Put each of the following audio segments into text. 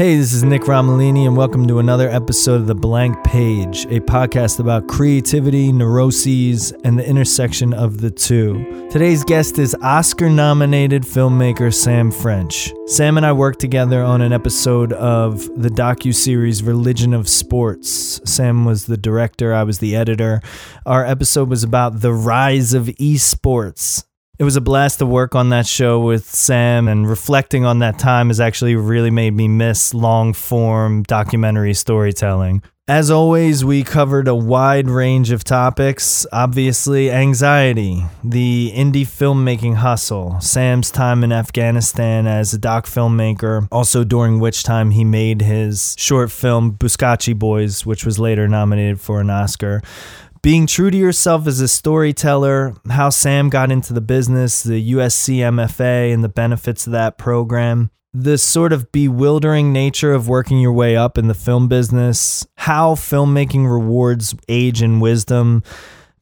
Hey, this is Nick Romolini, and welcome to another episode of The Blank Page, a podcast about creativity, neuroses, and the intersection of the two. Today's guest is Oscar nominated filmmaker Sam French. Sam and I worked together on an episode of the docu-series Religion of Sports. Sam was the director, I was the editor. Our episode was about the rise of esports it was a blast to work on that show with Sam, and reflecting on that time has actually really made me miss long form documentary storytelling. As always, we covered a wide range of topics. Obviously, anxiety, the indie filmmaking hustle, Sam's time in Afghanistan as a doc filmmaker, also during which time he made his short film Buzkashi Boys, which was later nominated for an Oscar being true to yourself as a storyteller, how Sam got into the business, the USC MFA, and the benefits of that program, the sort of bewildering nature of working your way up in the film business, how filmmaking rewards age and wisdom,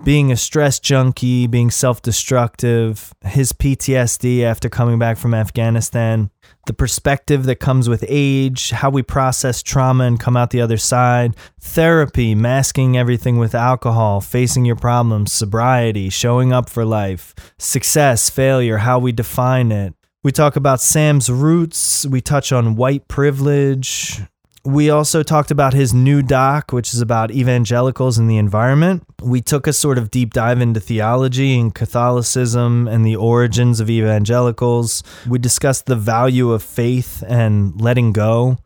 being a stress junkie, being self destructive, his PTSD after coming back from Afghanistan, the perspective that comes with age, how we process trauma and come out the other side, therapy, masking everything with alcohol, facing your problems, sobriety, showing up for life, success, failure, how we define it. We talk about Sam's roots, we touch on white privilege, we also talked about his new doc, which is about evangelicals and the environment. We took a sort of deep dive into theology and Catholicism and the origins of evangelicals. We discussed the value of faith and letting go.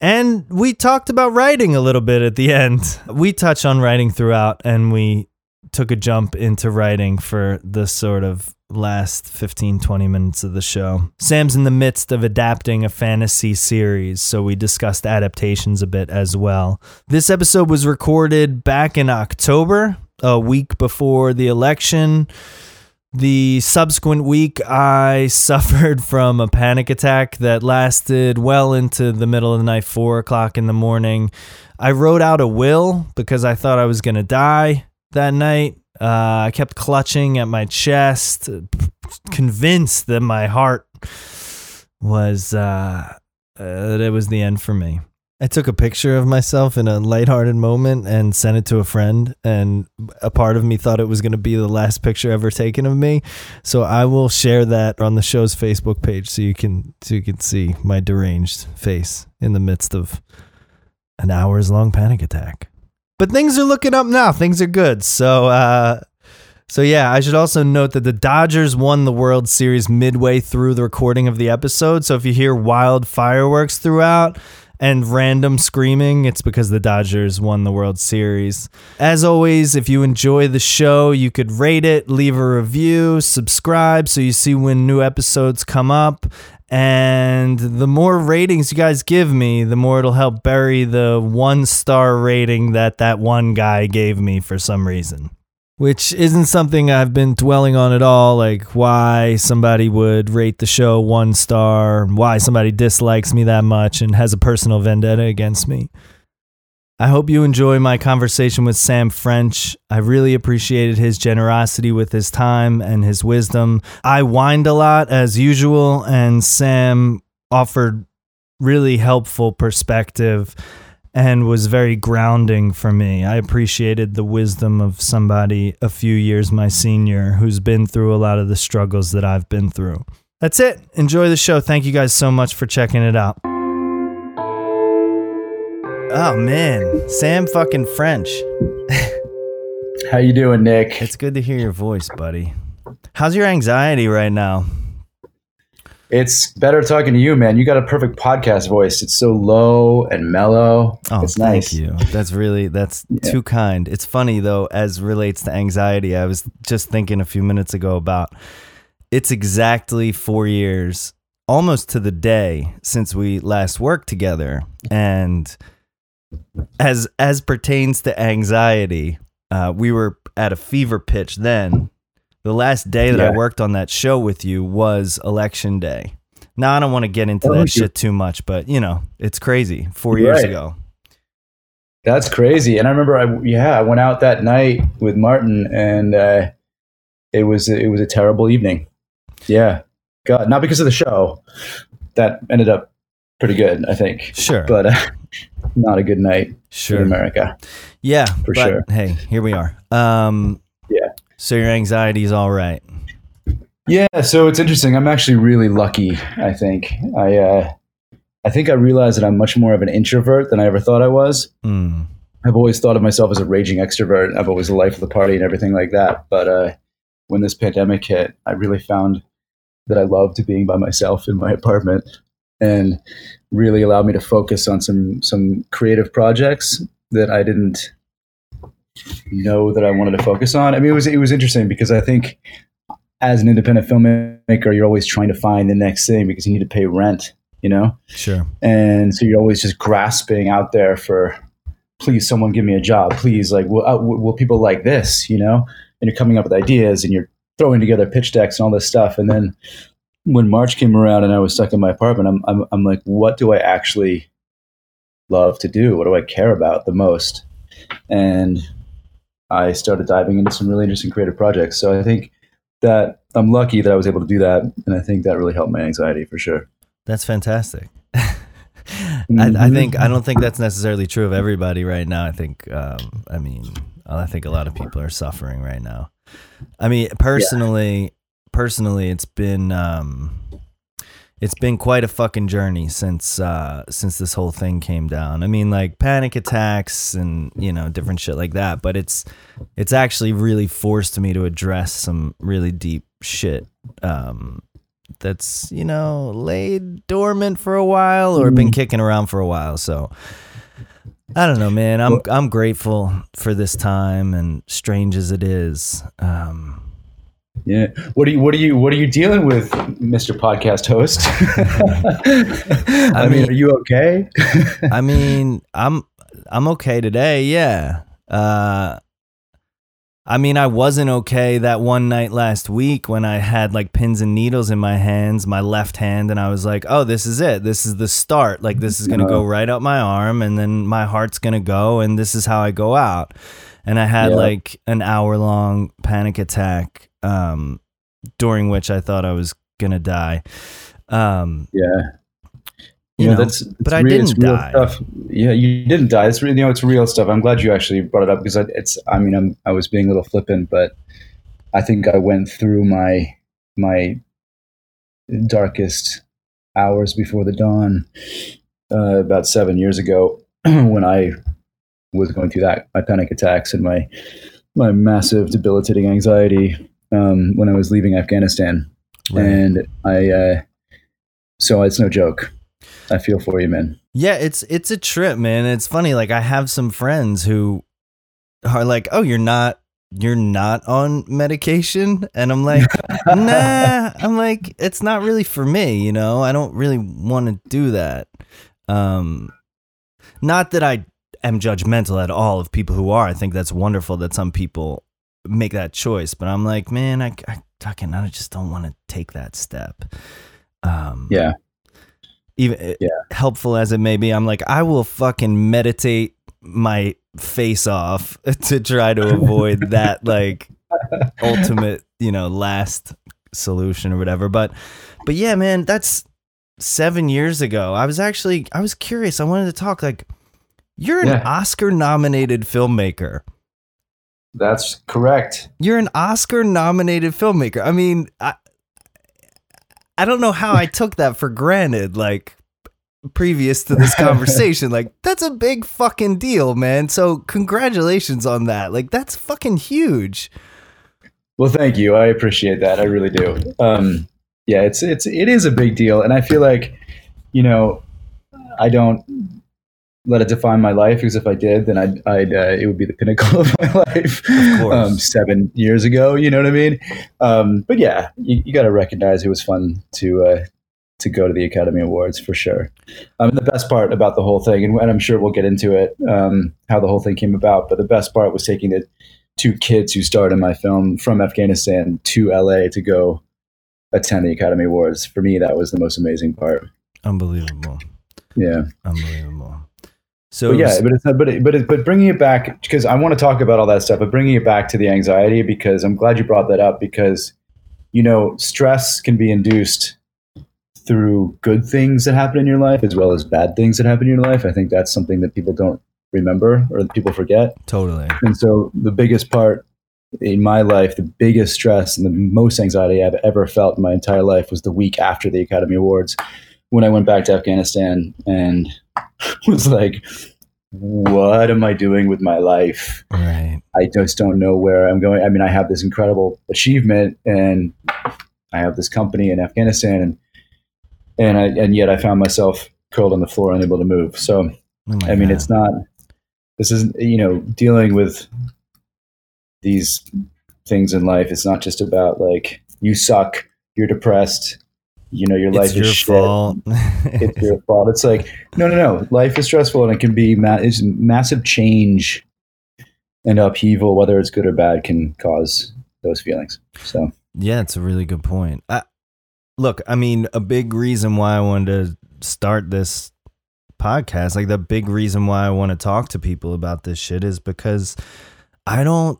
And we talked about writing a little bit at the end. We touch on writing throughout, and we took a jump into writing for the sort of last 15 20 minutes of the show. Sam's in the midst of adapting a fantasy series, so we discussed adaptations a bit as well. This episode was recorded back in October, a week before the election. The subsequent week, I suffered from a panic attack that lasted well into the middle of the night, four o'clock in the morning. I wrote out a will because I thought I was going to die that night. Uh, I kept clutching at my chest, convinced that my heart was uh, uh, that it was the end for me. I took a picture of myself in a lighthearted moment and sent it to a friend, and a part of me thought it was going to be the last picture ever taken of me. So I will share that on the show's Facebook page, so you can so you can see my deranged face in the midst of an hours long panic attack. But things are looking up now. Things are good. So, uh, so yeah, I should also note that the Dodgers won the World Series midway through the recording of the episode. So if you hear wild fireworks throughout and random screaming, it's because the Dodgers won the World Series. As always, if you enjoy the show, you could rate it, leave a review, subscribe so you see when new episodes come up. And the more ratings you guys give me, the more it'll help bury the one star rating that that one guy gave me for some reason. Which isn't something I've been dwelling on at all, like why somebody would rate the show one star, why somebody dislikes me that much and has a personal vendetta against me. I hope you enjoy my conversation with Sam French. I really appreciated his generosity with his time and his wisdom. I whined a lot as usual, and Sam offered really helpful perspective and was very grounding for me. I appreciated the wisdom of somebody a few years my senior who's been through a lot of the struggles that I've been through. That's it. Enjoy the show. Thank you guys so much for checking it out. Oh man, Sam fucking French. How you doing, Nick? It's good to hear your voice, buddy. How's your anxiety right now? It's better talking to you, man. You got a perfect podcast voice. It's so low and mellow. Oh, it's thank you. That's really that's yeah. too kind. It's funny though, as relates to anxiety. I was just thinking a few minutes ago about it's exactly four years, almost to the day, since we last worked together, and as as pertains to anxiety, uh, we were at a fever pitch then. The last day that yeah. I worked on that show with you was election day. Now I don't want to get into oh, that shit too much, but you know it's crazy. 4 years right. ago. That's crazy. And I remember, I yeah, I went out that night with Martin, and uh, it was it was a terrible evening. Yeah, God, not because of the show that ended up pretty good, I think. Sure. But uh, not a good night sure. in America. Yeah, For but, sure. Hey, here we are. Um, Yeah. So your anxiety's all right. Yeah, so it's interesting. I'm actually really lucky. I think I, uh, I think I realized that I'm much more of an introvert than I ever thought I was. Mm. I've always thought of myself as a raging extrovert. I've always the life of the party and everything like that. But uh, when this pandemic hit, I really found that I loved being by myself in my apartment, and really allowed me to focus on some some creative projects that I didn't know that I wanted to focus on. I mean, it was it was interesting because I think as an independent filmmaker, you're always trying to find the next thing because you need to pay rent, you know. Sure. And so you're always just grasping out there for, please, someone give me a job. Please, like, will, uh, will people like this, you know? And you're coming up with ideas and you're throwing together pitch decks and all this stuff. And then when March came around and I was stuck in my apartment, I'm, I'm, I'm like, what do I actually love to do? What do I care about the most? And I started diving into some really interesting creative projects. So I think that I'm lucky that I was able to do that. And I think that really helped my anxiety for sure. That's fantastic. I, I think I don't think that's necessarily true of everybody right now. I think um, I mean I think a lot of people are suffering right now. I mean personally, personally, it's been um, it's been quite a fucking journey since uh, since this whole thing came down. I mean, like panic attacks and you know different shit like that. But it's it's actually really forced me to address some really deep shit. Um, that's you know laid dormant for a while or been kicking around for a while. So I don't know, man. I'm I'm grateful for this time and strange as it is. Um, Yeah. What are you what are you what are you dealing with, Mr. Podcast host? I, mean, mean- are you okay? I mean, I'm I'm okay today. Yeah. Uh, I mean, I wasn't okay that one night last week when I had like pins and needles in my hands, my left hand, and I was like, "Oh, this is it. This is the start. Like this is gonna go right up my arm, and then my heart's gonna go, and this is how I go out." And I had Yeah. like an hour long panic attack, um, during which I thought I was gonna die. Um, yeah. you know, that's, but it's I didn't real die. Stuff. Yeah, you didn't die. It's really, you know, it's real stuff. I'm glad you actually brought it up because I, it's. I mean, I'm. I was being a little flippant, but I think I went through my my darkest hours before the dawn uh, about seven years ago when I was going through that my panic attacks and my my massive debilitating anxiety um, when I was leaving Afghanistan, right. and I. Uh, so it's no joke. I feel for you, man. Yeah, it's it's a trip, man. It's funny. Like I have some friends who are like, "Oh, you're not you're not on medication," and I'm like, "Nah." I'm like, it's not really for me. You know, I don't really want to do that. Um, not that I am judgmental at all of people who are. I think that's wonderful that some people make that choice, but I'm like, man, I I fucking I just don't want to take that step. Um, Yeah. even Yeah. helpful as it may be, I'm like, I will fucking meditate my face off to try to avoid that like ultimate, you know, last solution or whatever. But but yeah, man, that's seven years ago. I was actually I was curious. I wanted to talk like you're an Yeah. Oscar nominated filmmaker. That's correct. You're an Oscar nominated filmmaker. I mean, I I don't know how I took that for granted like previous to this conversation. like that's a big fucking deal, man. So congratulations on that. Like that's fucking huge. Well, thank you. I appreciate that. I really do. Um, yeah, it's it's it is a big deal, and I feel like, you know, I don't let it define my life because if I did, then I'd, I'd uh, it would be the pinnacle of my life. Of course. Um, seven years ago, you know what I mean? Um, but yeah, you, you got to recognize it was fun to uh, to go to the Academy Awards for sure. Um, the best part about the whole thing, and, and I'm sure we'll get into it, um, how the whole thing came about. But the best part was taking the two kids who starred in my film from Afghanistan to LA to go attend the Academy Awards. For me, that was the most amazing part. Unbelievable. Yeah. Unbelievable. So But yeah, was- but it's not, but it, but it, but bringing it back because I want to talk about all that stuff, but bringing it back to the anxiety because I'm glad you brought that up because you know stress can be induced through good things that happen in your life as well as bad things that happen in your life. I think that's something that people don't remember or that people forget. Totally. And so the biggest part in my life, the biggest stress and the most anxiety I've ever felt in my entire life was the week after the Academy Awards when I went back to Afghanistan and was like, what am I doing with my life? Right. I just don't know where I'm going. I mean, I have this incredible achievement and I have this company in Afghanistan and and I, and yet I found myself curled on the floor, unable to move. So, Oh I mean, God. it's not. This isn't you know dealing with these things in life. It's not just about like you suck, you're depressed, you know your It's life your is shit. fault. It's your fault. It's like no, no, no. Life is stressful and it can be ma- it's massive change and upheaval, whether it's good or bad, can cause those feelings. So Yeah, it's a really good point. I, look, I mean, a big reason why I wanted to start this podcast, like the big reason why I want to talk to people about this shit is because I don't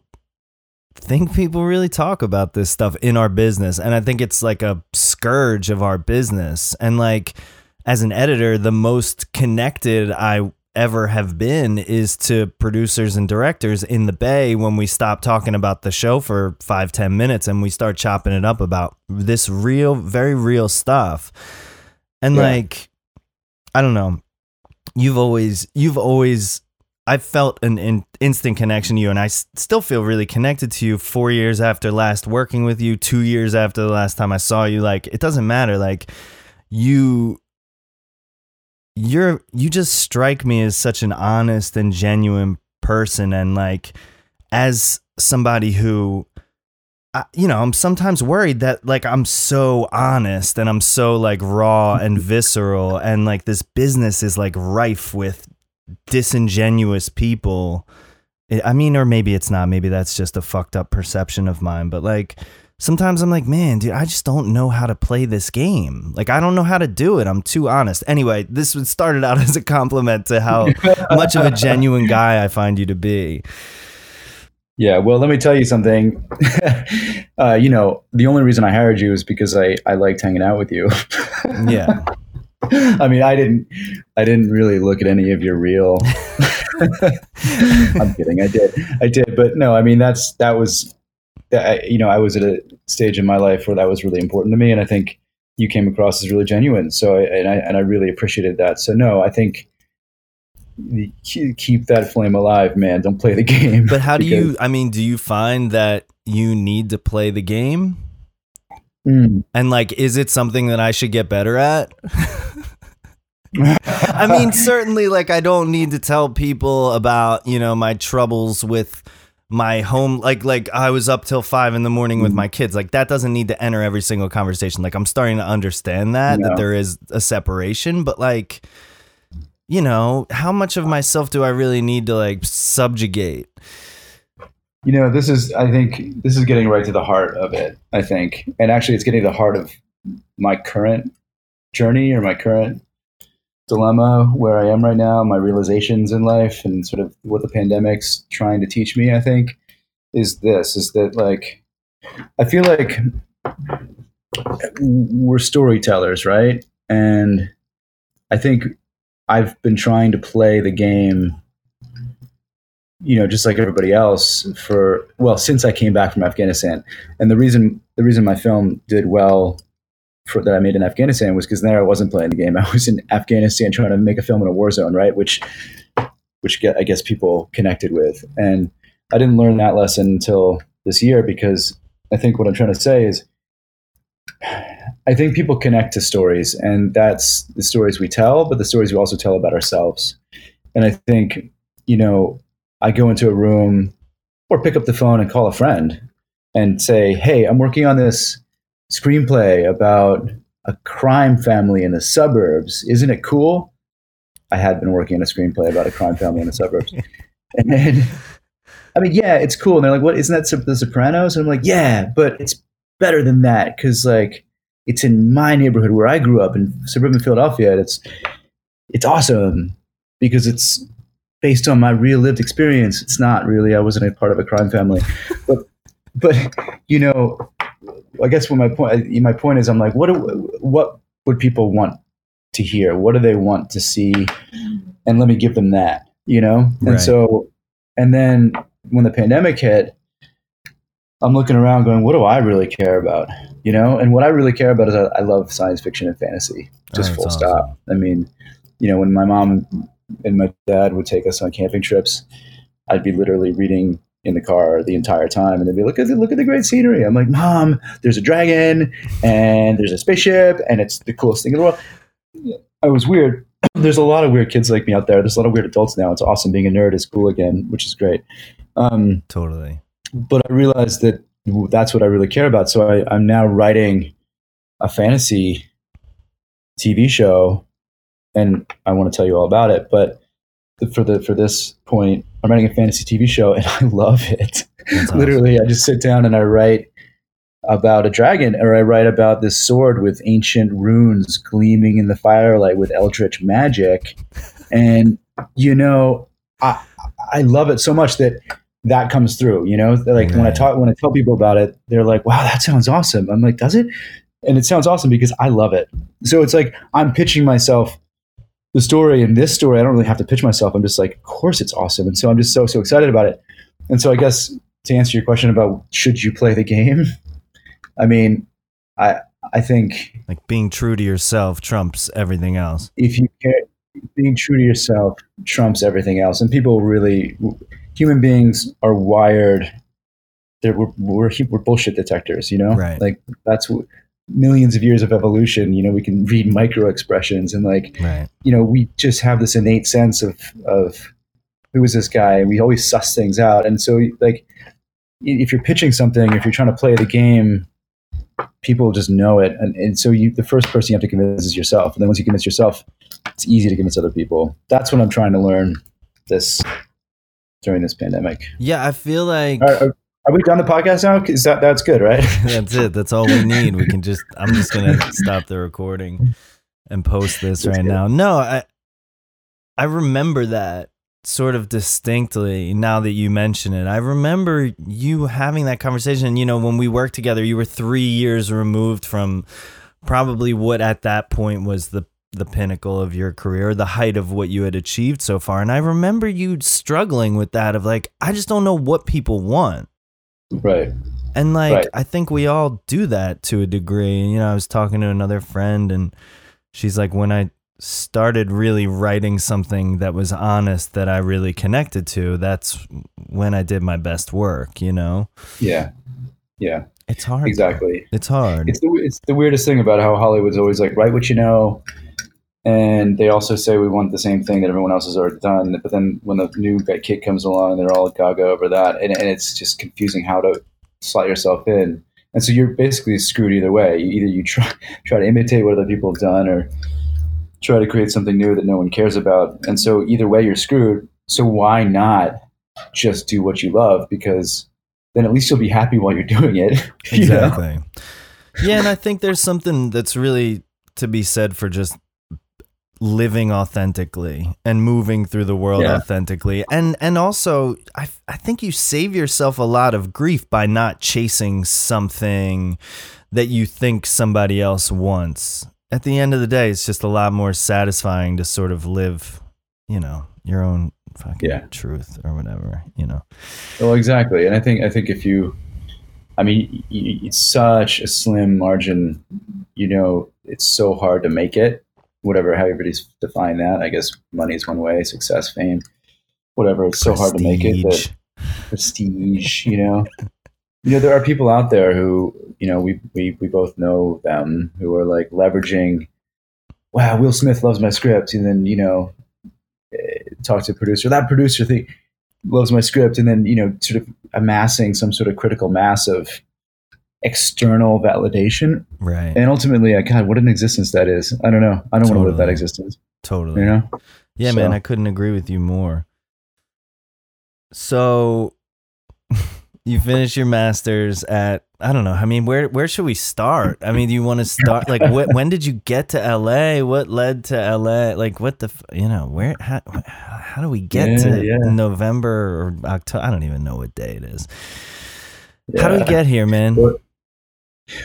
think people really talk about this stuff in our business. And I think it's like a scourge of our business. And like, as an editor, the most connected I ever have been is to producers and directors in the bay when we stop talking about the show for five ten minutes and we start chopping it up about this real very real stuff and Yeah. like i don't know you've always you've always i felt an, in instant connection to you and i s- still feel really connected to you four years after last working with you two years after the last time i saw you. Like it doesn't matter. Like you you're you just strike me as such an honest and genuine person and like as somebody who I, you know i'm sometimes worried that like i'm so honest and i'm so like raw and visceral and like this business is like rife with disingenuous people I- mean or maybe it's not maybe that's just a fucked up perception of mine but like sometimes I'm like, man, dude, I just don't know how to play this game. Like, I don't know how to do it. I'm too honest. Anyway, this was started out as a compliment to how much of a genuine guy I find you to be. Yeah, well, let me tell you something. uh, you know, the only reason I hired you is because I, I liked hanging out with you. Yeah. I mean, I didn't I didn't really look at any of your real. I'm kidding. I did. I did, but no. I mean, that's that was that. I- You know, I was at a stage in my life where that was really important to me, and I think you came across as really genuine. So, I, and I and I really appreciated that. So, no, I think keep that flame alive, man. Don't play the game. But how do you, I mean, do you find that you need to play the game? Mm. And like, is it something that I should get better at? I mean, certainly, like, I don't need to tell people about, you know, my troubles with my home. Like, like I was up till five in the morning with my kids. Like, that doesn't need to enter every single conversation. Like, I'm starting to understand that, that there is a separation, but like, you know, how much of myself do I really need to like subjugate? You know, this is, I think, this is getting right to the heart of it, I think. And actually, it's getting to the heart of my current journey or my current dilemma where I am right now, my realizations in life, and sort of what the pandemic's trying to teach me, I think, is this is that, like, I feel like we're storytellers, right? And I think I've been trying to play the game you know, just like everybody else for well, since I came back from Afghanistan. And the reason the reason my film did well for that I made in Afghanistan was because there I wasn't playing the game. I was in Afghanistan trying to make a film in a war zone, right? Which which get, I guess people connected with. And I didn't learn that lesson until this year because I think what I'm trying to say is I think people connect to stories and that's the stories we tell, but the stories we also tell about ourselves. And I think, you know, I go into a room or pick up the phone and call a friend and say, Hey, I'm working on this screenplay about a crime family in the suburbs. Isn't it cool? I had been working on a screenplay about a crime family in the suburbs. And I mean, yeah, it's cool. And they're like, What? Isn't that The Sopranos? And I'm like, Yeah, but it's better than that because, like, it's in my neighborhood where I grew up in suburban Philadelphia. And it's, it's awesome because it's based on my real lived experience. It's not really. I wasn't a part of a crime family, but but you know, I guess what my point my point is, I'm like, what do- what what people want to hear? What do they want to see? And let me give them that, you know? And Right. so, and then when the pandemic hit, I'm looking around going, what do I really care about? You know? And what I really care about is I, I love science fiction and fantasy, just Oh, full that's stop. I mean, you know, when my mom and my dad would take us on camping trips, I'd be literally reading in the car the entire time, and they'd be look at the, look at the great scenery. I'm like, Mom, there's a dragon, and there's a spaceship, and it's the coolest thing in the world. I was weird. There's a lot of weird kids like me out there. There's a lot of weird adults now. It's awesome being a nerd is cool again, which is great. Um, Totally. but I realized that that's what I really care about. So I, I'm now writing a fantasy TV show, and I want to tell you all about it. But for the for this point, I'm writing a fantasy TV show, and I love it. Awesome. Literally, I just sit down and I write about a dragon, or I write about this sword with ancient runes gleaming in the firelight with eldritch magic, and you know, I I love it so much that that comes through. You know, like when I talk when I tell people about it, they're like, "Wow, that sounds awesome." I'm like, "Does it?" And it sounds awesome because I love it. So it's like I'm pitching myself the story and this story. I don't really have to pitch myself. I'm just like, of course it's awesome, and so I'm just so so excited about it. And so I guess to answer your question about should you play the game, I mean, I I think Like being true to yourself trumps everything else. if you care, being true to yourself trumps everything else. And people really, human beings are wired. They're, we're, we're, we're bullshit detectors, you know? Right. Like that's what, millions of years of evolution. You know, we can read micro expressions and like, Right. you know, we just have this innate sense of, of who is this guy? And we always suss things out. And so like, if you're pitching something, if you're trying to play the game, people just know it. And, and so you, the first person you have to convince is yourself. And then once you convince yourself, it's easy to convince other people. That's what I'm trying to learn this during this pandemic. Yeah, I feel like are we done the podcast now? Is that that's good, right? that's it. That's all we need. We can just I'm just gonna stop the recording and post this That's right good. now. No, I I remember that sort of distinctly now that you mention it. I remember you having that conversation. You know, when we worked together, you were three years removed from probably what at that point was the the pinnacle of your career, the height of what you had achieved so far. And I remember you struggling with that of like, I just don't know what people want. Right. And like Right. I think we all do that to a degree. You know, I was talking to another friend and she's like when I started really writing something that was honest that I really connected to, that's when I did my best work, you know. Yeah. Yeah. It's hard. Exactly. It's hard. It's the it's the weirdest thing about how Hollywood's always like write what you know, and they also say we want the same thing that everyone else has already done. But then when the new kid comes along, they're all gaga over that, and, and it's just confusing how to slot yourself in. And so you're basically screwed either way. Either you try try to imitate what other people have done, or try to create something new that no one cares about. And so either way, you're screwed. So why not just do what you love? Because then at least you'll be happy while you're doing it. you know? Exactly. Yeah, and I think there's something that's really to be said for just living authentically and moving through the world Yeah. authentically. And and also I I think you save yourself a lot of grief by not chasing something that you think somebody else wants. At the end of the day, it's just a lot more satisfying to sort of live, you know, your own fucking Yeah. truth or whatever, you know. Well, exactly, and I think I think if you, I mean, it's such a slim margin. You know, it's so hard to make it. Whatever, how everybody's define that. I guess money is one way, success, fame, whatever. It's so hard to make it. That prestige, you know. You know, there are people out there who, you know, we we we both know them who are like leveraging. Wow, Will Smith loves my script, and then you know, eh, talk to a producer. That producer thing loves my script and then you know sort of amassing some sort of critical mass of external validation Right. and ultimately uh, god what an existence that is i don't know i don't want to live that existence Totally. you know Yeah, man, I couldn't agree with you more. So you finish your masters at I don't know. I mean, where where should we start? I mean, do you want to start like wh- when did you get to LA? What led to LA? Like what the f- you know, where how, how do we get Yeah, to yeah. November or October? I don't even know what day it is. How do we get here, man? Well,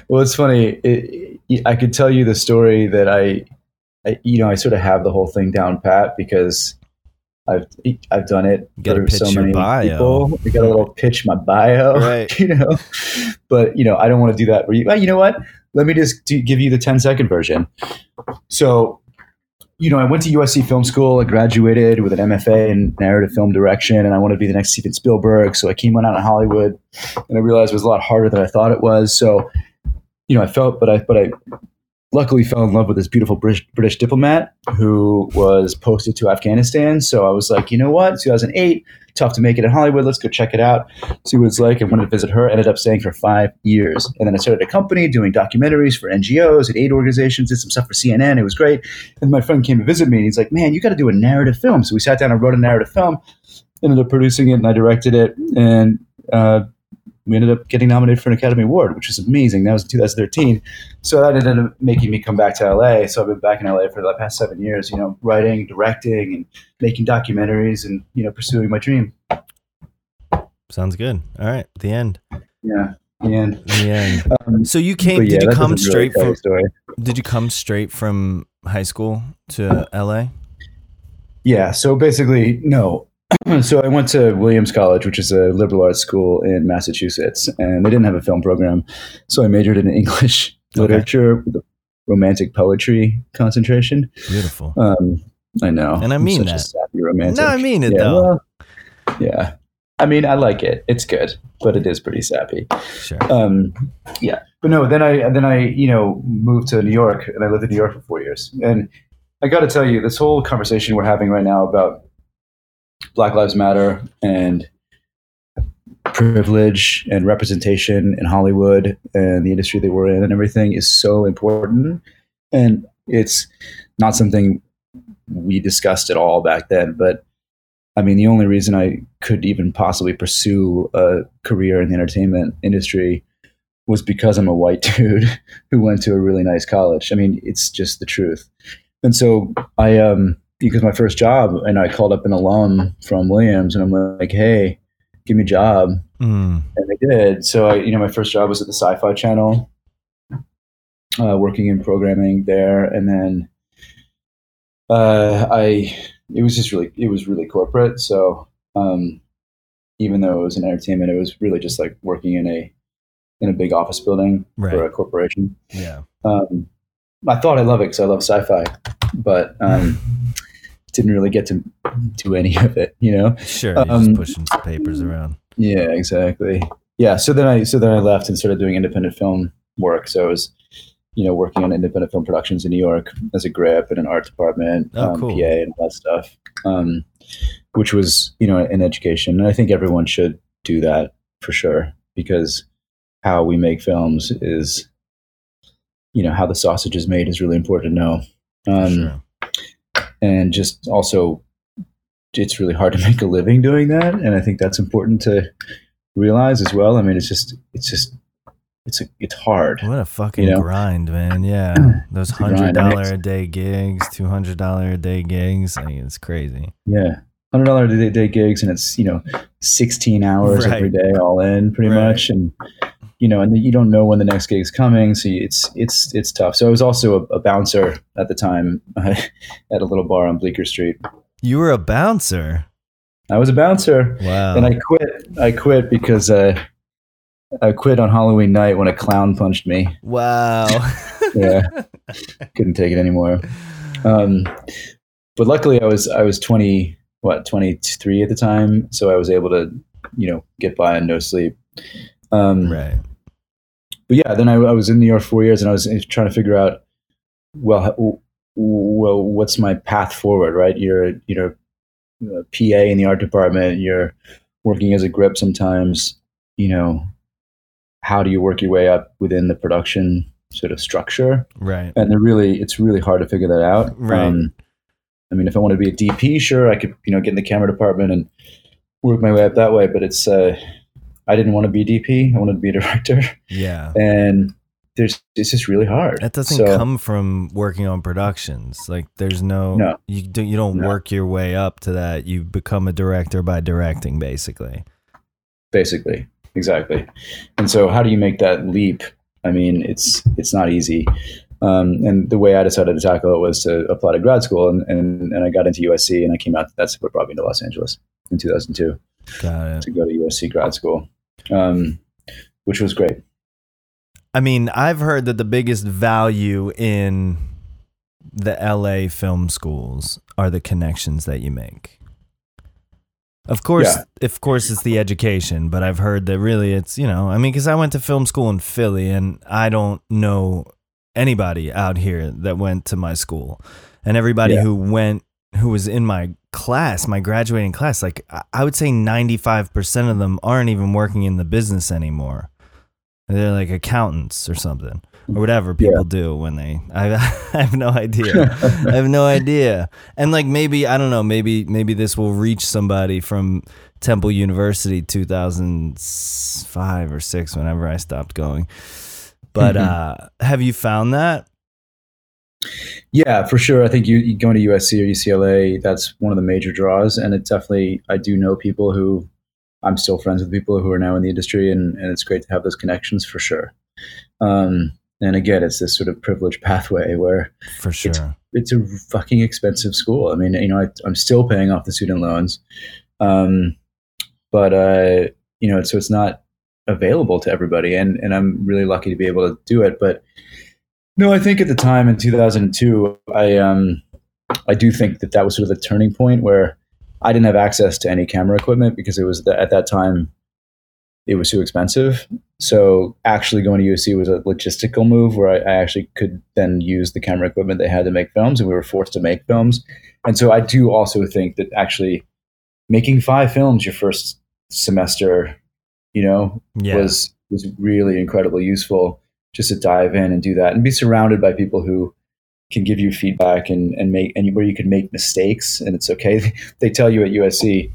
Well, it's funny. It, it, I could tell you the story that I, I, you know, I sort of have the whole thing down pat because I've I've done it You for so many bio. people. We got a little pitch my bio, Right. you know. But you know, I don't want to do that for you. Well, you know what? Let me just do, give you the 10 second version. So, you know, I went to USC Film School. I graduated with an MFA in narrative film direction, and I wanted to be the next Steven Spielberg. So I came on out in Hollywood, and I realized it was a lot harder than I thought it was. So, you know, I felt, but I, but I luckily fell in love with this beautiful British, British diplomat who was posted to Afghanistan. So I was like, you know what, 2008, tough to make it in Hollywood. Let's go check it out, see what it's like. I wanted to visit her. Ended up staying for five years, and then I started a company doing documentaries for NGOs and aid organizations. Did some stuff for CNN. It was great. And my friend came to visit me, and he's like, "Man, you got to do a narrative film." So we sat down and wrote a narrative film. Ended up producing it, and I directed it, and uh, we ended up getting nominated for an Academy Award, which was amazing. That was in 2013. So that ended up making me come back to LA. So I've been back in LA for the past seven years, you know, writing, directing, and making documentaries and, you know, pursuing my dream. Sounds good. All right, the end. Yeah. And, The end. um, So you came? yeah, did you come doesn't really straight from? Did you come straight from high school to LA? Yeah. So basically, no. so I went to Williams College, which is a liberal arts school in Massachusetts, and they didn't have a film program. So I majored in English Okay. literature with a romantic poetry concentration. Beautiful. Um, I know. And I mean that. sappy romantic. No, I mean it yeah, though. well, yeah. I mean, I like it. It's good, but it is pretty sappy. Sure. Um, yeah, but no. Then I then I you know moved to New York, and I lived in New York for four years. And I got to tell you, this whole conversation we're having right now about Black Lives Matter and privilege and representation in Hollywood and the industry that we're in and everything is so important. And it's not something we discussed at all back then. But I mean, the only reason I could even possibly pursue a career in the entertainment industry was because I'm a white dude who went to a really nice college. I mean, it's just the truth. And so I, um, because my first job, and I called up an alum from Williams, and I'm like, "Hey, give me a job," Mm, and they did. So I, you know, my first job was at the Sci-Fi Channel, uh, working in programming there, and then uh, I it was just really it was really corporate. So um, even though it was in entertainment, it was really just like working in a in a big office building Right. for a corporation. yeah. Um, I thought I love it because I love sci-fi, but um, didn't really get to do any of it. You know. Sure. Um, just pushing some papers around. Yeah, exactly. Yeah, so then I so then I left and started doing independent film work. So I was, you know, working on independent film productions in New York as a grip in an art department, Oh, um, cool. PA, and all that stuff, um, which was you know an education. And I think everyone should do that for sure because how we make films is, you know, how the sausage is made is really important to know. Um, sure. And just also it's really hard to make a living doing that and i think that's important to realize as well i mean it's just it's just it's a, it's hard What a fucking you know? grind, man. Yeah. Those hundred mean, a day gigs, two hundred dollar a day gigs. I mean, it's crazy. yeah hundred dollar a day- day gigs and it's you know 16 hours Right. every day all in pretty Right. much and you know and you don't know when the next gig is coming so it's it's it's tough so i was also a, a bouncer at the time at a little bar on bleecker street You were a bouncer. i was a bouncer Wow. and I quit. I quit because uh, I quit on Halloween night when a clown punched me. wow. Yeah, couldn't take it anymore. Um, but luckily, I was I was twenty what twenty three at the time, so I was able to you know get by on no sleep. Um, right. But yeah, then I, I was in New York four years, and I was trying to figure out well, well, what's my path forward? Right, you're you know a PA in the art department. You're working as a grip sometimes. You know, how do you work your way up within the production sort of structure? Right. And they're really, it's really hard to figure that out. Um, Right. I mean, if I want to be a DP, sure, I could you know get in the camera department and work my way up that way. But it's, uh, I didn't want to be DP. I wanted to be a director, Yeah. and there's it's just really hard. That doesn't So- come from working on productions. Like there's no, No. you do, you don't No. work your way up to that. You become a director by directing, basically. basically exactly and so how do you make that leap I mean, it's it's not easy. Um, and the way I decided to tackle it was to apply to grad school, and, and, and I got into USC, and I came out. That's what brought me to Los Angeles in 2002 to go to USC grad school, um, which was great. I mean, I've heard that the biggest value in the LA film schools are the connections that you make. Of course, yeah. of course, it's the education, but I've heard that really it's, you know, I mean, because I went to film school in Philly and I don't know anybody out here that went to my school. And everybody yeah. who went, who was in my class, my graduating class, like I would say 95% of them aren't even working in the business anymore. They're like accountants or something or whatever people yeah. do when they I, I have no idea. I have no idea. And like maybe I don't know, maybe maybe this will reach somebody from Temple University 2005 or 6 whenever I stopped going. But mm-hmm. uh have you found that? Yeah, for sure. I think you, you going to USC or UCLA, that's one of the major draws and it definitely I do know people who I'm still friends with people who are now in the industry, and, and it's great to have those connections for sure. Um, and again, it's this sort of privileged pathway where for sure it's, it's a fucking expensive school. I mean, you know, I, am still paying off the student loans, um, but uh, you know, so it's not available to everybody, and and I'm really lucky to be able to do it. But no, I think at the time in 2002, I um, I do think that that was sort of the turning point where I didn't have access to any camera equipment because it was the, at that time it was too expensive. So actually going to USC was a logistical move where I, I, actually could then use the camera equipment they had to make films, and we were forced to make films. And so I do also think that actually making five films your first semester, you know, yeah. was was really incredibly useful just to dive in and do that and be surrounded by people who can give you feedback and, and make and where you can make mistakes and it's okay. they tell you at USC,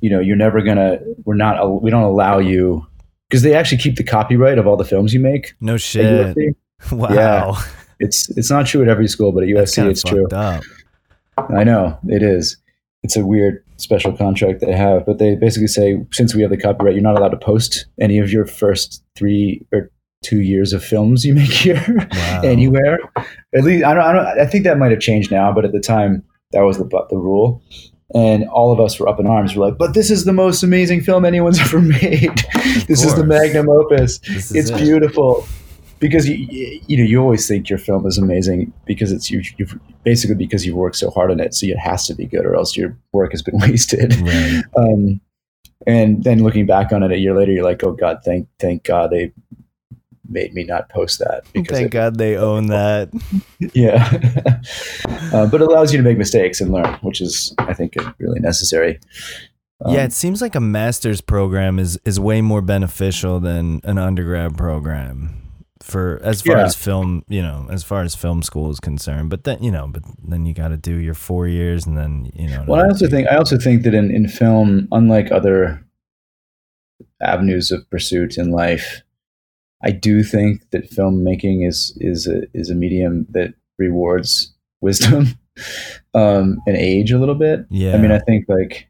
you know, you're never gonna. We're not. We don't allow you because they actually keep the copyright of all the films you make. No shit. Wow. Yeah. It's it's not true at every school, but at USC it's true. Up. I know it is. It's a weird special contract they have, but they basically say since we have the copyright, you're not allowed to post any of your first three or two years of films you make here wow. anywhere. At least I don't, I don't. I think that might have changed now, but at the time that was the but the rule. And all of us were up in arms. We're like, "But this is the most amazing film anyone's ever made. this is the magnum opus. It's it. beautiful." Because you, you know you always think your film is amazing because it's you you've basically because you've worked so hard on it, so it has to be good, or else your work has been wasted. Right. Um, and then looking back on it a year later, you're like, oh God, thank thank God they made me not post that. Because Thank it, God they own that. yeah, uh, but it allows you to make mistakes and learn, which is, I think, really necessary. Um, yeah, it seems like a master's program is is way more beneficial than an undergrad program for as far yeah. as film, you know, as far as film school is concerned. But then, you know, but then you got to do your four years, and then you know. Well, I also think I also think that in in film, unlike other avenues of pursuit in life, I do think that filmmaking is is a is a medium that rewards wisdom um, and age a little bit. Yeah. I mean, I think like,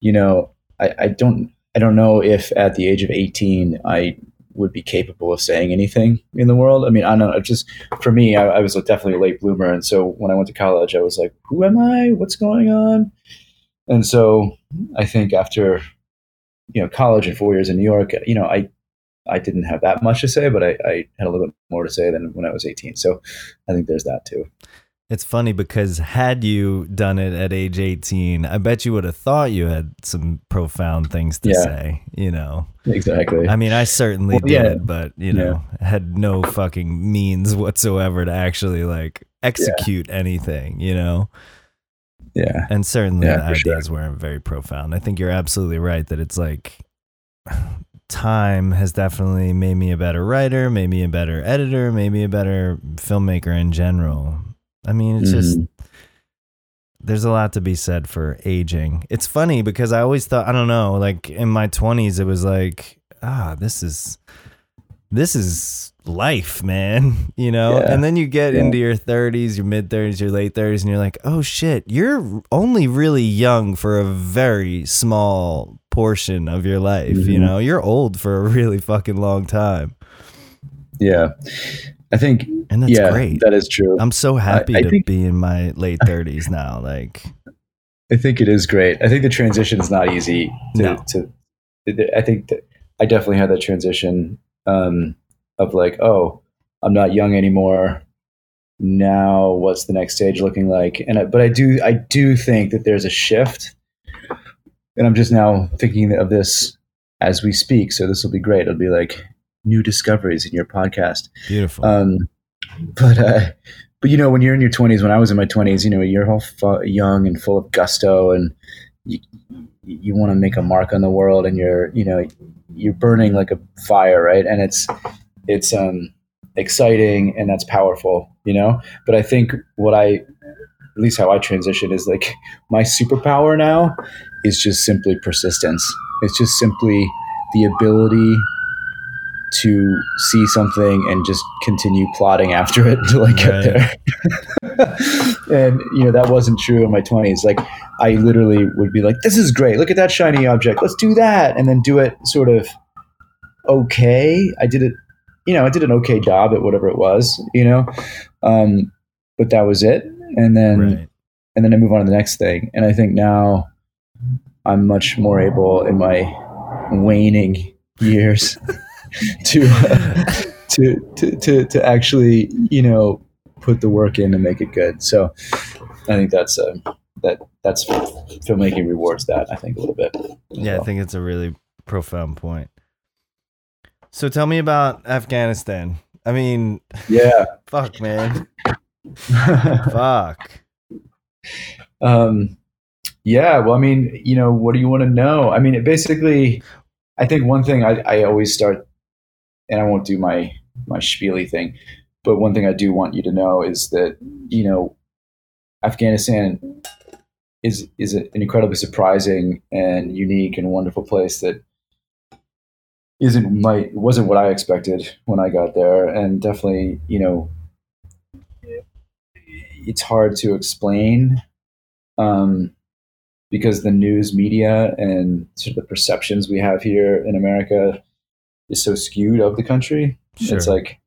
you know, I, I don't I don't know if at the age of eighteen I would be capable of saying anything in the world. I mean, I don't know. Just for me, I, I was definitely a late bloomer, and so when I went to college, I was like, "Who am I? What's going on?" And so I think after you know college and four years in New York, you know, I I didn't have that much to say, but I, I, had a little bit more to say than when I was 18. So I think there's that too. It's funny because had you done it at age 18, I bet you would have thought you had some profound things to yeah. say, you know. Exactly. I mean, I certainly well, did, yeah. but you know, yeah. had no fucking means whatsoever to actually like execute anything, you know. Yeah. And certainly the ideas sure. weren't very profound. I think you're absolutely right that it's like time has definitely made me a better writer, made me a better editor, made me a better filmmaker in general. I mean, it's mm-hmm. just there's a lot to be said for aging. It's funny because I always thought I don't know, like in my 20s it was like, ah, this is this is life, man, you know? Yeah. And then you get yeah. into your 30s, your mid 30s, your late 30s and you're like, "Oh shit, you're only really young for a very small portion of your life. Mm-hmm. You know, you're old for a really fucking long time. Yeah. I think and that's yeah, great. that is true. I'm so happy I to think- be in my late 30s now. Like, I think it is great. I think the transition is not easy to, No. to I think that I definitely had that transition um, of like, oh, I'm not young anymore. Now, what's the next stage looking like? And I, but I do, I do think that there's a shift, and I'm just now thinking of this as we speak. So this will be great. It'll be like new discoveries in your podcast. beautiful. Um, but uh, but you know, when you're in your 20s, when I was in my 20s, you know, you're all fu- young and full of gusto, and you you want to make a mark on the world, and you're you know you're burning like a fire, right? And it's it's um exciting and that's powerful, you know. But I think what I at least how I transition is like my superpower now is just simply persistence. It's just simply the ability to see something and just continue plotting after it until I get Right. there. and you know that wasn't true in my 20s. Like I literally would be like, "This is great. Look at that shiny object. Let's do that," and then do it sort of okay. I did it, you know, I did an okay job at whatever it was, you know, um, but that was it. And then right. and then I move on to the next thing. And I think now I'm much more able in my waning years to, to to to to actually you know put the work in and make it good. So I think that's uh, that that's filmmaking rewards that I think a little bit. Yeah, I think it's a really profound point. So tell me about Afghanistan. I mean, yeah. fuck, man. Fuck. um, yeah. Well, I mean, you know, what do you want to know? I mean, it basically, I think one thing I, I always start, and I won't do my my spiely thing, but one thing I do want you to know is that you know, Afghanistan is is an incredibly surprising and unique and wonderful place that isn't my wasn't what I expected when I got there, and definitely you know, it's hard to explain um, because the news media and sort of the perceptions we have here in America is so skewed of the country. Sure. It's like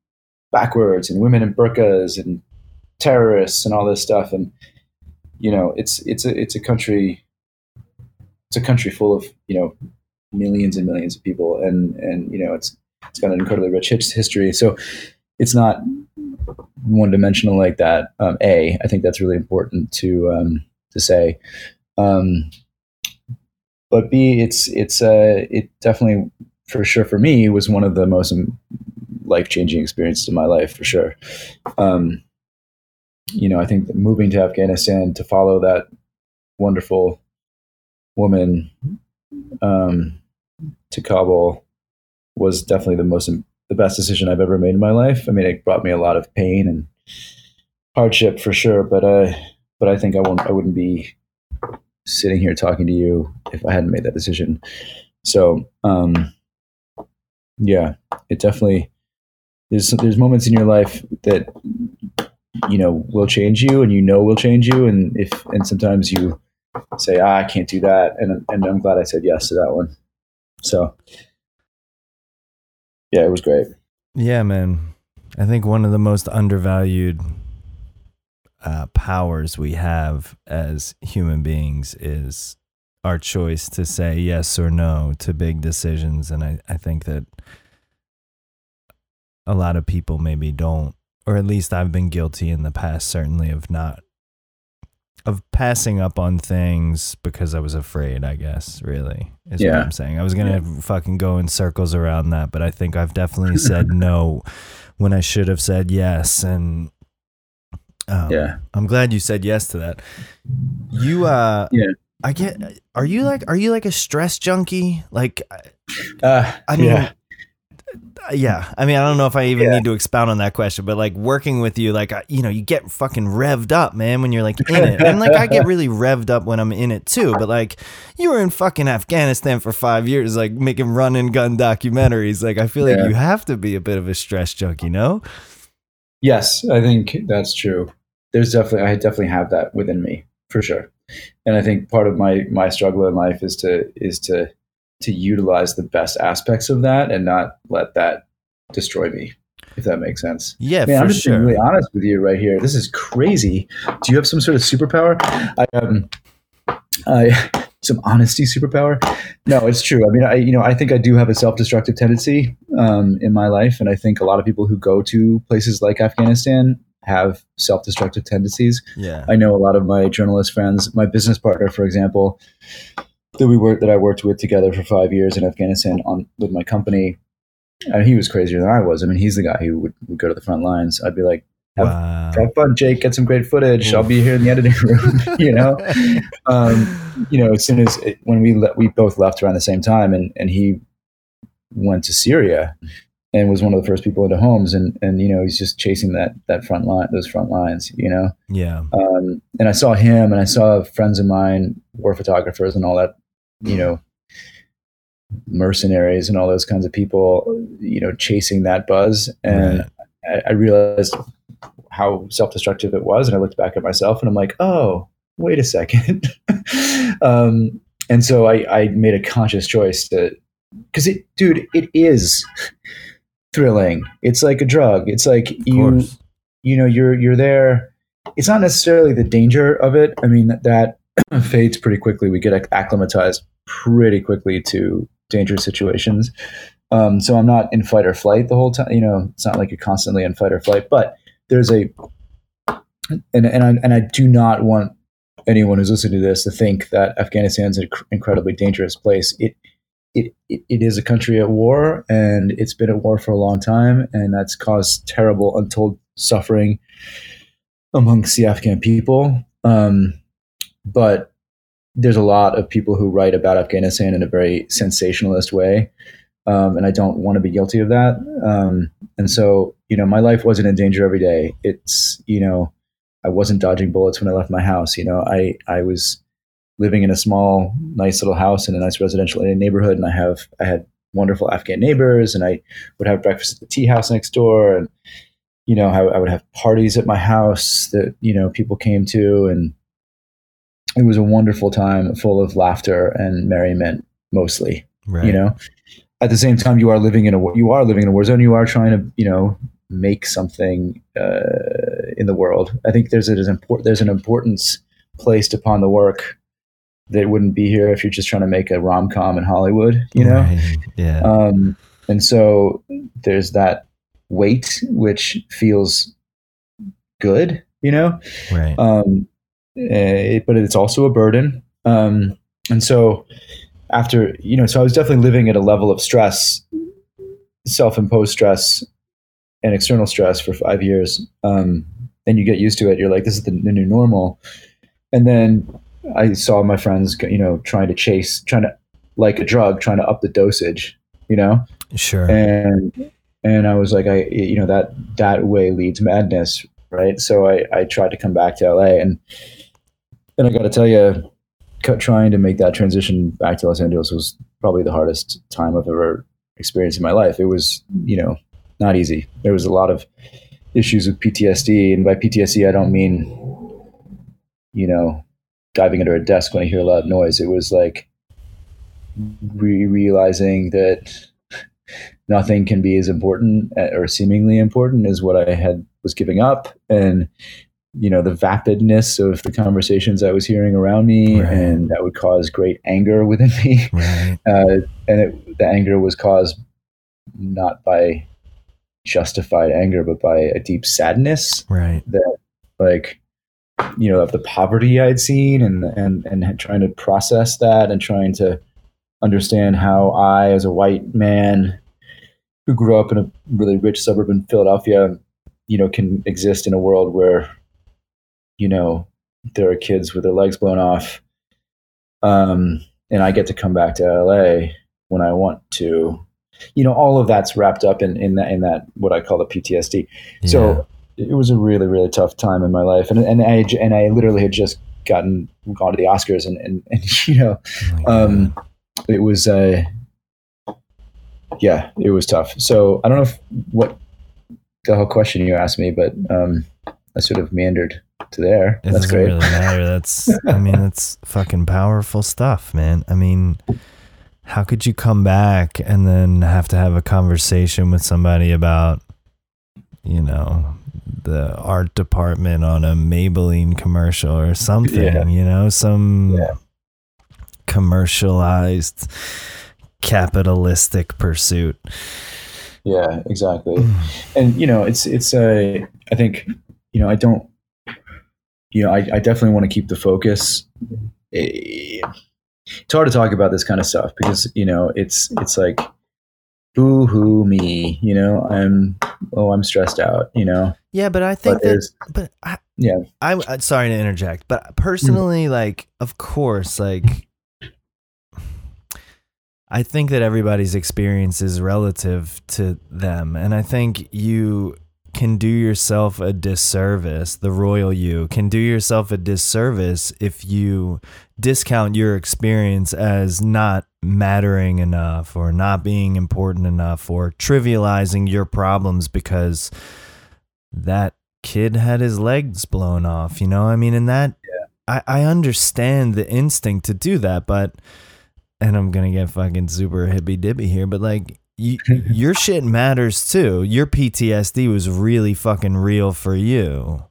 backwards and women in burqas and terrorists and all this stuff. And you know, it's it's a it's a country it's a country full of you know millions and millions of people, and and you know it's it's got an incredibly rich history. So it's not one dimensional like that. Um, a, I think that's really important to um, to say. Um, but B, it's it's uh, it definitely for sure for me was one of the most life changing experiences of my life for sure. Um, you know, I think moving to Afghanistan to follow that wonderful woman um, to Kabul was definitely the most the best decision I've ever made in my life. I mean, it brought me a lot of pain and hardship for sure, but uh, but I think I won't I wouldn't be sitting here talking to you if I hadn't made that decision. So, um, yeah, it definitely there's there's moments in your life that you know will change you, and you know will change you, and if and sometimes you say, ah, I can't do that, and and I'm glad I said yes to that one. So, yeah, it was great. Yeah, man. I think one of the most undervalued uh, powers we have as human beings is our choice to say yes or no to big decisions. And I, I think that a lot of people maybe don't, or at least I've been guilty in the past, certainly, of not. Of passing up on things because I was afraid, I guess, really, is what I'm saying. I was going to fucking go in circles around that, but I think I've definitely said no when I should have said yes. And um, Yeah. I'm glad you said yes to that. You, uh, Yeah. I get, are you like, are you like a stress junkie? Like, Uh, I mean, yeah. yeah. I mean, I don't know if I even Yeah. need to expound on that question, but like working with you, like, you know, you get fucking revved up, man, when you're like in it. And like, I get really revved up when I'm in it too. But like, you were in fucking Afghanistan for five years, like making run and gun documentaries. Like, I feel like you have to be a bit of a stress junkie, no? Yes, I think that's true. There's definitely I definitely have that within me for sure, and I think part of my my struggle in life is to is to to utilize the best aspects of that and not let that destroy me. if that makes sense. Yeah, Man, I'm just sure. being really honest with you right here. This is crazy. Do you have some sort of superpower? I um, I some honesty superpower. No, it's true. I mean, I you know, I think I do have a self-destructive tendency um, in my life, and I think a lot of people who go to places like Afghanistan have self-destructive tendencies. yeah. I know a lot of my journalist friends. My business partner, for example, that we worked that I worked with together for five years in Afghanistan on with my company. And he was crazier than I was. I mean, he's the guy who would, would go to the front lines. I'd be like, have, wow. "Have fun, Jake. Get some great footage. I'll be here in the editing room." you know, um, you know. As soon as it, when we le- we both left around the same time, and and he went to Syria and was one of the first people into Homs, and and you know he's just chasing that that front line, those front lines. You know, yeah. um, and I saw him, and I saw friends of mine, war photographers, and all that, you know, mercenaries and all those kinds of people, you know, chasing that buzz, and Right. I, I realized how self-destructive it was, and I looked back at myself, and I'm like, oh, wait a second, um, and so I, I made a conscious choice to, because it, dude, it is thrilling. It's like a drug. It's like you you know you're you're there. It's not necessarily the danger of it. I mean that, that fades pretty quickly. We get acclimatized pretty quickly to dangerous situations. Um, so i'm not in fight or flight the whole time you know it's not like you're constantly in fight or flight but there's a and and I, and I do not want anyone who's listening to this to think that afghanistan's an incredibly dangerous place. It it, it, it is a country at war and it's been at war for a long time and that's caused terrible untold suffering amongst the afghan people. Um, but there's a lot of people who write about afghanistan in a very sensationalist way um, and i don't want to be guilty of that. Um, and so you know my life wasn't in danger every day. It's you know i wasn't dodging bullets when i left my house. You know i i was living in a small, nice little house in a nice residential neighborhood, and I have I had wonderful Afghan neighbors, and I would have breakfast at the tea house next door, and you know I, I would have parties at my house that you know people came to, and it was a wonderful time, full of laughter and merriment, mostly. Right. You know, at the same time, you are living in a war- you are living in a war zone. You are trying to you know make something uh, in the world. I think there's an important there's an importance placed upon the work that wouldn't be here if you're just trying to make a rom com in Hollywood, you know? Right. Yeah. Um, and so there's that weight, which feels good, you know? right. Um, eh, but it's also a burden. Um, and so after, you know, so I was definitely living at a level of stress, self imposed stress and external stress for five years. Um, and you get used to it. You're like, this is the, the new normal. And then I saw my friends, you know, trying to chase, trying to, like a drug, trying to up the dosage, you know? sure. and and I was like, I you know that that way leads madness, right? So I I tried to come back to LA, and and I got to tell you, trying to make that transition back to Los Angeles was probably the hardest time I've ever experienced in my life. It was you know not easy. There was a lot of issues with PTSD, and by PTSD I don't mean you know diving under a desk when I hear a loud noise. It was like re- realizing that nothing can be as important uh, or seemingly important as what I had was giving up, and you know the vapidness of the conversations I was hearing around me, Right. and that would cause great anger within me. right. Uh, and it, the anger was caused not by justified anger, but by a deep sadness Right. that like you know of the poverty I'd seen and and and trying to process that and trying to understand how I as a white man who grew up in a really rich suburb in Philadelphia you know can exist in a world where you know there are kids with their legs blown off um and I get to come back to LA when I want to you know all of that's wrapped up in in that in that what I call the PTSD Yeah. so it was a really really tough time in my life. And and I and I literally had just gotten gone to the Oscars and and, and you know Oh um it was uh yeah it was tough. So I don't know if, what the whole question you asked me but um I sort of meandered to there. It that's doesn't great. really matter. That's, I mean, that's fucking powerful stuff, man. I mean, how could you come back and then have to have a conversation with somebody about you know, the art department on a Maybelline commercial or something, Yeah. you know, some Yeah. commercialized capitalistic pursuit. Yeah, exactly. and you know, it's it's a. I think you know, I don't. You know, I, I definitely want to keep the focus. Eh, It's hard to talk about this kind of stuff because you know it's it's like, boo hoo me. You know, I'm oh I'm stressed out. You know, Yeah, but I think but that but I, Yeah. I'm uh, sorry to interject, but personally, like, of course, like, I think that everybody's experience is relative to them, and I think you can do yourself a disservice. The royal you can do yourself a disservice if you discount your experience as not mattering enough or not being important enough or trivializing your problems because that kid had his legs blown off, you know? I mean, and that, I, I understand the instinct to do that, but, and I'm to get fucking super hippy dippy here, but like, you, your shit matters too. Your PTSD was really fucking real for you.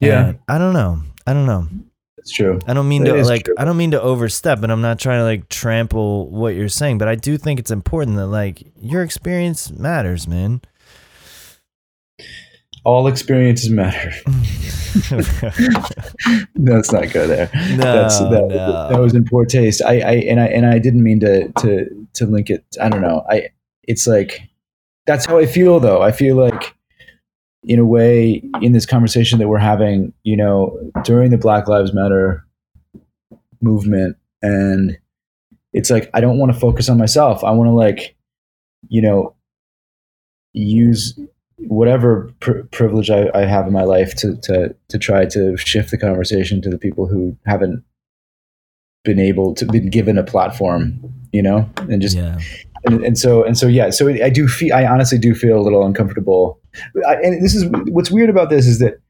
Yeah. And I don't know. I don't know. it's true. I don't mean It to like true. I don't mean to overstep and I'm not trying to like trample what you're saying, but I do think it's important that like your experience matters, man. All experiences matter. Let's not go there. That's that, no. that was in poor taste. I, I and I and I didn't mean to to to link it. I don't know. I it's like that's how I feel though. I feel like in a way in this conversation that we're having, you know, during the Black Lives Matter movement and it's like I don't want to focus on myself. I want to like you know use whatever pr- privilege I, I have in my life to, to to try to shift the conversation to the people who haven't been able to been given a platform, you know, and just yeah. and, and so and so yeah. So I do feel I honestly do feel a little uncomfortable. I, and this is what's weird about this is that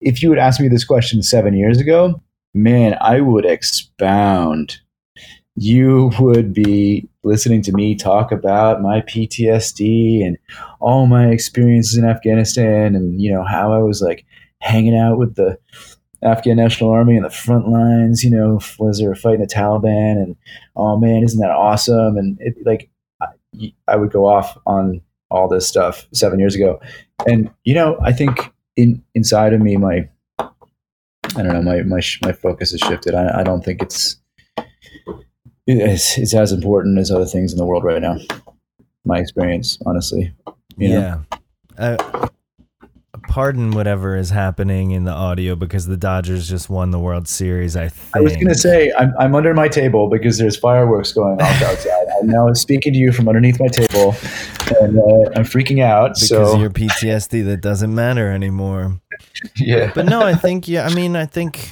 if you had asked me this question seven years ago, man, I would expound. You would be listening to me talk about my PTSD and all my experiences in Afghanistan and you know how I was like hanging out with the Afghan National Army in the front lines, you know, as they were fighting the Taliban and oh man, isn't that awesome? And it like I, I would go off on all this stuff seven years ago, and you know, I think in inside of me, my I don't know, my my my focus has shifted. I, I don't think it's it's it's as important as other things in the world right now. My experience, honestly. You know? Yeah. Uh, pardon whatever is happening in the audio because the Dodgers just won the World Series, I think. I was going to say I'm, I'm under my table because there's fireworks going off outside. I'm now speaking to you from underneath my table, and uh, I'm freaking out. because so of your PTSD that doesn't matter anymore. yeah, But no, I think yeah, I mean, I think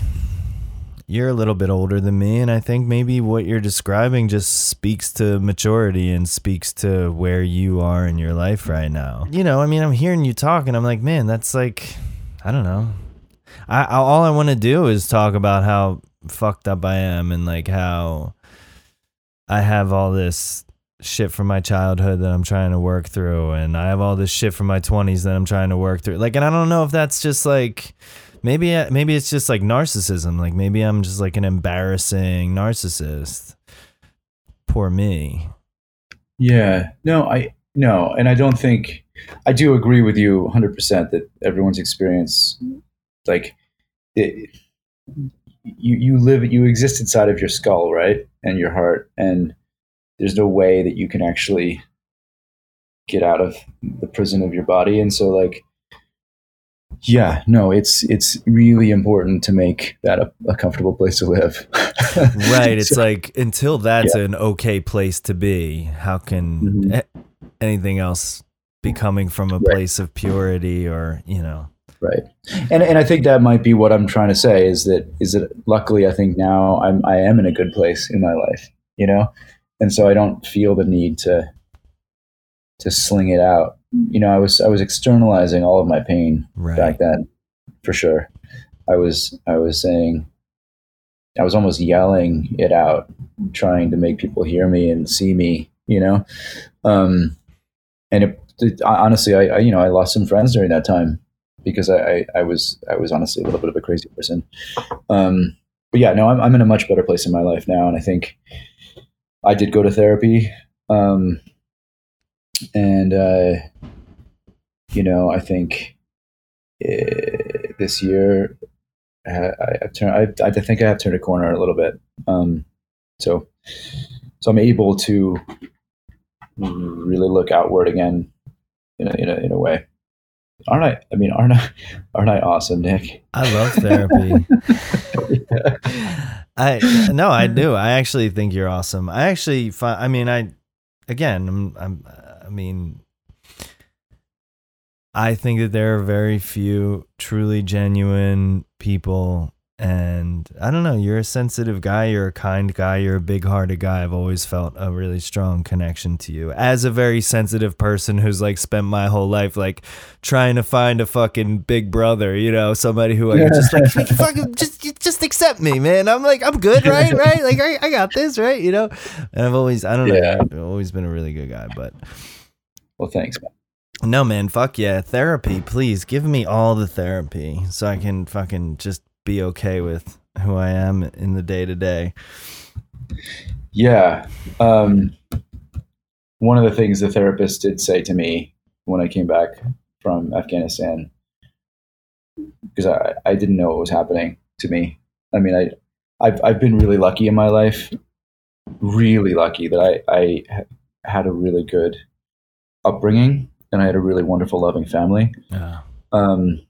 you're a little bit older than me and I think maybe what you're describing just speaks to maturity and speaks to where you are in your life right now. You know, I mean, I'm hearing you talk and I'm like, man, that's like I don't know. I, I all I want to do is talk about how fucked up I am and like how I have all this shit from my childhood that I'm trying to work through and I have all this shit from my 20s that I'm trying to work through. Like and I don't know if that's just like maybe maybe it's just like narcissism. Like maybe I'm just like an embarrassing narcissist. Poor me. yeah. No, I no, and I don't think I do agree with you 100 percent that everyone's experience, like, it, you you live you exist inside of your skull, right, and your heart, and there's no way that you can actually get out of the prison of your body, and so like. Yeah, no, it's it's really important to make that a, a comfortable place to live. Right. It's So- like until that's an okay place to be, how can Mhm. anything else be coming from a Right. place of purity or, you know? right and and i think that might be what i'm trying to say is that is that luckily i think now i'm i am in a good place in my life you know and so i don't feel the need to to sling it out you know i was i was externalizing all of my pain Right. back then for sure i was i was saying i was almost yelling it out trying to make people hear me and see me you know um and it honestly, I, I, you know I lost some friends during that time because I, I, I was I was honestly a little bit of a crazy person. Um, but yeah, no, I'm I'm in a much better place in my life now, and I think I did go to therapy, um, and uh, you know I think uh, this year I, have turned I, I think I have turned a corner a little bit. Um, so so I'm able to really look outward again in a, in a, in a way. Aren't I? I mean, aren't I? Aren't I awesome, Nick? I love therapy. I no, I do. I actually think you're awesome. I actually, I mean, I again, I'm, I'm, I mean, I think that there are very few truly genuine people and I don't know, you're a sensitive guy, you're a kind guy, you're a big hearted guy. I've always felt a really strong connection to you as a very sensitive person who's like spent my whole life like trying to find a fucking big brother, you know, somebody who I just like fucking just just accept me, man. I'm like, I'm good, right? Right? Like I, I got this, right? You know? And I've always I don't know, yeah. I've always been a really good guy, but well thanks, man. No, man, fuck yeah. Therapy, please give me all the therapy so I can fucking just be okay with who I am in the day to day. Yeah. Um, one of the things the therapist did say to me when I came back from Afghanistan, because I, I didn't know what was happening to me. I mean, I, I've, I've been really lucky in my life, really lucky that I, I had a really good upbringing and I had a really wonderful, loving family. Yeah. Um,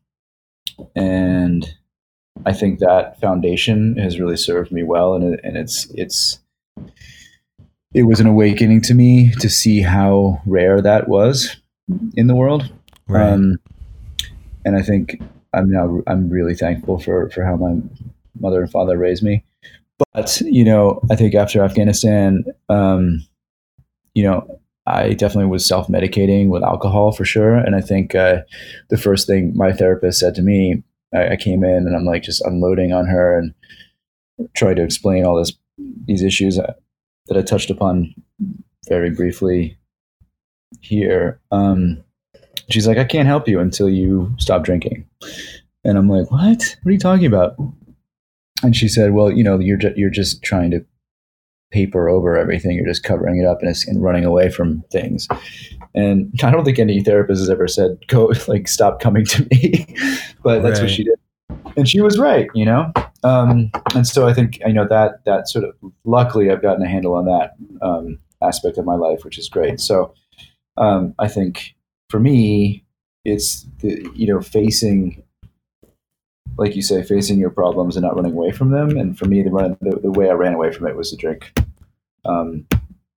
and I think that foundation has really served me well, and it, and it's it's it was an awakening to me to see how rare that was in the world. Right. Um, and I think I'm now I'm really thankful for for how my mother and father raised me. But you know, I think after Afghanistan, um, you know, I definitely was self medicating with alcohol for sure. And I think uh, the first thing my therapist said to me I, I came in and I'm like just unloading on her and trying to explain all this these issues that, that I touched upon very briefly here. Um, she's like, I can't help you until you stop drinking. And I'm like, what? What are you talking about? And she said, well, you know, you're, ju- you're just trying to paper over everything. You're just covering it up and, and running away from things. And I don't think any therapist has ever said, go, like, stop coming to me. but that's right. what she did. And she was right, you know? Um, and so I think, you know, that, that sort of, luckily I've gotten a handle on that um, aspect of my life, which is great. So um, I think for me, it's the, you know, facing like you say, facing your problems and not running away from them. And for me, the run, the, the way I ran away from it was to drink. Um,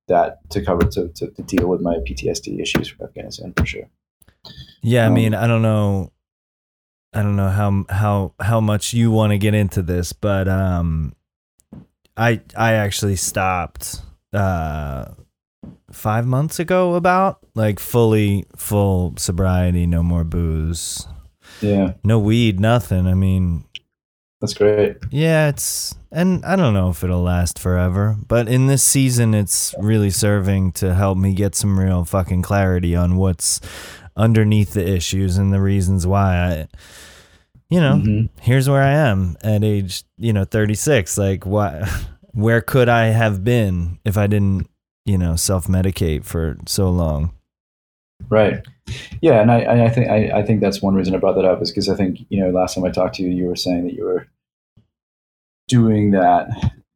that to cover to, to, to, deal with my PTSD issues from Afghanistan for sure. Yeah, I um, mean, I don't know, I don't know how how how much you want to get into this, but um, I I actually stopped uh five months ago about like fully full sobriety, no more booze, yeah. No weed, nothing. I mean, that's great. Yeah, it's and I don't know if it'll last forever, but in this season it's really serving to help me get some real fucking clarity on what's underneath the issues and the reasons why I you know, mm-hmm. here's where I am at age, you know, 36. Like what where could I have been if I didn't, you know, self-medicate for so long? Right. Yeah, and I, I think I, I, think that's one reason I brought that up is because I think you know last time I talked to you, you were saying that you were doing that,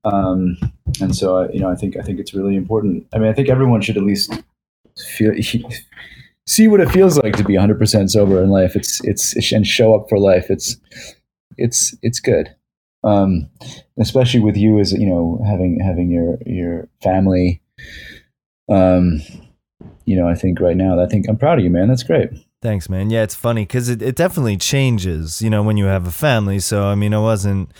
um, and so I, you know I think I think it's really important. I mean, I think everyone should at least feel see what it feels like to be 100 percent sober in life. It's it's and show up for life. It's it's it's good, um, especially with you as you know having having your your family. Um, you know, I think right now, I think I'm proud of you, man. That's great. Thanks, man. Yeah, it's funny because it, it definitely changes, you know, when you have a family. So, I mean, it wasn't,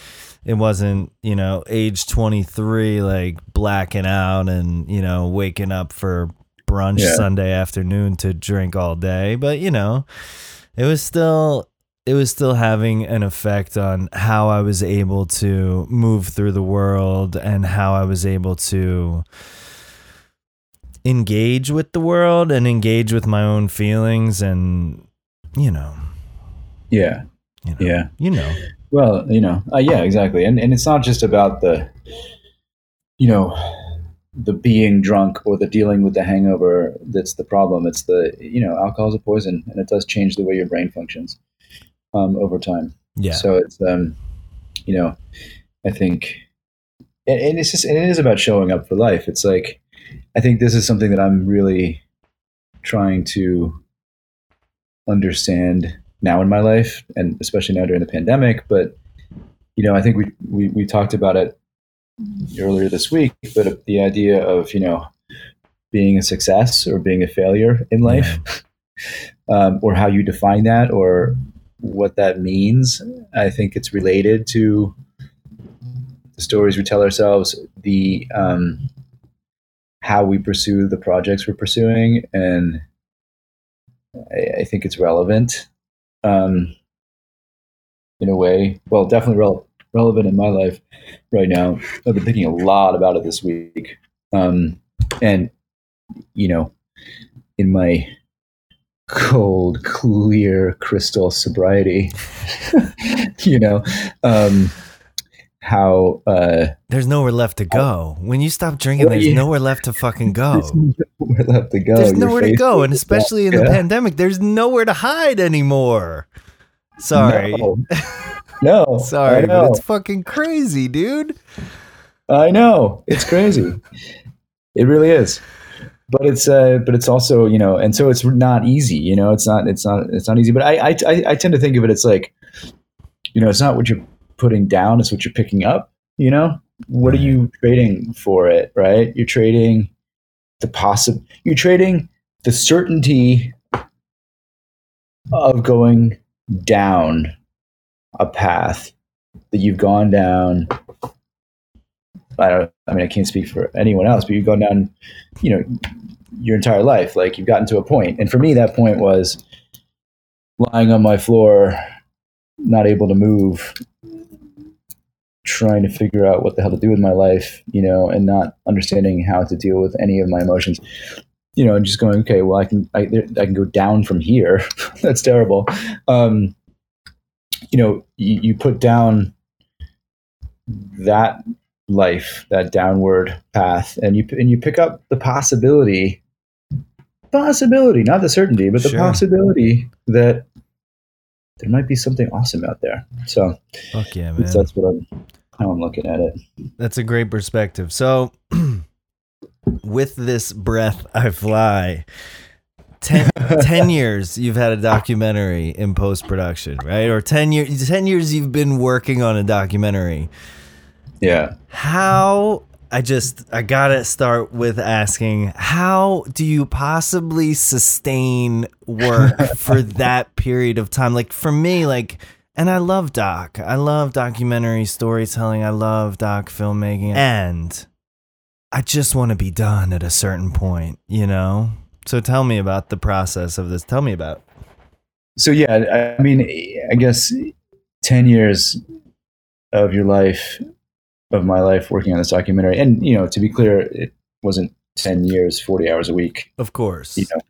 it wasn't, you know, age 23, like blacking out and, you know, waking up for brunch yeah. Sunday afternoon to drink all day. But, you know, it was still, it was still having an effect on how I was able to move through the world and how I was able to, engage with the world and engage with my own feelings and you know, Yeah. you know, Yeah. you know. Well, you know, uh, yeah, exactly. And and it's not just about the, you know, the being drunk or the dealing with the hangover that's the problem. It's the you know, alcohol is a poison, and it does change the way your brain functions um, over time. Yeah. So it's um, you know, I think, and, and it's just and it is about showing up for life. It's like, I think this is something that I'm really trying to understand now in my life, and especially now during the pandemic. But you know, I think we we, we talked about it earlier this week. But the idea of you know being a success or being a failure in life, um, or how you define that, or what that means. I think it's related to the stories we tell ourselves, the um, how we pursue the projects we're pursuing, and I, I think it's relevant um, in a way. Well, definitely rel- relevant in my life right now. I've been thinking a lot about it this week, um, and you know, in my cold, clear, crystal sobriety, you know, um, how uh, There's nowhere left to go. When you stop drinking, there's nowhere left to fucking go. there's nowhere left to go. There's nowhere to go, and especially in the vodka. pandemic, there's nowhere to hide anymore. Sorry. No, no Sorry, but it's fucking crazy, dude. I know it's crazy. it really is. But it's uh, but it's also you know, and so it's not easy. You know, it's not it's not it's not easy. But I I I, I tend to think of it. It's like, you know, it's not what you're putting down; is what you're picking up. You know, what are you trading for it? Right? You're trading the possible. You're trading the certainty of going down a path that you've gone down I don't. I mean, I can't speak for anyone else, but you've gone down, you know, your entire life. Like you've gotten to a point, and for me, that point was lying on my floor, not able to move, trying to figure out what the hell to do with my life, you know, and not understanding how to deal with any of my emotions. You know, and just going, okay, well, I can, I, I can go down from here. That's terrible. Um, you know, you, you put down that life, that downward path, and you and you pick up the possibility, possibility, not the certainty, but the Sure. possibility that there might be something awesome out there. So Fuck yeah, man. that's, what I'm how I'm looking at it. That's a great perspective. So, with this breath I fly, 10, 10 years you've had a documentary in post production, right? Or 10 years 10 years you've been working on a documentary. Yeah. How I just I got to start with asking how do you possibly sustain work for that period of time? Like for me like and I love doc. I love documentary storytelling. I love doc filmmaking. And I just want to be done at a certain point, you know? So tell me about the process of this. Tell me about. So yeah, I mean, I guess ten years of your life, of my life, working on this documentary, and you know, to be clear, it wasn't ten years, forty hours a week. Of course. You know,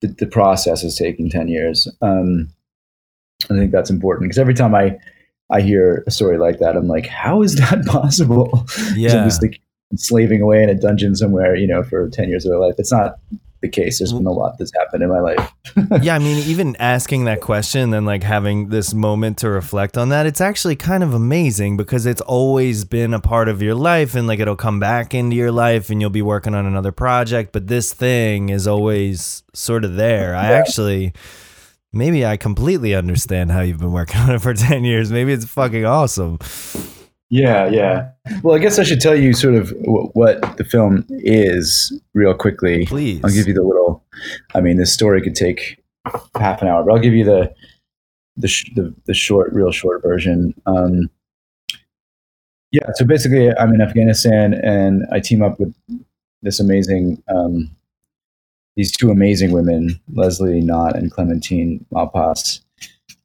the, the process is taking 10 years. Um, I think that's important because every time I, I hear a story like that, I'm like, how is that possible? Yeah. Like slaving away in a dungeon somewhere, you know, for 10 years of their life. It's not the case. There's been a lot that's happened in my life. yeah, I mean, even asking that question and then like having this moment to reflect on that, it's actually kind of amazing because it's always been a part of your life and like it'll come back into your life and you'll be working on another project. But this thing is always sort of there. I actually, maybe I completely understand how you've been working on it for 10 years. Maybe it's fucking awesome. Yeah, yeah. Well, I guess I should tell you sort of w- what the film is real quickly. Please. I'll give you the little. I mean, this story could take half an hour, but I'll give you the the sh- the, the short, real short version. Um, yeah. So basically, I'm in Afghanistan, and I team up with this amazing, um, these two amazing women, Leslie Knott and Clementine Malpas,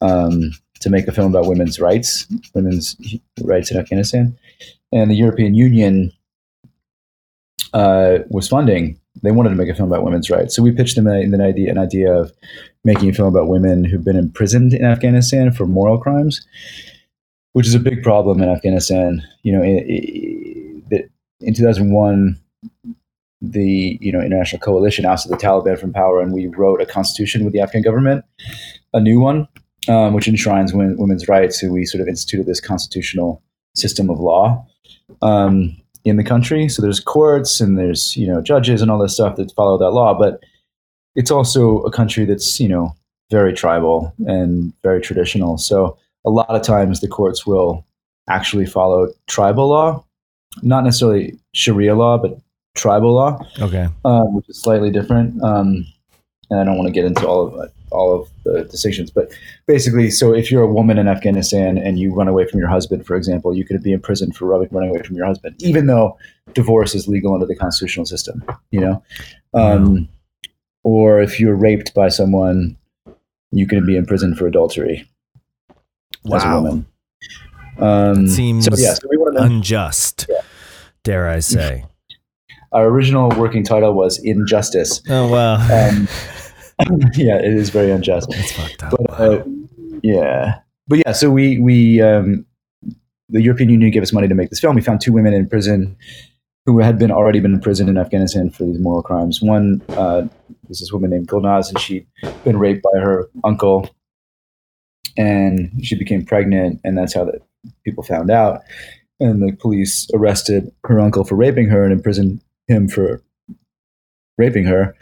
um, to make a film about women's rights, women's rights in Afghanistan, and the European Union uh, was funding they wanted to make a film about women's rights. So we pitched them an, idea, an idea of making a film about women who've been imprisoned in Afghanistan for moral crimes, which is a big problem in Afghanistan. You know, in, in 2001, the you know international coalition ousted the Taliban from power, and we wrote a constitution with the Afghan government, a new one, um, which enshrines women, women's rights. So we sort of instituted this constitutional system of law. Um, in the country. So there's courts and there's you know judges and all this stuff that follow that law, but it's also a country that's you know very tribal and very traditional. So a lot of times the courts will actually follow tribal law, not necessarily Sharia law, but tribal law. Okay, um, which is slightly different. Um, and I don't want to get into all of it all of the decisions. But basically, so if you're a woman in Afghanistan and you run away from your husband, for example, you could be imprisoned for running away from your husband, even though divorce is legal under the constitutional system. You know, um, or if you're raped by someone, you can be imprisoned for adultery wow. as a woman. Um, seems so, yeah, so unjust, yeah. dare I say. Our original working title was Injustice. Oh wow! Um, yeah, it is very unjust. It's fucked up. But, uh, yeah, but yeah. So we we um, the European Union gave us money to make this film. We found two women in prison who had been already been in prison in Afghanistan for these moral crimes. One uh, was this woman named Gulnaz, and she'd been raped by her uncle, and she became pregnant, and that's how the people found out. And the police arrested her uncle for raping her and imprisoned him for raping her.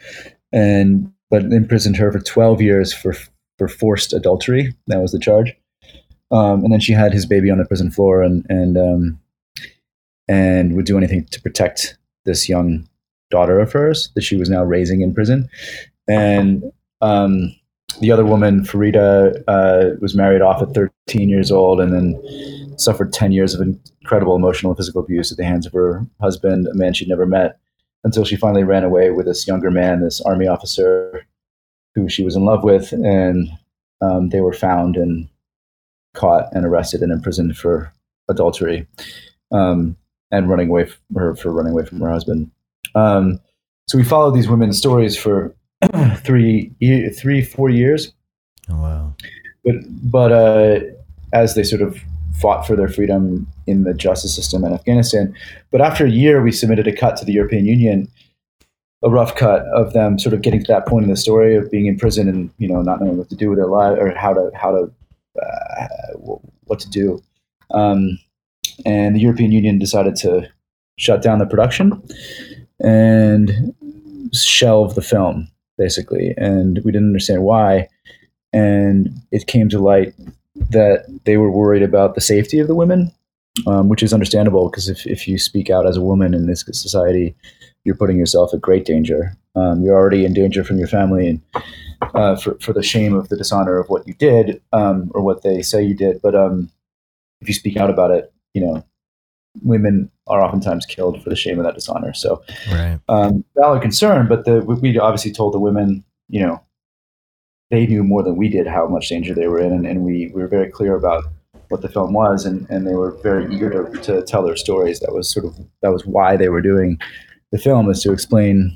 And but imprisoned her for 12 years for for forced adultery. That was the charge. Um, and then she had his baby on the prison floor and and um, and would do anything to protect this young daughter of hers that she was now raising in prison. And um, the other woman, Farida, uh, was married off at 13 years old and then suffered 10 years of incredible emotional and physical abuse at the hands of her husband, a man she'd never met until she finally ran away with this younger man, this army officer who she was in love with, and um, they were found and caught and arrested and imprisoned for adultery um, and running away from her for running away from her husband. Um, so we followed these women's stories for three, three, four years. Oh, wow! But but uh, as they sort of fought for their freedom in the justice system in Afghanistan. But after a year, we submitted a cut to the European Union, a rough cut of them sort of getting to that point in the story of being in prison and you know not knowing what to do with their life or how to how to uh, what to do. Um, and the European Union decided to shut down the production and shelve the film basically, and we didn't understand why. And it came to light that they were worried about the safety of the women, um, which is understandable because if, if you speak out as a woman in this society, you're putting yourself at great danger. Um, you're already in danger from your family and uh, for, for the shame of the dishonor of what you did um, or what they say you did. But um, if you speak out about it, you know, women are oftentimes killed for the shame of that dishonor. So, right. Um, valid concern, but the, we obviously told the women, you know, they knew more than we did how much danger they were in, and, and we, we were very clear about what the film was, and, and they were very eager to, to tell their stories. That was sort of that was why they were doing the film is to explain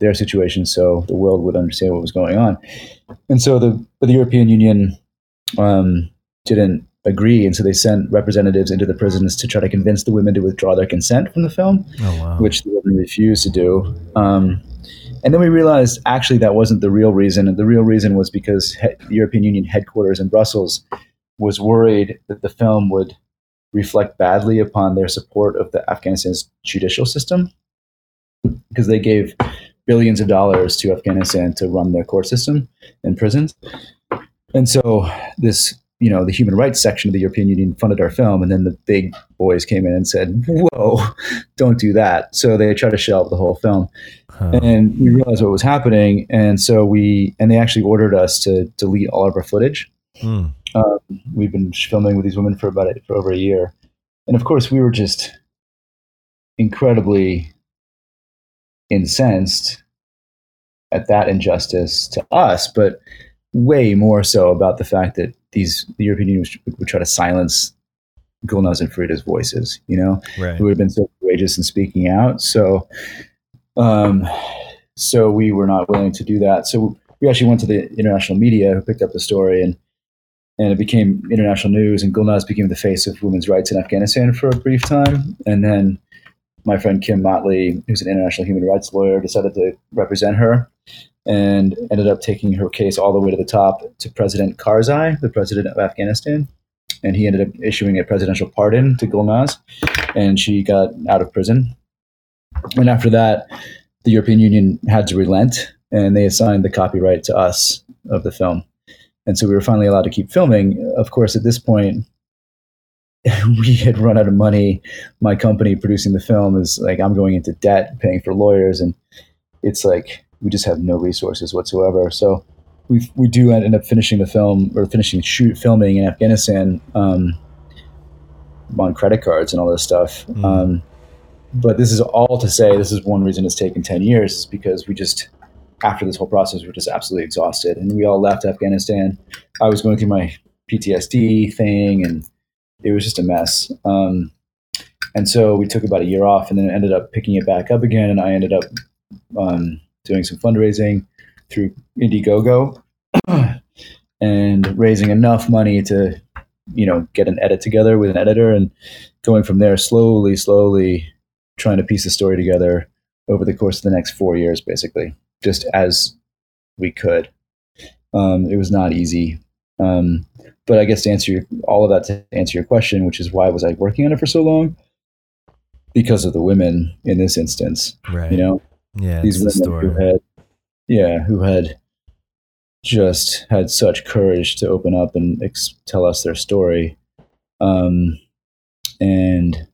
their situation so the world would understand what was going on. And so the the European Union um, didn't agree, and so they sent representatives into the prisons to try to convince the women to withdraw their consent from the film, oh, wow. which the women refused to do. Um, and then we realized actually that wasn't the real reason. And the real reason was because he- the European Union headquarters in Brussels was worried that the film would reflect badly upon their support of the Afghanistan's judicial system because they gave billions of dollars to Afghanistan to run their court system and prisons. And so this you know, the human rights section of the European Union funded our film, and then the big boys came in and said, "Whoa, don't do that." So they tried to shelve the whole film, huh. and we realized what was happening, and so we and they actually ordered us to delete all of our footage. Hmm. Um, we've been filming with these women for about for over a year, and of course, we were just incredibly incensed at that injustice to us, but way more so about the fact that these the European Union would, try to silence Gulnaz and Farida's voices, you know, right. who had been so courageous in speaking out. So, um, So we were not willing to do that. So we actually went to the international media who picked up the story and and it became international news and Gulnaz became the face of women's rights in Afghanistan for a brief time. And then my friend Kim Motley, who's an international human rights lawyer, decided to represent her and ended up taking her case all the way to the top to President Karzai, the president of Afghanistan. And he ended up issuing a presidential pardon to Gulnaz, and she got out of prison. And after that, the European Union had to relent, and they assigned the copyright to us of the film. And so we were finally allowed to keep filming. Of course, at this point, we had run out of money. My company producing the film is like, I'm going into debt, paying for lawyers, and it's like we just have no resources whatsoever. So we we do end up finishing the film or finishing shoot filming in Afghanistan um, on credit cards and all this stuff. Mm. Um, but this is all to say, this is one reason it's taken ten years, is because we just after this whole process, we're just absolutely exhausted, and we all left Afghanistan. I was going through my PTSD thing, and it was just a mess. Um, and so we took about a year off, and then ended up picking it back up again. And I ended up um, doing some fundraising through Indiegogo and raising enough money to, you know, get an edit together with an editor and going from there slowly, slowly trying to piece the story together over the course of the next four years, basically, just as we could. Um, it was not easy. Um, but I guess to answer your, all of that to answer your question, which is why was I working on it for so long? Because of the women in this instance, right? You know, yeah, these women the who had, yeah, who had just had such courage to open up and ex- tell us their story, um, and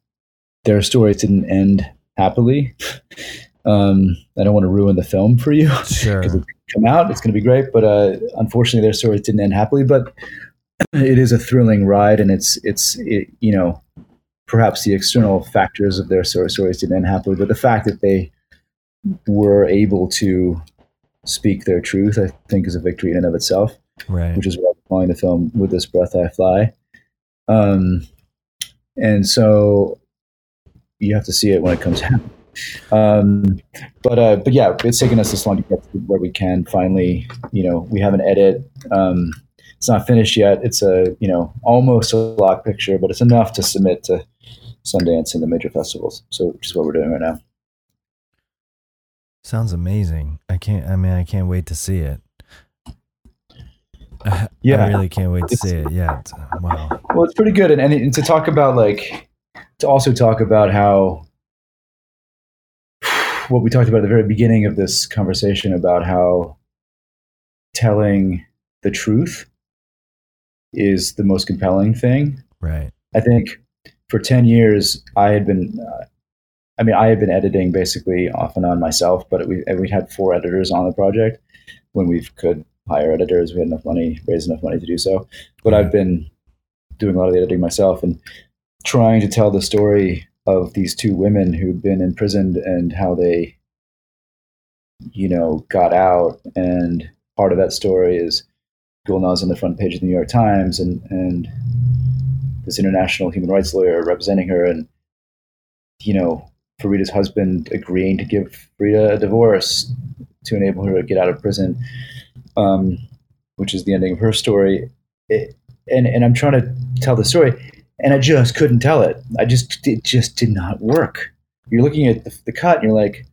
their stories didn't end happily. um, I don't want to ruin the film for you. Sure. come out, it's going to be great, but uh, unfortunately, their stories didn't end happily. But it is a thrilling ride, and it's it's it, you know perhaps the external factors of their story stories didn't end happily, but the fact that they were able to speak their truth, I think, is a victory in and of itself. Right. Which is why I'm calling the film "With This Breath I Fly." Um, and so you have to see it when it comes out. Um, but uh, but yeah, it's taken us this long to get to where we can finally. You know, we have an edit. Um, it's not finished yet. It's a you know almost a lock picture, but it's enough to submit to Sundance and the major festivals. So, which is what we're doing right now. Sounds amazing. I can't. I mean, I can't wait to see it. yeah, I really can't wait to see it. Yeah, wow. Well, it's pretty good, and, and to talk about like to also talk about how what we talked about at the very beginning of this conversation about how telling the truth is the most compelling thing. Right. I think for 10 years, I had been, uh, I mean, I had been editing basically off and on myself, but we, we had four editors on the project when we could hire editors. We had enough money, raise enough money to do so. But I've been doing a lot of the editing myself and trying to tell the story of these two women who'd been imprisoned and how they, you know, got out. And part of that story is Gulnaz on the front page of the New York Times and, and this international human rights lawyer representing her and you know Farida's husband agreeing to give Farida a divorce to enable her to get out of prison, um, which is the ending of her story. It, and and I'm trying to tell the story, and I just couldn't tell it. I just it just did not work. You're looking at the, the cut, and you're like,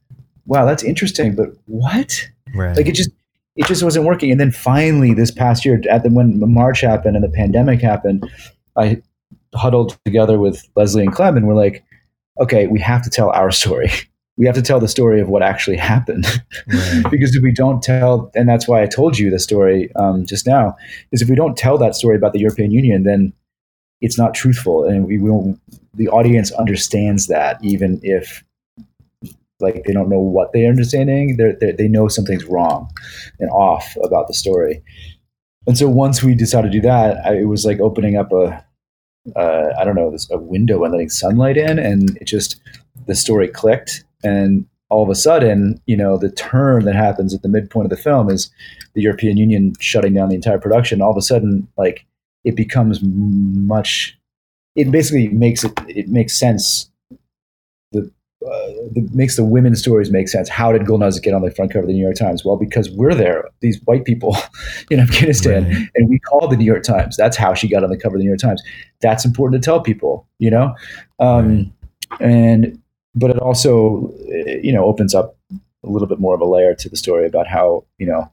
"Wow, that's interesting," but what? Right. Like it just it just wasn't working. And then finally, this past year, at the when March happened and the pandemic happened, I huddled together with Leslie and Clem, and we're like, okay, we have to tell our story. We have to tell the story of what actually happened, right. because if we don't tell, and that's why I told you the story um, just now, is if we don't tell that story about the European Union, then it's not truthful, and we will. The audience understands that, even if like they don't know what they're understanding, they're, they're, they know something's wrong and off about the story. And so once we decided to do that, I, it was like opening up a uh, I don't know, a window and letting sunlight in, and it just the story clicked, and all of a sudden, you know, the turn that happens at the midpoint of the film is the European Union shutting down the entire production. All of a sudden, like it becomes much. It basically makes it it makes sense. The uh, that makes the women's stories make sense. How did Gulnaz get on the front cover of the New York Times? Well, because we're there, these white people in Afghanistan, Right. and we call the New York Times. That's how she got on the cover of the New York Times. That's important to tell people, you know, um, and but it also, you know, opens up a little bit more of a layer to the story about how you know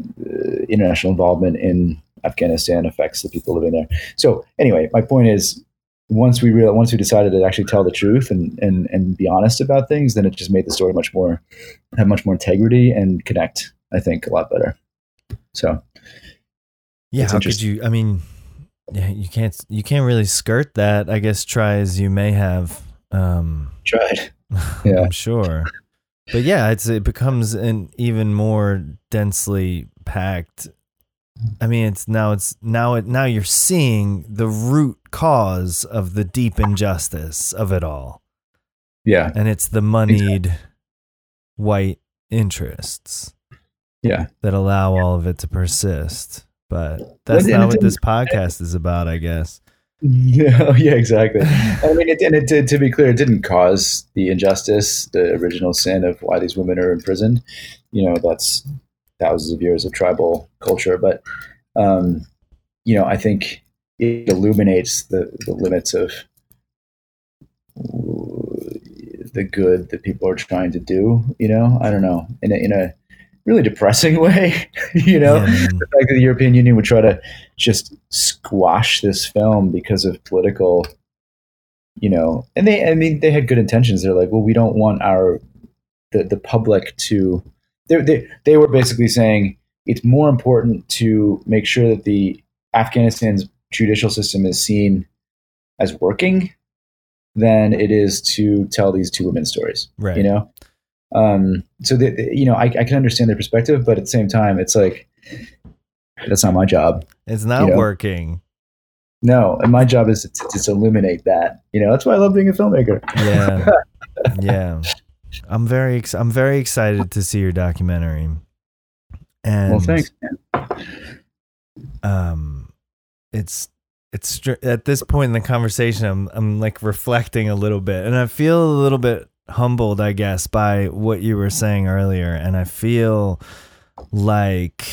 uh, international involvement in Afghanistan affects the people living there. So anyway, my point is, once we real once we decided to actually tell the truth and and and be honest about things, then it just made the story much more have much more integrity and connect. I think a lot better. So Yeah, how could you? I mean, yeah, you can't you can't really skirt that. I guess try as you may have. Um, tried. Yeah. I'm sure, but yeah, it's it becomes an even more densely packed. I mean, it's now it's now it now you're seeing the root cause of the deep injustice of it all, Yeah, and it's the moneyed white interests yeah, that allow all of it to persist. But that's not what this podcast is about, I guess. yeah, oh, yeah, exactly. I mean, it, and it did. To be clear, it didn't cause the injustice, the original sin of why these women are imprisoned. You know, that's thousands of years of tribal culture. But, um, you know, I think it illuminates the, the limits of the good that people are trying to do. You know, I don't know, in a, in a really depressing way. you know, Yeah, the fact that the European Union would try to just squash this film because of political, you know, and they, I mean, they had good intentions. They're like, well, we don't want our the the public to. They they they were basically saying it's more important to make sure that the Afghanistan's judicial system is seen as working than it is to tell these two women's stories right. you know um so that you know I, I can understand their perspective but at the same time it's like that's not my job It's not you know? working. no and my job is to, to illuminate that you know that's why i love being a filmmaker Yeah. yeah. I'm very ex- I'm very excited to see your documentary. And well thanks man. um it's it's str- at this point in the conversation I'm I'm like reflecting a little bit and I feel a little bit humbled I guess by what you were saying earlier and I feel like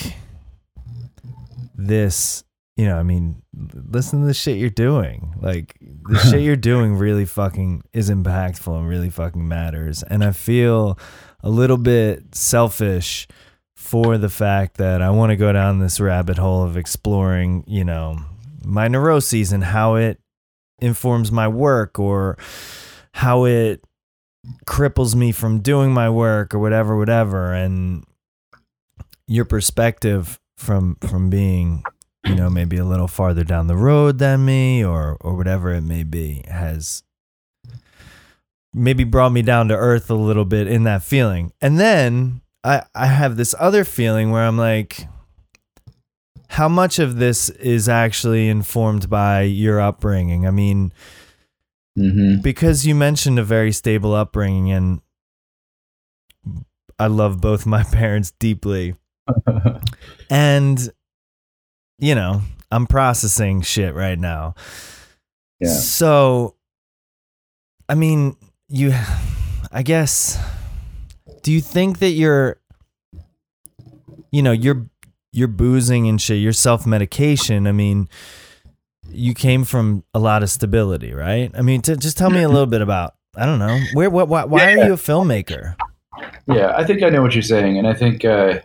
this you know I mean listen to the shit you're doing. Like the shit you're doing really fucking is impactful and really fucking matters. And I feel a little bit selfish for the fact that I want to go down this rabbit hole of exploring, you know, my neuroses and how it informs my work or how it cripples me from doing my work or whatever whatever. And your perspective from from being you know maybe a little farther down the road than me or or whatever it may be has maybe brought me down to earth a little bit in that feeling. And then I I have this other feeling where I'm like how much of this is actually informed by your upbringing? I mean, mm-hmm. because you mentioned a very stable upbringing and I love both my parents deeply. And you know, I'm processing shit right now. yeah So, I mean, you, I guess, do you think that you're, you know, you're, you're boozing and shit, your self medication? I mean, you came from a lot of stability, right? I mean, to, just tell me a little bit about, I don't know, where, what, why, why are you a filmmaker? Yeah, I think I know what you're saying, and I think. Uh,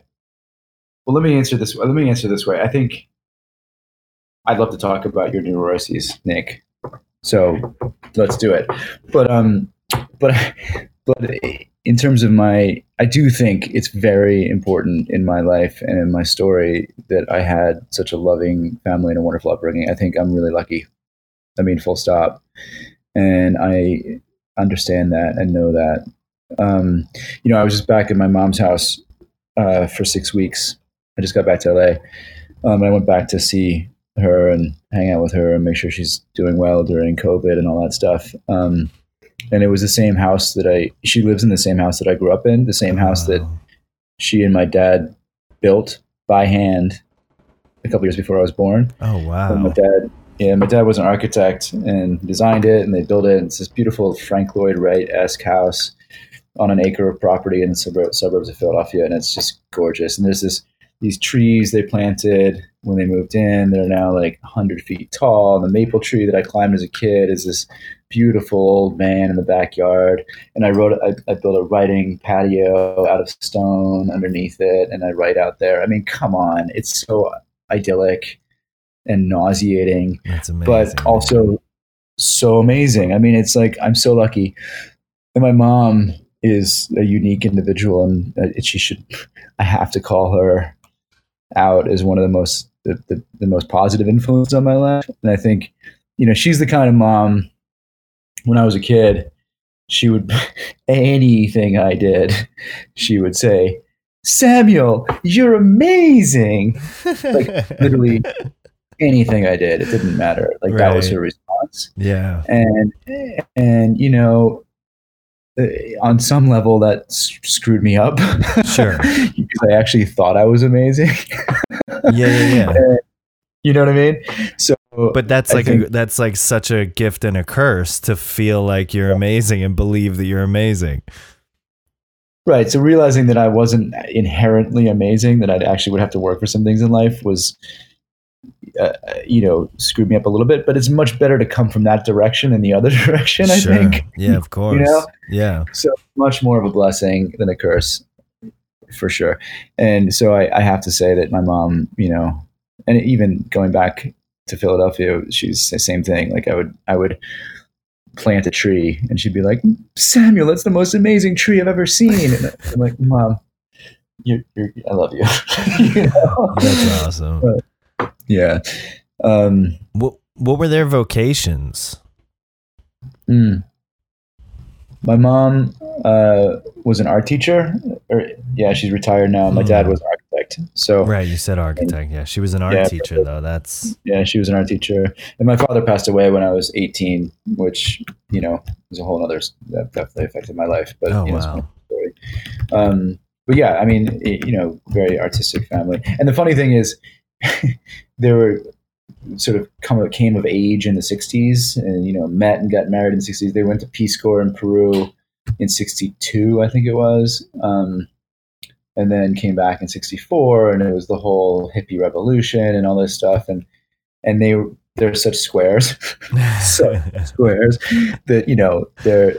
well, let me answer this. Let me answer this way. I think I'd love to talk about your neuroses, Nick. So let's do it. But um, but but in terms of my, I do think it's very important in my life and in my story that I had such a loving family and a wonderful upbringing. I think I'm really lucky. I mean, full stop. And I understand that and know that. Um, you know, I was just back in my mom's house uh, for six weeks. I just got back to LA. Um, I went back to see her and hang out with her and make sure she's doing well during COVID and all that stuff. Um, and it was the same house that I, she lives in the same house that I grew up in, the same house that she and my dad built by hand a couple years before I was born. Oh, When my dad, yeah, my dad was an architect and designed it, and they built it. It's this beautiful Frank Lloyd Wright esque house on an acre of property in the suburb, suburbs of Philadelphia, and it's just gorgeous. And there's this these trees they planted when they moved in. They're now like 100 feet tall. And the maple tree that I climbed as a kid is this beautiful old man in the backyard. And I wrote, I, I built a writing patio out of stone underneath it, and I write out there. I mean, come on, it's so idyllic and nauseating, That's amazing. but also so amazing. I mean, it's like I'm so lucky. And my mom is a unique individual, and uh, she should. I have to call her out as one of the most the, the, the most positive influence on my life. And I think, you know, she's the kind of mom. When I was a kid, she would anything I did, she would say, "Samuel, you're amazing." like, literally anything I did, it didn't matter. Like that was her response yeah. and and you know Uh, on some level that s- screwed me up Sure. because i actually thought i was amazing Yeah, yeah, yeah. you know what i mean so But that's like a, that's like such a gift and a curse to feel like you're amazing and believe that you're amazing. right so realizing that i wasn't inherently amazing that i actually would have to work for some things in life was uh, you know screwed me up a little bit but it's much better to come from that direction than the other direction i think Yeah, of course. know? Yeah. so much more of a blessing than a curse for sure and so I, I have to say that my mom you know and even going back to philadelphia she's the same thing like i would i would plant a tree and she'd be like samuel that's the most amazing tree i've ever seen and i'm like mom you're, you're, i love you, you know? That's awesome. Yeah um What what were their vocations? mm. my mom uh, was an art teacher or yeah she's retired now my dad Mm. was an architect so Right, you said architect. Yeah, she was an art Yeah, teacher though. That's Yeah, she was an art teacher, and my father passed away when I was 18, which you know was a whole other that definitely affected my life. But oh you know, wow. Um, but yeah, I mean, it- you know, very artistic family. And the funny thing is, they were sort of come came of age in the 60s, and you know, met and got married in the 60s. They went to Peace Corps in Peru in 62, I think it was. Um, and then came back in 64 and it was the whole hippie revolution and all this stuff and and they they're such squares so squares that you know they're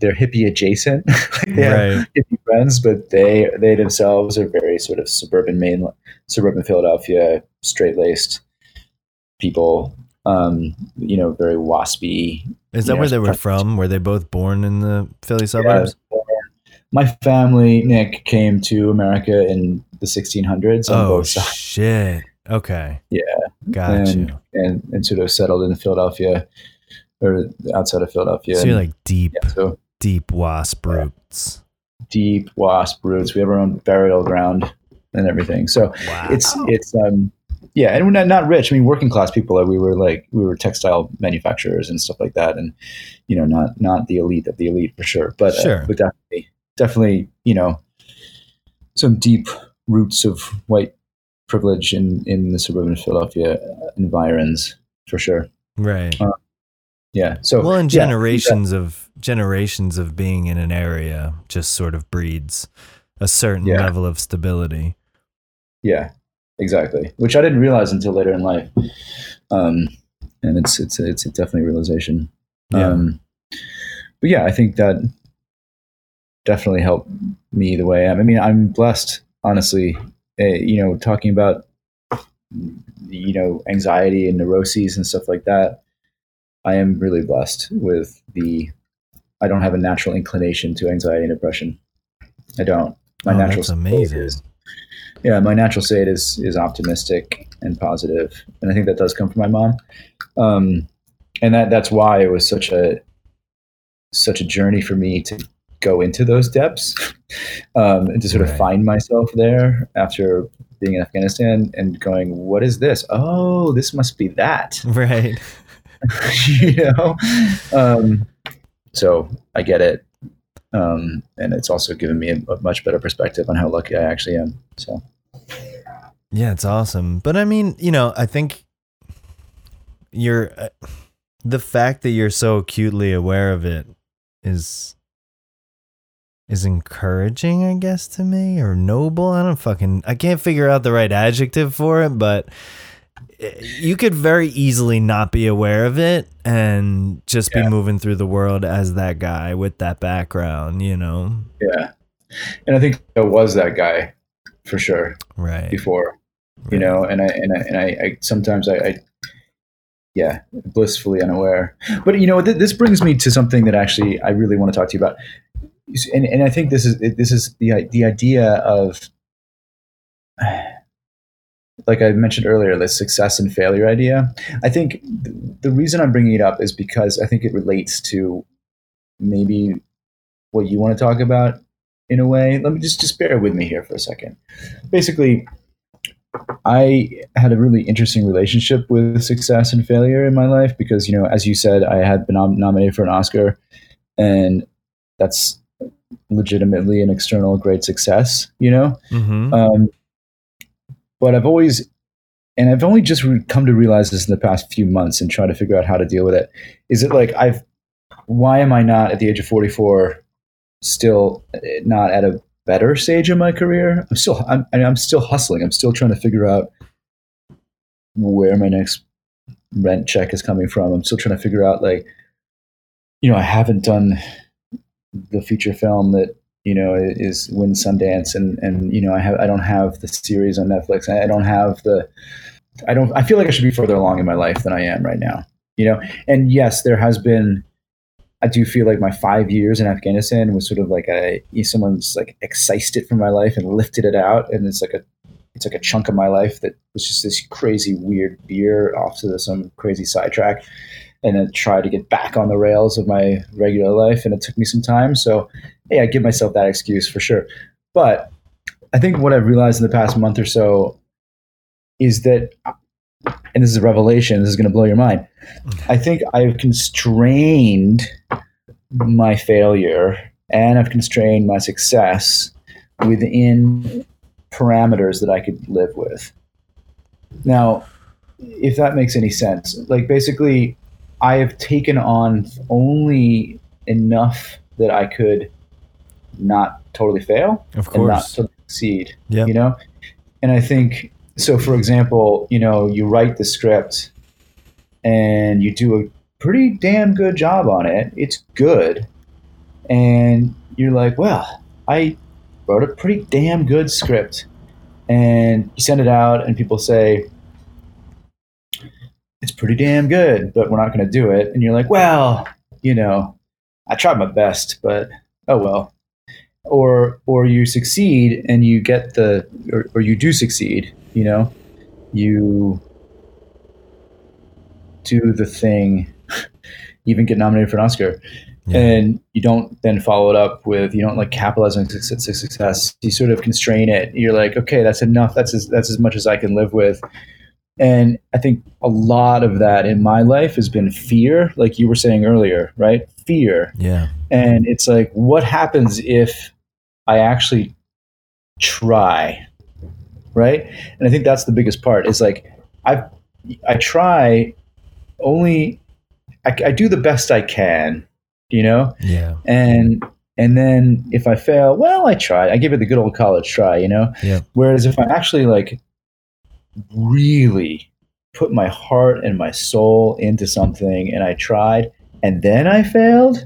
they're hippie adjacent Like, they right. hippie friends but they they themselves are very sort of suburban main suburban philadelphia straight-laced people um you know very waspy Is that Yeah, where they were from? Were they both born in the Philly suburbs? Yeah. my family nick came to america in the 1600s on oh shit. Okay. Yeah. Got and, you. and and sort of settled in Philadelphia or outside of Philadelphia. So you're like deep, yeah, so deep wasp roots. deep wasp roots. We have our own burial ground and everything. So Wow. it's it's um yeah, and we're not, not rich. I mean, working class people. Like we were like we were textile manufacturers and stuff like that, and you know, not not the elite of the elite for sure, but uh, but definitely definitely you know some deep roots of white privilege in in the suburban Philadelphia environs for sure. right. uh, Yeah. So well, and yeah, generations of generations of being in an area just sort of breeds a certain Yeah. level of stability. Yeah, exactly. Which I didn't realize until later in life. Um, and it's it's it's a definitely realization. Yeah. Um, but yeah, I think that definitely helped me the way I am. I mean, I'm blessed, honestly. Uh, you know, talking about you know anxiety and neuroses and stuff like that. I am really blessed with the. I don't have a natural inclination to anxiety and depression. I don't. My oh, natural that's state amazing. is- yeah, my natural state is is optimistic and positive, and I think that does come from my mom. Um, and that that's why it was such a such a journey for me to go into those depths um, and to sort of find myself there after being in Afghanistan and going, what is this? Oh, this must be that, Right. you know. Um, so I get it, um, and it's also given me a, a much better perspective on how lucky I actually am. So. Yeah, it's awesome. But I mean, you know, I think you're uh, the fact that you're so acutely aware of it is is encouraging, I guess, to me or noble. I don't fucking I can't figure out the right adjective for it, but eh, you could very easily not be aware of it and just Yeah. be moving through the world as that guy with that background, you know. Yeah. And I think I was that guy for sure Right. before, you know, and I, and I, and I, I sometimes I, I, yeah, blissfully unaware. But you know, th- this brings me to something that actually I really want to talk to you about. And, and I think this is, this is the, the idea of, like I mentioned earlier, the success and failure idea. I think th- the reason I'm bringing it up is because I think it relates to maybe what you want to talk about in a way. Let me just just bear with me here for a second. Basically, I had a really interesting relationship with success and failure in my life because you know, as you said, I had been nom- nominated for an Oscar, and that's legitimately an external great success. You know, Mhm. um, but I've always, and I've only just re- come to realize this in the past few months and try to figure out how to deal with it. Is it like I've, why am I not at the age of 44 still eh, not at a better stage in my career? I'm still, I'm, I mean, I'm still hustling. I'm still trying to figure out where my next rent check is coming from. I'm still trying to figure out like, you know, I haven't done the feature film that you know is win Sundance, and and you know I have I don't have the series on Netflix. I don't have the I don't I feel like I should be further along in my life than I am right now. You know, and yes, there has been. I do feel like my five years in Afghanistan was sort of like a someone's like excised it from my life and lifted it out, and it's like a it's like a chunk of my life that was just this crazy weird beer off to some crazy sidetrack and then try to get back on the rails of my regular life and it took me some time. So hey i give myself that excuse for sure. But i think what i've realized in the past month or so is that and this is a revelation this is going to blow your mind. Mm. I think i've constrained my failure and i've constrained my success within parameters that i could live with. Now if that makes any sense like basically I have taken on only enough that I could not totally fail Of and not totally succeed. Yeah. You know? And I think so for example, you know, you write the script and you do a pretty damn good job on it. It's good. And you're like, well, I wrote a pretty damn good script. And you send it out and people say, it's pretty damn good, but we're not going to do it. And you're like, well, you know, I tried my best, but oh well. Or or you succeed and you get the or, or you do succeed, you know, you do the thing, even get nominated for an Oscar, Yeah. and you don't then follow it up with you don't like capitalize on success. success. You sort of constrain it. You're like, okay, that's enough. That's as, that's as much as I can live with. And I think a lot of that in my life has been fear, like you were saying earlier, right? Fear. yeah. And it's like, what happens if I actually try? Right. And I think that's the biggest part is like, I, I try only, I, I do the best I can, you know? Yeah. And, and then if I fail, well, I tried. I give it the good old college try, you know? Yeah. Whereas if I actually like really put my heart and my soul into something and I tried and then I failed,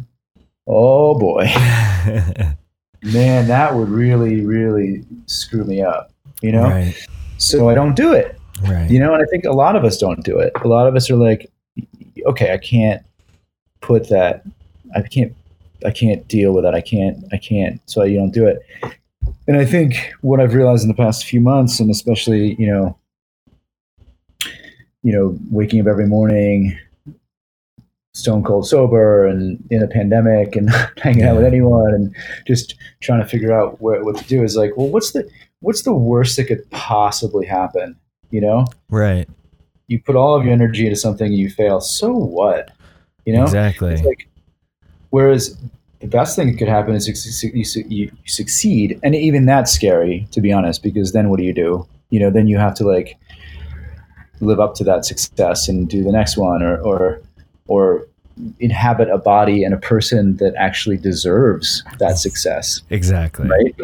oh boy, man, that would really, really screw me up, you know? Right. So I don't do it, Right. you know? And I think a lot of us don't do it. A lot of us are like, okay, I can't put that, I can't, I can't deal with that. I can't, I can't. So you don't do it. And I think what I've realized in the past few months, and especially, you know, you know, waking up every morning, stone cold sober, and in a pandemic, and not hanging out with anyone, and just trying to figure out what, what to do is like, well, what's the what's the worst that could possibly happen? You know, right. you put all of your energy into something, and you fail. So what? You know, exactly. it's like, whereas the best thing that could happen is you, suc- you, su- you you succeed, and even that's scary to be honest, because then what do you do? You know, then you have to like, live up to that success and do the next one or or or inhabit a body and a person that actually deserves that success. Exactly. right?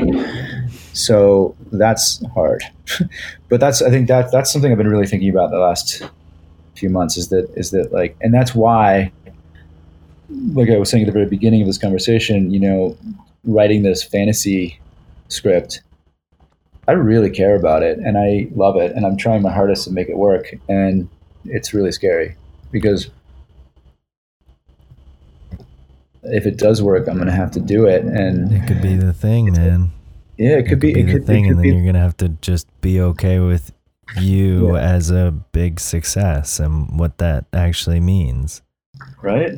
So that's hard. But that's i think that that's something i've been really thinking about the last few months is that is that like and that's why like i was saying at the very beginning of this conversation you know writing this fantasy script i really care about it and i love it and i'm trying my hardest to make it work and it's really scary because if it does work i'm going to have to do it and It could be the thing, man. yeah it could be it the could, thing, it and then be you're gonna have to just be okay with you Yeah. as a big success and what that actually means. right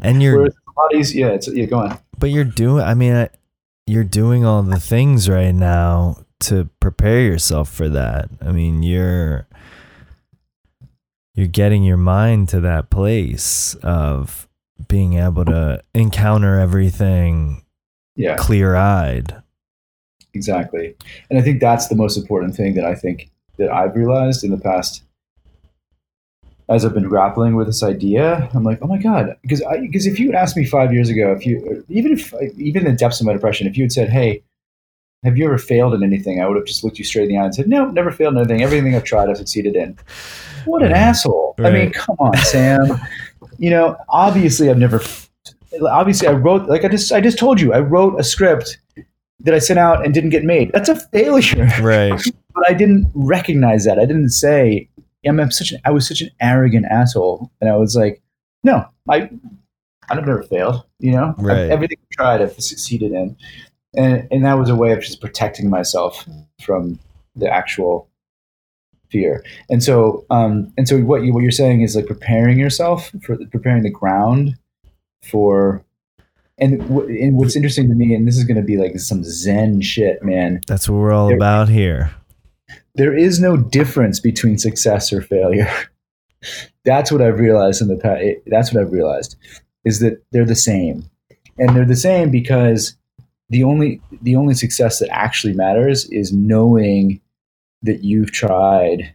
And you're, Whereas a lot easier. Yeah, it's yeah. Go on. but you're doing. I mean, I, you're doing all the things right now to prepare yourself for that. I mean, you're you're getting your mind to that place of being able to encounter everything Yeah, clear eyed. exactly. And I think that's the most important thing that I think that I've realized in the past as I've been grappling with this idea. I'm like, oh my god, because because if you had asked me five years ago, if you even if even in the depths of my depression, if you had said, hey. Have you ever failed in anything? I would have just looked you straight in the eye and said, "No, never failed in anything. Everything I've tried, I've succeeded in." What an Right. asshole! I mean, come on, Sam. you know, obviously, I've never. Obviously, I wrote like I just I just told you I wrote a script that I sent out and didn't get made. That's a failure. Right. but I didn't recognize that. I didn't say I'm, I'm such an I was such an arrogant asshole, and I was like, no, I I've never failed. You know, Everything I've- everything I tried, I've succeeded in, and and that was a way of just protecting myself from the actual fear. And so, um, and so what you what you're saying is like preparing yourself for preparing the ground for. And, w- and what's interesting to me, and this is going to be like some Zen shit, man That's what we're all There- about here. there is no difference between success or failure. that's what I've realized in the past. That's what I've realized is that they're the same, and they're the same because the only the only success that actually matters is knowing that you've tried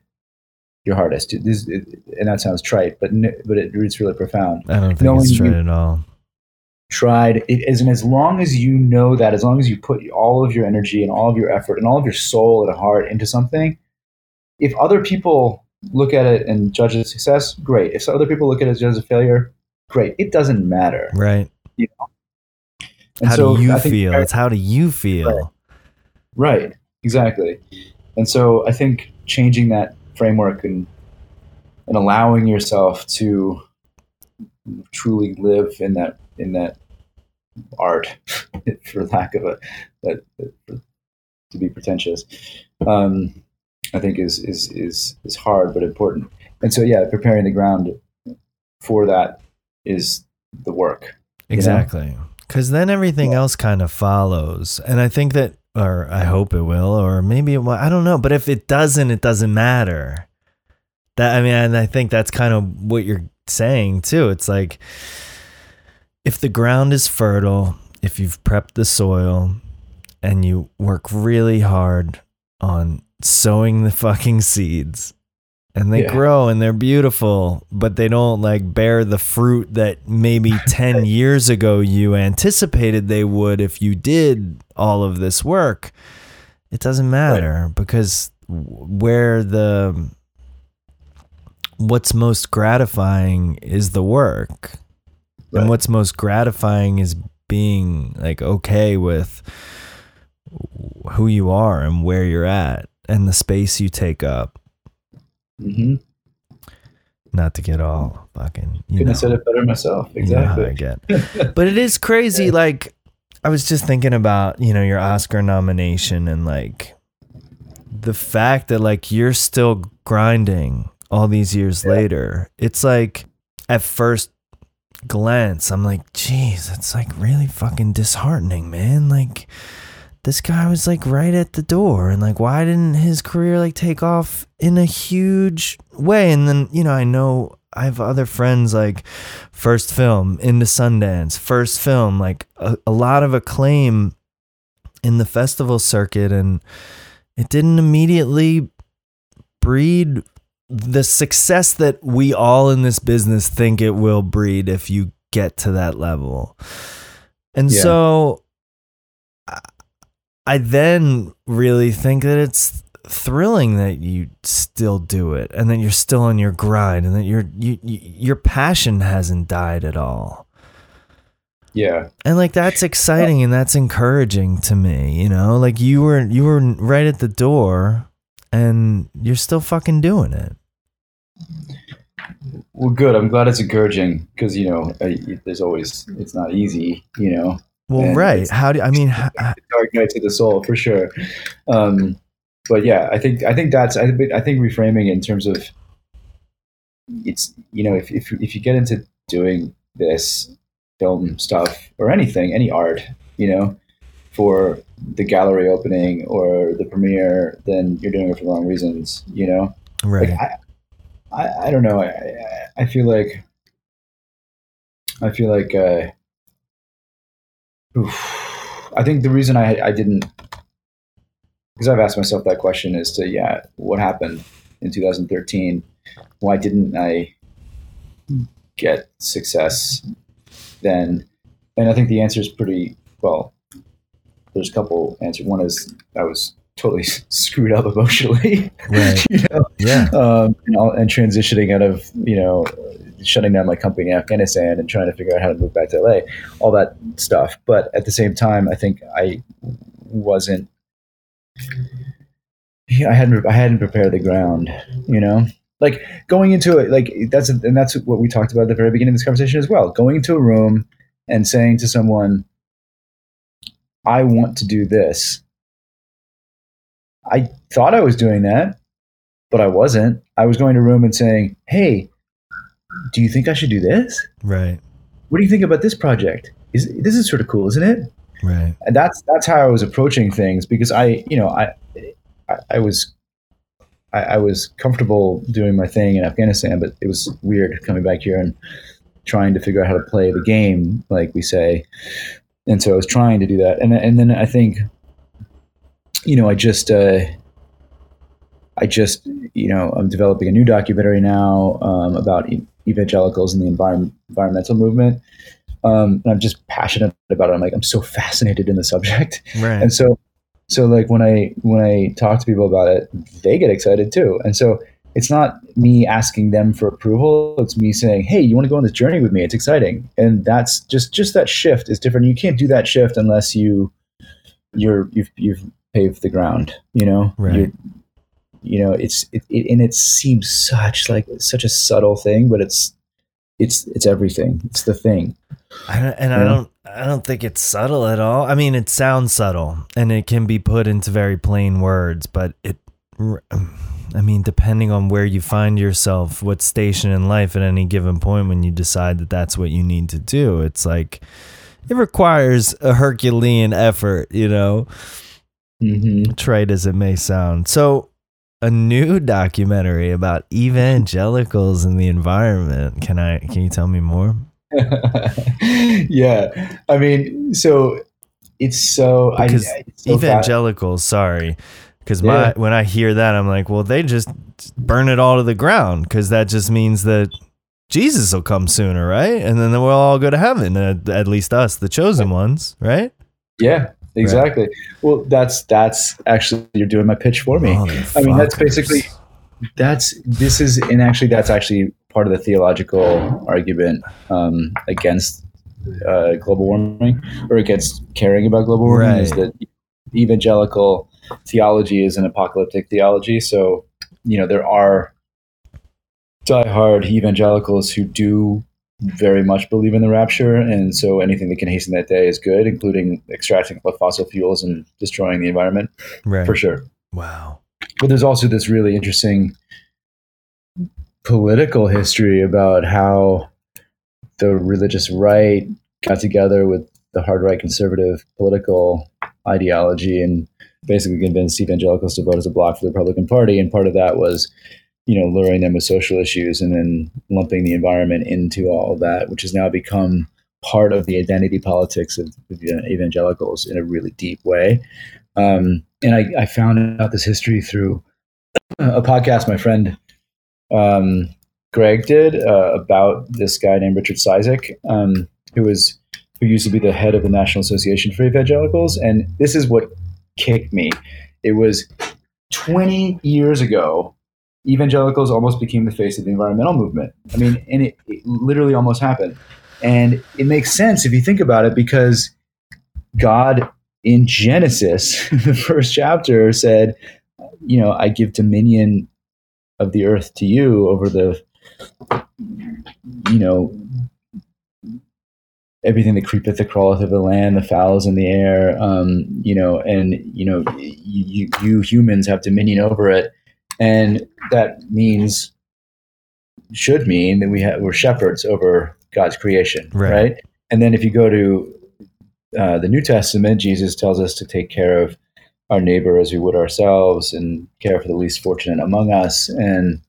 your hardest. This, and that sounds trite, but but it, it's really profound. I don't think Knowing it's you- true at all. Tried it as and as long as you know that, as long as you put all of your energy and all of your effort and all of your soul and heart into something, if other people look at it and judge it as success, great. If other people look at it as a failure, great. It doesn't matter. Right. And how so do you feel? It's how do you feel? Right. Exactly. And so I think changing that framework and and allowing yourself to truly live in that in that art, for lack of a that, that- to be pretentious, um, I think is is is is hard but important. And so yeah, preparing the ground for that is the work. know? Because then everything else kind of follows. And I think that, or I hope it will, or maybe it will. I don't know. But if it doesn't, it doesn't matter. That I mean, and I think that's kind of what you're saying too. It's like if the ground is fertile, if you've prepped the soil and you work really hard on sowing the fucking seeds and they Yeah. grow and they're beautiful, but they don't like bear the fruit that maybe 10 years ago you anticipated they would if you did all of this work. It doesn't matter because where the what's most gratifying is the work. Right. And what's most gratifying is being like okay with who you are and where you're at and the space you take up. Hmm Not to get all fucking you Couldn't know, have said it better myself. you know Exactly. I get. But it is crazy. Like I was just thinking about you know your Oscar nomination and like the fact that like you're still grinding all these years Yeah. later. It's like at first glance, I'm like, geez, it's like really fucking disheartening, man. Like this guy was like right at the door and like why didn't his career like take off in a huge way and then you know i know i have other friends like first film into sundance first film like a, a lot of acclaim in the festival circuit and it didn't immediately breed the success that we all in this business think it will breed if you get to that level. And Yeah. so I then really think that it's thrilling that you still do it and that you're still on your grind and that your you, you, your passion hasn't died at all. Yeah. And like that's exciting and that's encouraging to me, you know? Like you were you were right at the door and you're still fucking doing it. Well, good. I'm glad it's encouraging because you know I, there's always it's not easy. You know, Well, right. How do I mean dark night to the soul for sure. Um, but yeah, I think I think that's I, think- I think reframing in terms of it's you know if if if you get into doing this film stuff or anything, any art, you know, for the gallery opening or the premiere, then you're doing it for the wrong reasons. You know, right. like I, I, I don't know. I, I, I feel like, I feel like, uh, oof. I think the reason I, I didn't, because I've asked myself that question is to, yeah, what happened in 2013? Why didn't I get success then? And I think the answer is pretty, well, there's a couple answers. One is I was totally screwed up emotionally. Right. you know, Yeah. um, and, all, and transitioning out of you know shutting down my company in Afghanistan and trying to figure out how to move back to LA, all that stuff. But at the same time, I think I wasn't. I hadn't. I hadn't prepared the ground. You know, like going into it, like that's and that's what we talked about at the very beginning of this conversation as well. Going into a room and saying to someone, "I want to do this." I thought I was doing that but I wasn't. I was going to room and saying, "Hey, do you think I should do this? Right. What do you think about this project? Is this is sort of cool, isn't it?" Right. And that's that's how I was approaching things because I, you know, I, I, I was, I, I was comfortable doing my thing in Afghanistan, but it was weird coming back here and trying to figure out how to play the game, like we say. And so I was trying to do that, and and then I think, you know, I just. Uh, I just, you know, I'm developing a new documentary now um, about evangelicals and the environment, environmental movement. Um, and I'm just passionate about it. I'm like, I'm so fascinated in the subject. Right. And so, so like when I, when I talk to people about it, they get excited too. And so it's not me asking them for approval. It's me saying, Hey, you want to go on this journey with me? It's exciting. And that's just, just that shift is different. You can't do that shift unless you, you're, you've, you've paved the ground, you know, Right. You're- you know it's it, it and it seems such like such a subtle thing but it's it's it's everything. It's the thing. I and I don't I don't think it's subtle at all. I mean, it sounds subtle and it can be put into very plain words, but it I mean, depending on where you find yourself, what station in life at any given point when you decide that that's what you need to do, it's like it requires a Herculean effort, you know, mm-hmm. trite as it may sound. So, a new documentary about evangelicals and the environment. Can I can you tell me more? yeah i mean so it's so Because I, it's so evangelicals sorry because my Yeah. when i hear that i'm like well they just burn it all to the ground because that just means that jesus will come sooner right and then we'll all go to heaven at least us the chosen ones right yeah exactly. Well that's that's actually you're doing my pitch for me. I mean, that's basically- that's this is and actually that's actually part of the theological argument um, against uh, global warming or against caring about global warming is that evangelical theology is an apocalyptic theology. So you know there are diehard evangelicals who do very much believe in the rapture and so anything that can hasten that day is good including extracting fossil fuels and destroying the environment right for sure wow but there's also this really interesting political history about how the religious right got together with the hard right conservative political ideology and basically convinced evangelicals to vote as a bloc for the Republican Party. And part of that was, you know, luring them with social issues and then lumping the environment into all of that, which has now become part of the identity politics of, evangelicals in a really deep way. Um, and I, I found out this history through a podcast my friend um, Greg did uh, about this guy named Richard Cizik, um, who was who used to be the head of the National Association for Evangelicals, and this is what kicked me. It was 20 years ago. Evangelicals almost became the face of the environmental movement. I mean, and it, it literally almost happened. And it makes sense if you think about it because God in Genesis, the first chapter said, you know, I give dominion of the earth to you over the, you know, everything that creepeth, that crawleth of the land, the fowls in the air, um, you know, and you know, you, you humans have dominion over it, and that means should mean that we have we're shepherds over God's creation, Right. right? And then if you go to uh, the New Testament, Jesus tells us to take care of our neighbor as we would ourselves and care for the least fortunate among us. And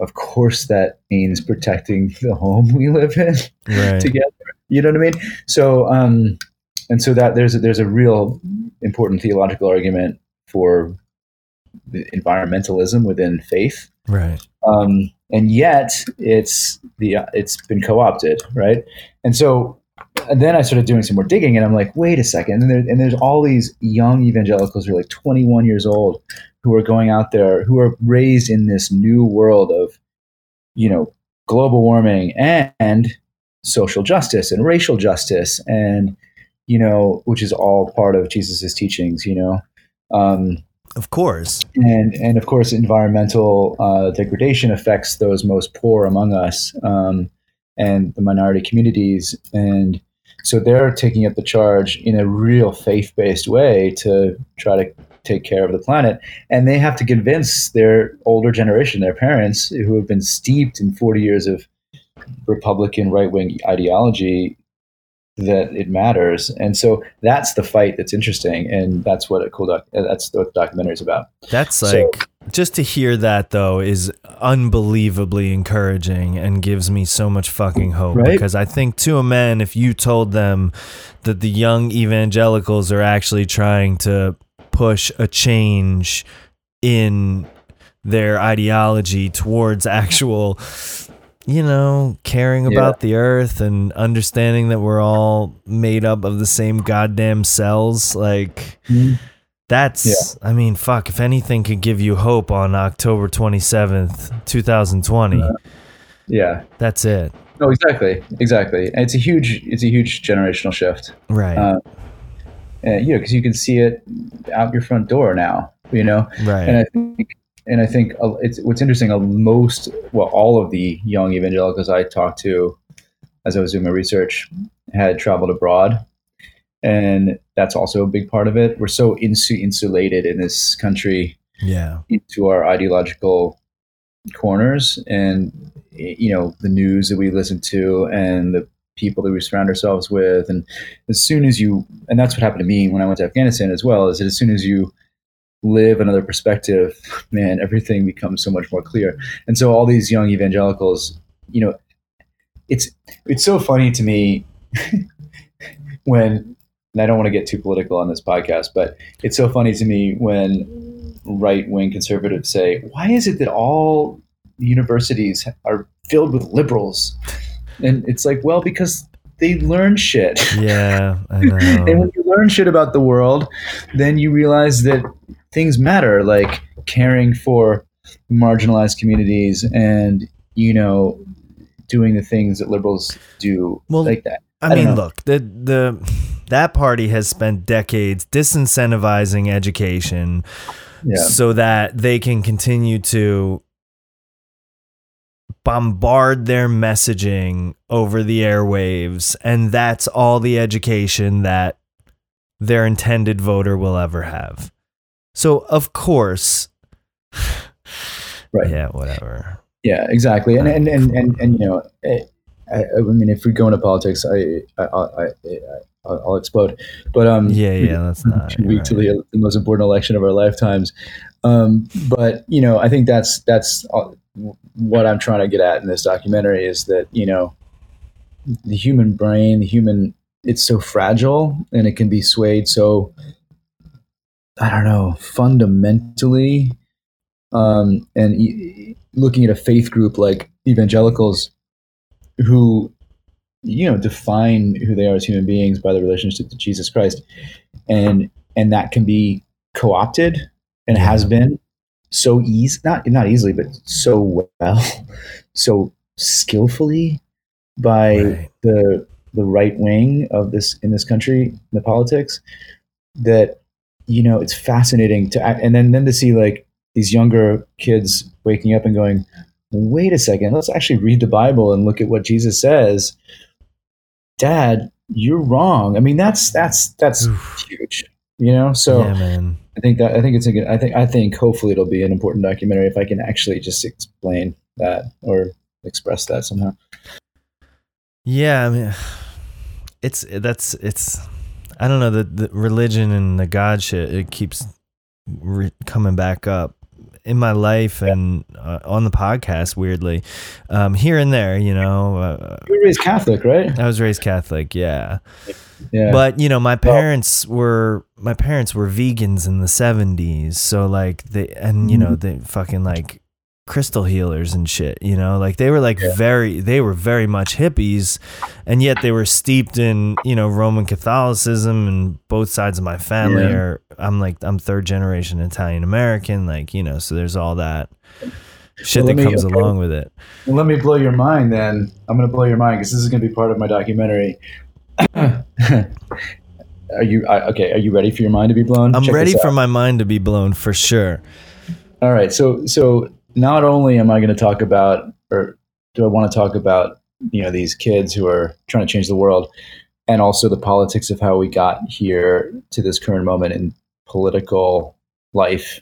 of course, that means protecting the home we live in Right. together. You know what I mean? So, um, and so that there's a, there's a real important theological argument for environmentalism within faith Right. um, and yet it's the it's been co-opted, right? And so and then I started doing some more digging, and I'm like, wait a second, and, there, and there's all these young evangelicals who are like 21 years old who are going out there who are raised in this new world of, you know, global warming and, and social justice and racial justice and you know which is all part of jesus's teachings you know um, Of course. and and of course environmental uh, degradation affects those most poor among us um, and the minority communities and so they're taking up the charge in a real faith-based way to try to take care of the planet and they have to convince their older generation their parents who have been steeped in 40 years of republican right-wing ideology that it matters. And so that's the fight that's interesting and that's what a cool doc uh, that's what the documentary is about. That's So- like just to hear that though is unbelievably encouraging and gives me so much fucking hope. Right? because I think to a man if you told them that the young evangelicals are actually trying to push a change in their ideology towards actual you know caring Yeah. about the earth and understanding that we're all made up of the same goddamn cells like that's, I mean, fuck, if anything could give you hope on October 27th, 2020, yeah that's it. no exactly exactly and it's a huge it's a huge generational shift Right. Uh, and, you know because you can see it out your front door now you know right. and I think, and I think uh, it's what's interesting. uh, Most, well, all of the young evangelicals I talked to, as I was doing my research, had traveled abroad, and that's also a big part of it. We're so insu- insulated in this country yeah. into our ideological corners, and you know the news that we listen to, and the people that we surround ourselves with, and as soon as you, and that's what happened to me when I went to Afghanistan as well, is that as soon as you live another perspective, man, everything becomes so much more clear. And so all these young evangelicals, you know, it's it's so funny to me when and I don't want to get too political on this podcast, but it's so funny to me when right wing conservatives say, "Why is it that all universities are filled with liberals?" And it's like, well, because they learn shit. Yeah. I and when you learn shit about the world, then you realize that things matter, like caring for marginalized communities and, you know, doing the things that liberals do Well, like that. I I mean, look, the the that party has spent decades disincentivizing education Yeah. so that they can continue to bombard their messaging over the airwaves and that's all the education that their intended voter will ever have. So, of course, Right. Yeah, whatever. Yeah, exactly. And and and and, and you know, eh, I, I mean, if we go into politics, I, I, I, I I'll, I'll explode. But um, Yeah, yeah, that's not. two weeks to right. the, the most important election of our lifetimes. Um, but you know, I think that's that's uh, what I'm trying to get at in this documentary is that you know, the human brain, the human, it's so fragile and it can be swayed so. I don't know, fundamentally, um, and y- looking at a faith group like evangelicals who you know define who they are as human beings by their relationship to Jesus Christ and and that can be co-opted and has been so easy not not easily but so well so skillfully by Right. the the right wing of this in this country the politics that you know it's fascinating to act, and then then to see like these younger kids waking up and going wait a second let's actually read the bible and look at what jesus says dad you're wrong i mean that's that's that's Oof. huge you know so yeah, man. i think that i think it's a good i think i think hopefully it'll be an important documentary if i can actually just explain that or express that somehow Yeah, I mean, it's that's it's. I don't know the, the religion and the God shit. It keeps re- coming back up in my life and uh, on the podcast. Weirdly, um, here and there, you know. Uh, you were raised catholic right I was raised Catholic, yeah, yeah but you know, my parents were my parents were vegans in the '70s, so like they and you know they fucking like crystal healers and shit you know like they were like Yeah. very they were very much hippies and yet they were steeped in you know roman catholicism and both sides of my family Yeah. are i'm like i'm third generation italian american like you know so there's all that shit Well, that me- comes okay. along with it Well, let me blow your mind then. I'm going to blow your mind because this is going to be part of my documentary. are you I, okay? Are you ready for your mind to be blown? i'm Check ready for my mind to be blown for sure All right. So so not only am I going to talk about, or do I want to talk about, you know, these kids who are trying to change the world, and also the politics of how we got here to this current moment in political life.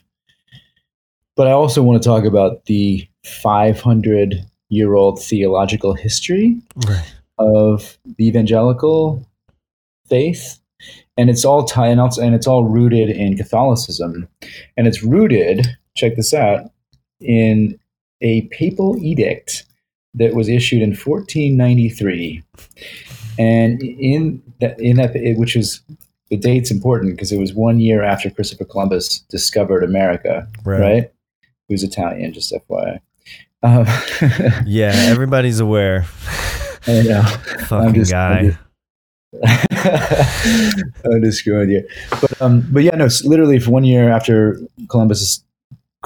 But I also want to talk about the 500 year old theological history right of the evangelical faith and it's all tied and, also, and it's all rooted in catholicism and it's rooted check this out in a papal edict that was issued in 1493 and in that in that which is the date's important because it was one year after christopher columbus discovered america right, right, was italian just fyi um, yeah everybody's aware I know. fucking just- guy I'm I'm just screwing you. But um, but yeah, no. It's literally for one year after Columbus,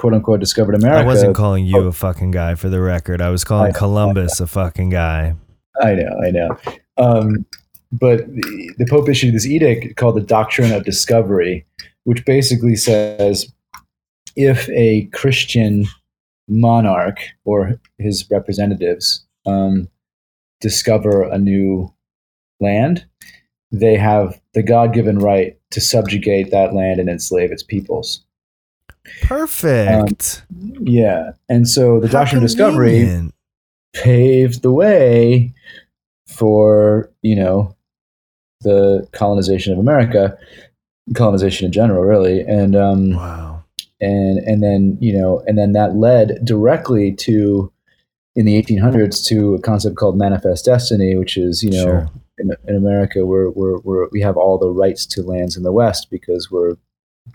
quote unquote, discovered America. I wasn't calling you a fucking guy for the record. I was calling I- Columbus a fucking guy. I know, I know. Um, but the, the Pope issued this edict called the Doctrine of Discovery, which basically says if a Christian monarch or his representatives um, discover a new land, they have the God given right to subjugate that land and enslave its peoples. Perfect. Yeah. And so the How Doctrine of Discovery paved the way for you know the colonization of America, colonization in general, really, and um, Wow. and and then you know, and then that led directly to in the 1800s to a concept called manifest destiny, which is you know Sure. in, in America we're, we're, we're we have all the rights to lands in the West because we're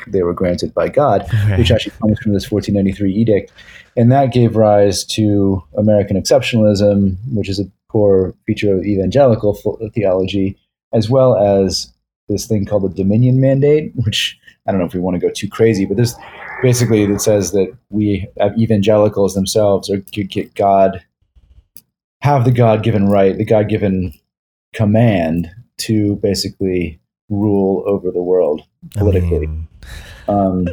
they were granted by God which actually comes from this 1493 edict. And that gave rise to American exceptionalism, which is a core feature of evangelical theology, as well as this thing called the Dominion Mandate, which I don't know if we want to go too crazy, but this basically it says that we have evangelicals themselves or could get God, have the God given right, the God given command to basically rule over the world I politically mean, um,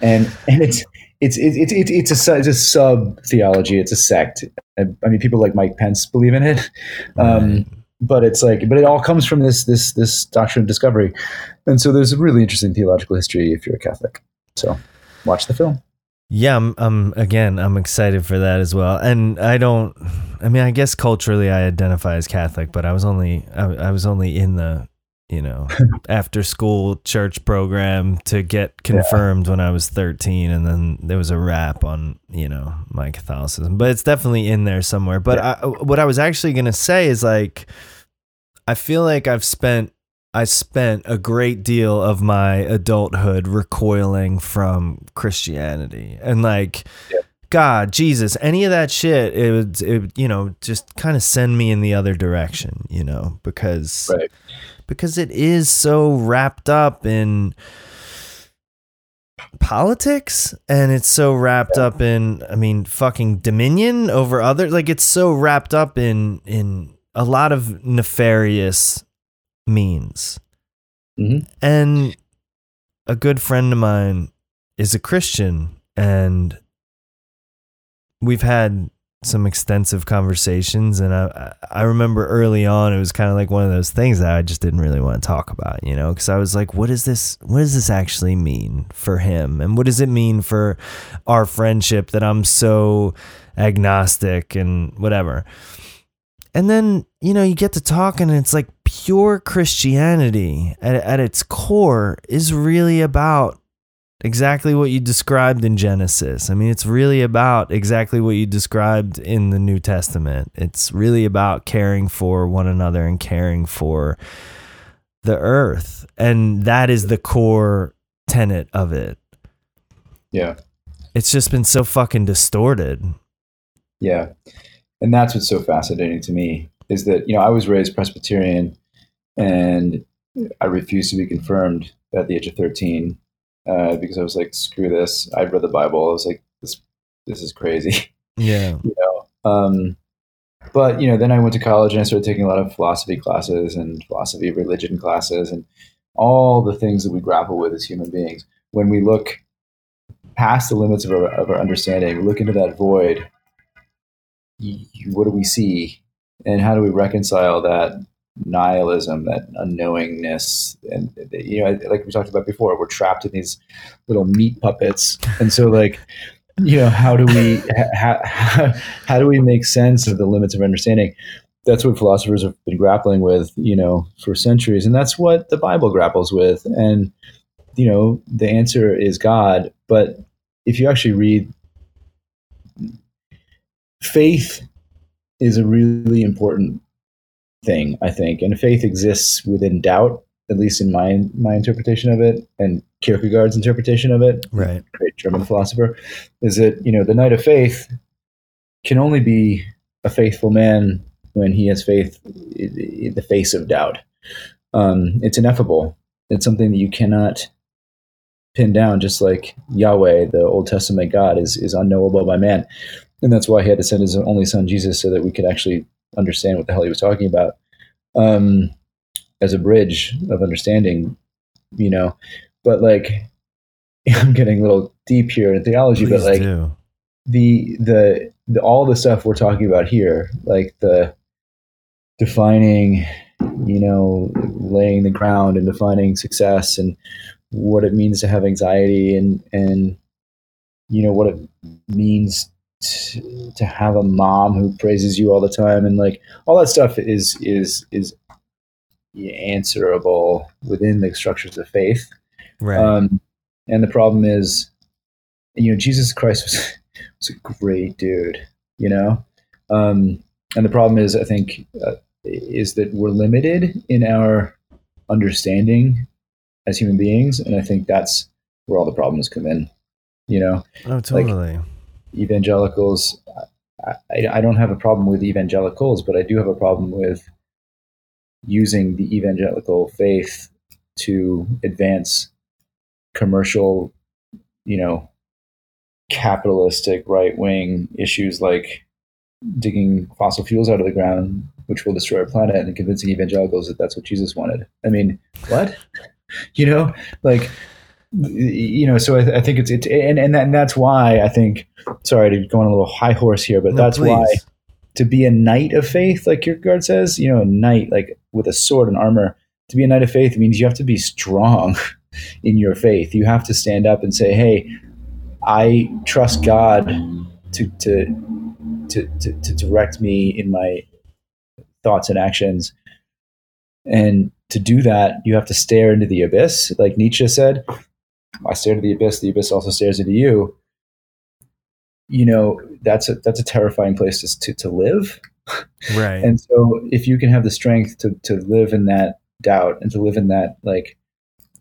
and and it's it's it's it's it's a it's a sub theology. It's a sect. I, I mean, people like Mike Pence believe in it, um, right. but it's like, but it all comes from this this this doctrine of discovery, and so there's a really interesting theological history if you're a Catholic. So, watch the film. Yeah, I'm, I'm again, I'm excited for that as well. And I don't, I mean, I guess culturally I identify as Catholic, but I was only, I, I was only in the, you know, after school church program to get confirmed when I was 13. And then there was a wrap on, you know, my Catholicism, but it's definitely in there somewhere. But I, uh, what I was actually going to say is like, I feel like I've spent I spent a great deal of my adulthood recoiling from Christianity and like Yeah. God, Jesus, any of that shit, it would, it you know, just kind of send me in the other direction, you know, because Right. Because it is so wrapped up in politics and it's so wrapped up in I mean fucking dominion over other like it's so wrapped up in in a lot of nefarious means. Mhm. And a good friend of mine is a Christian and we've had some extensive conversations and I I remember early on it was kind of like one of those things that I just didn't really want to talk about, you know, cuz I was like what does this what does this actually mean for him and what does it mean for our friendship that I'm so agnostic and whatever. And then, you know, you get to talking and it's like pure Christianity at, at its core is really about exactly what you described in Genesis. I mean, it's really about exactly what you described in the New Testament. It's really about caring for one another and caring for the earth. And that is the core tenet of it. Yeah. It's just been so fucking distorted. Yeah. And that's what's so fascinating to me is that, you know, I was raised Presbyterian and I refused to be confirmed at the age of 13 uh, because I was like, screw this. I'd read the Bible. I was like, this, this is crazy. Yeah. you know. Um, but you know, then I went to college and I started taking a lot of philosophy classes and philosophy of religion classes and all the things that we grapple with as human beings. When we look past the limits of our, of our understanding, we look into that void. y- What do we see, and how do we reconcile that nihilism, that unknowingness, and you know, like we talked about before, we're trapped in these little meat puppets, and so like you know how do we how, how, do we make sense of the limits of understanding? That's what philosophers have been grappling with you know for centuries. And that's what the bible grapples with. And you know the answer is god. But if you actually read faith is a really important thing i think and faith exists within doubt at least in my my interpretation of it and kierkegaard's interpretation of it Right. great German philosopher, is that you know the knight of faith can only be a faithful man when he has faith in in the face of doubt. Um, it's ineffable. It's something that you cannot pin down. Just like Yahweh, the Old Testament God, is is unknowable by man, and that's why he had to send his only son Jesus so that we could actually understand what the hell he was talking about um, as a bridge of understanding. You know, but like I'm getting a little deep here in theology, Please but like do. the, the the all the stuff we're talking about here, like the defining, you know, laying the ground and defining success and what it means to have anxiety and and you know what it means to, to have a mom who praises you all the time and like all that stuff is is is answerable within the structures of faith Right. um, and the problem is, you know, Jesus Christ was, was a great dude, you know? Um, and the problem is, I think, uh, is that we're limited in our understanding as human beings. And I think that's where all the problems come in, you know? oh, totally. Evangelicals, I, I, don't have a problem with evangelicals, but I do have a problem with using the evangelical faith to advance commercial, you know, capitalistic right wing issues like digging fossil fuels out of the ground, which will destroy our planet, and convincing evangelicals that that's what Jesus wanted. I mean, what? you know, like, you know, so I, I think it's, it's and, and, that, and that's why I think, sorry to go on a little high horse here, but No, that's why to be a knight of faith, like Kierkegaard says, you know, a knight, like with a sword and armor, to be a knight of faith means you have to be strong in your faith. You have to stand up and say, "Hey, I trust God to to to to, to direct me in my thoughts and actions." And to do that, you have to stare into the abyss, like Nietzsche said. I stare into the abyss; the abyss also stares into you. You know, that's a that's a terrifying place to to, to live. right. And so if you can have the strength to to live in that doubt and to live in that like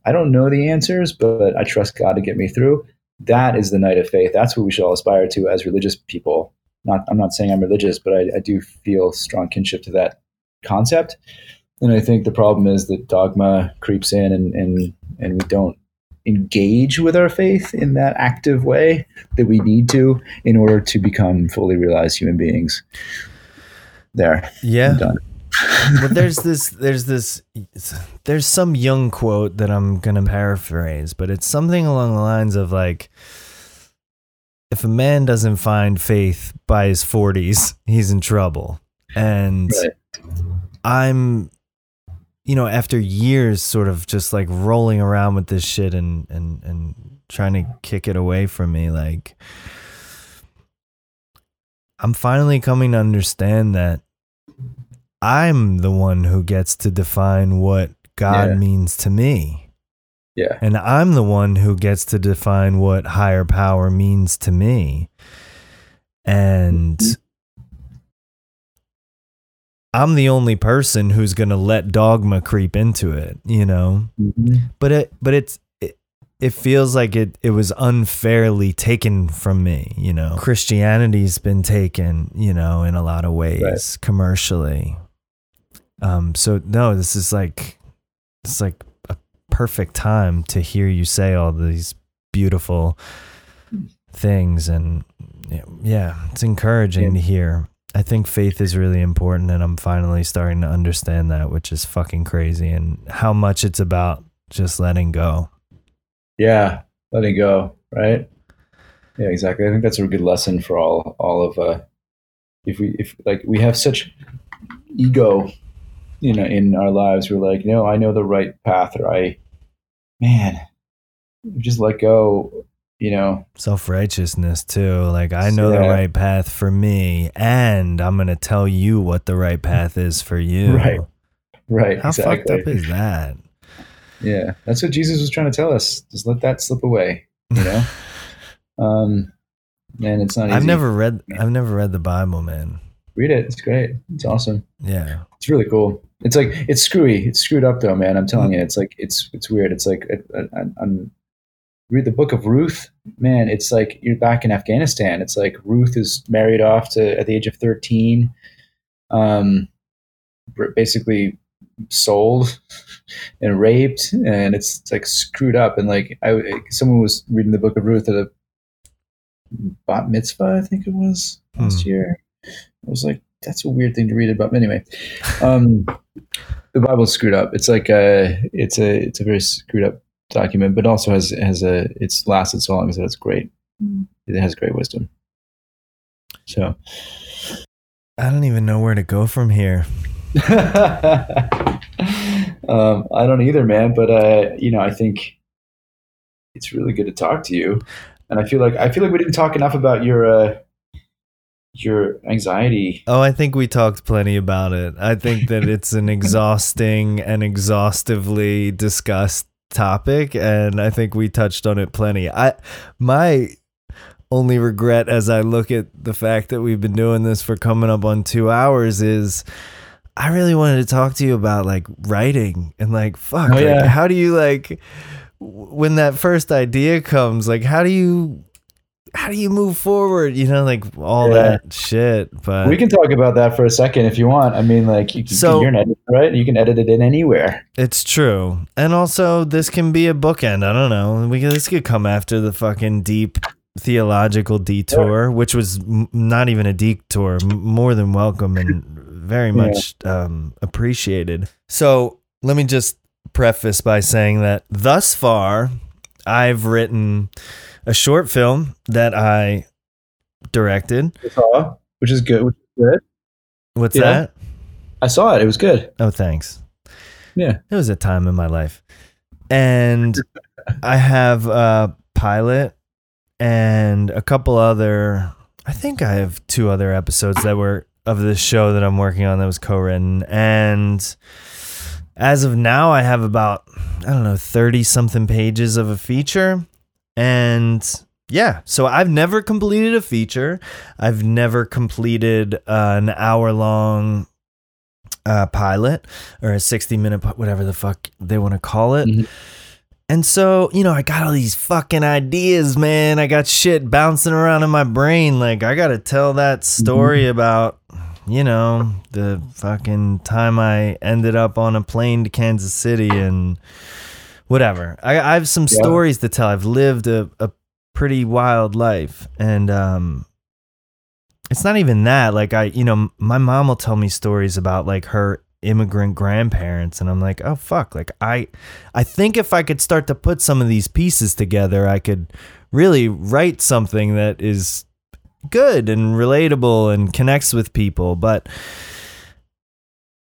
I don't know the answers, but I trust God to get me through, that is the knight of faith. That's what we should all aspire to as religious people. Not, I'm not saying I'm religious, but I, I do feel strong kinship to that concept. And I think the problem is that dogma creeps in and, and, and we don't engage with our faith in that active way that we need to in order to become fully realized human beings. There. Yeah. but there's this there's this there's some Jung quote that I'm gonna paraphrase, but it's something along the lines of like if a man doesn't find faith by his 40s, he's in trouble. And right. I'm you know, after years sort of just like rolling around with this shit and and and trying to kick it away from me, like I'm finally coming to understand that I'm the one who gets to define what God yeah. means to me. Yeah. And I'm the one who gets to define what higher power means to me. And mm-hmm. I'm the only person who's going to let dogma creep into it, you know. Mm-hmm. But it but it's it, it feels like it it was unfairly taken from me, you know. Christianity's been taken, you know, in a lot of ways right. commercially. Um so no, this is like it's like a perfect time to hear you say all these beautiful things and yeah, it's encouraging yeah. to hear. I think faith is really important, and I'm finally starting to understand that, which is fucking crazy, and how much it's about just letting go. Yeah, letting go, right? Yeah, exactly. I think that's a good lesson for all all of uh if we if like we have such ego, you know, in our lives, we're like, no, I know the right path, or I, man, just let go you know? Self-righteousness too. Like i know yeah. the right path for me and i'm gonna tell you what the right path is for you. Right. Right how exactly. fucked up is that? Yeah that's what jesus was trying to tell us. Just let that slip away you know? Um man it's not i've never read i've never read the bible man. Read it it's great it's awesome. Yeah. It's really cool. It's like it's screwy it's screwed up though man i'm telling you it's like it's it's weird it's like I, I, i'm read the book of Ruth, man, it's like you're back in Afghanistan. It's like Ruth is married off to at the age of 13, um, basically sold and raped, and it's, it's, like screwed up. And like I, someone was reading the book of Ruth at a bat mitzvah, I think it was last hmm. year. I was like, that's a weird thing to read about. Anyway, um, the Bible's screwed up. It's like a, it's a, it's a very screwed up document, but also has has a it's lasted so long that it's great. Mm. It has great wisdom. So I don't even know where to go from here. um, I don't either, man. But uh, you know, I think it's really good to talk to you, and I feel like I feel like we didn't talk enough about your uh, your anxiety. Oh, I think we talked plenty about it. I think that it's an exhausting and exhaustively discussed topic and I think we touched on it plenty. I my only regret as I look at the fact that we've been doing this for coming up on 2 hours is I really wanted to talk to you about like writing and like fuck oh, yeah. like, how do you like when that first idea comes like how do you how do you move forward? You know, like all yeah. that shit. But we can talk about that for a second if you want. I mean, like, you, so you're an editor, right? You can edit it in anywhere. It's true, and also this can be a bookend. I don't know. We this could come after the fucking deep theological detour, yeah. which was m- not even a detour, m- more than welcome and very much yeah. um, appreciated. So let me just preface by saying that thus far, I've written a short film that I directed. I saw, which is good. Which is good. What's yeah. that? I saw it. It was good. Oh, thanks. Yeah. It was a time in my life. And I have a pilot and a couple other I think I have two other episodes that were of this show that I'm working on that was co-written and as of now I have about I don't know 30 something pages of a feature and yeah, so I've never completed a feature. I've never completed uh, an hour long uh, pilot or a 60 minute, whatever the fuck they want to call it. Mm-hmm. And so, you know, I got all these fucking ideas, man. I got shit bouncing around in my brain. Like, I got to tell that story mm-hmm. about, you know, the fucking time I ended up on a plane to Kansas City and whatever. I, I have some yeah. stories to tell. I've lived a, a pretty wild life. And, um, it's not even that. Like, I, you know, my mom will tell me stories about like her immigrant grandparents and I'm like, "Oh fuck, like I I think if I could start to put some of these pieces together, I could really write something that is good and relatable and connects with people." But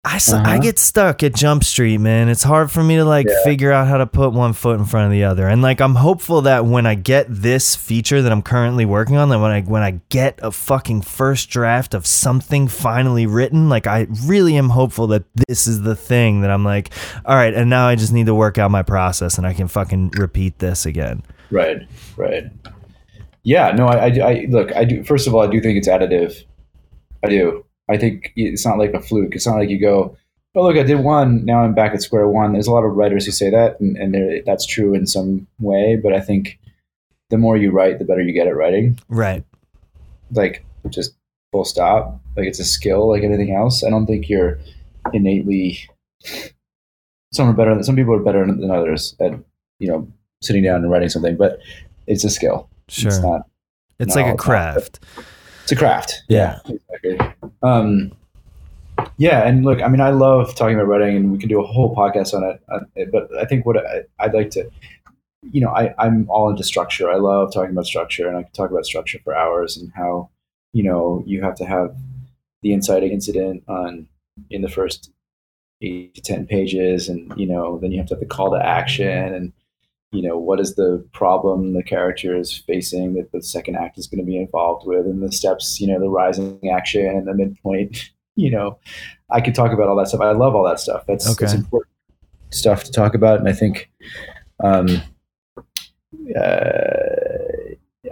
I, uh-huh. I get stuck at Jump Street, man. It's hard for me to like yeah. figure out how to put one foot in front of the other. And like I'm hopeful that when I get this feature that I'm currently working on, that when I when I get a fucking first draft of something finally written, like I really am hopeful that this is the thing that I'm like, all right, and now I just need to work out my process and I can fucking repeat this again. Right, right. Yeah, no, I, I, I look, I do. First of all, I do think it's additive. I do. I think it's not like a fluke. It's not like you go, oh look, I did one. Now I'm back at square one. There's a lot of writers who say that, and, and that's true in some way. But I think the more you write, the better you get at writing. Right. Like just full stop. Like it's a skill, like anything else. I don't think you're innately. Some are better. Some people are better than others at you know sitting down and writing something, but it's a skill. Sure. It's not. It's not like a craft. It's a craft. Yeah. Exactly. Um, yeah, and look, I mean, I love talking about writing, and we can do a whole podcast on it. But I think what I, would like to, you know, I, I'm all into structure. I love talking about structure, and I can talk about structure for hours and how, you know, you have to have the inciting incident on in the first eight to ten pages, and you know, then you have to have the call to action and you know what is the problem the character is facing that the second act is going to be involved with and the steps you know the rising action and the midpoint you know. I could talk about all that stuff. I love all that stuff. That's, okay. that's important stuff to talk about and i think um uh,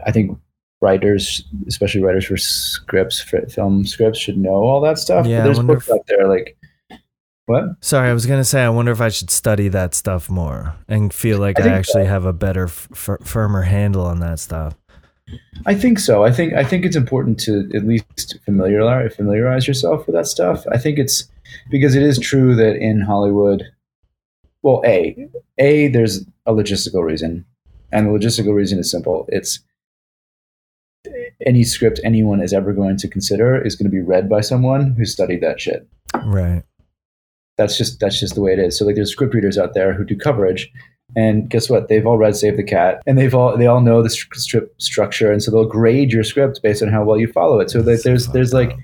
i think writers especially writers for scripts for film scripts should know all that stuff. Yeah, but there's books out there like what? Sorry, I was gonna say I wonder if I should study that stuff more and feel like I, I actually so. have a better, f- firmer handle on that stuff. I think so. I think I think it's important to at least familiarize familiarize yourself with that stuff. I think it's because it is true that in Hollywood, well, a a there's a logistical reason, and the logistical reason is simple. It's any script anyone is ever going to consider is going to be read by someone who studied that shit. Right that's just that's just the way it is. So like there's script readers out there who do coverage, and guess what? They've all read Save the Cat, and they've all they all know the strip structure, and so they'll grade your script based on how well you follow it. So that there's there's like,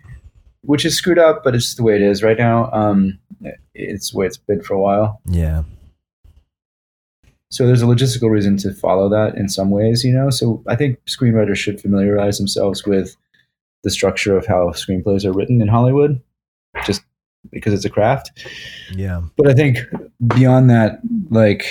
which is screwed up, but it's just the way it is right now. Um, it's the way it's been for a while. Yeah. So there's a logistical reason to follow that in some ways, you know. So I think screenwriters should familiarize themselves with the structure of how screenplays are written in Hollywood. Just because it's a craft. Yeah. But I think beyond that, like,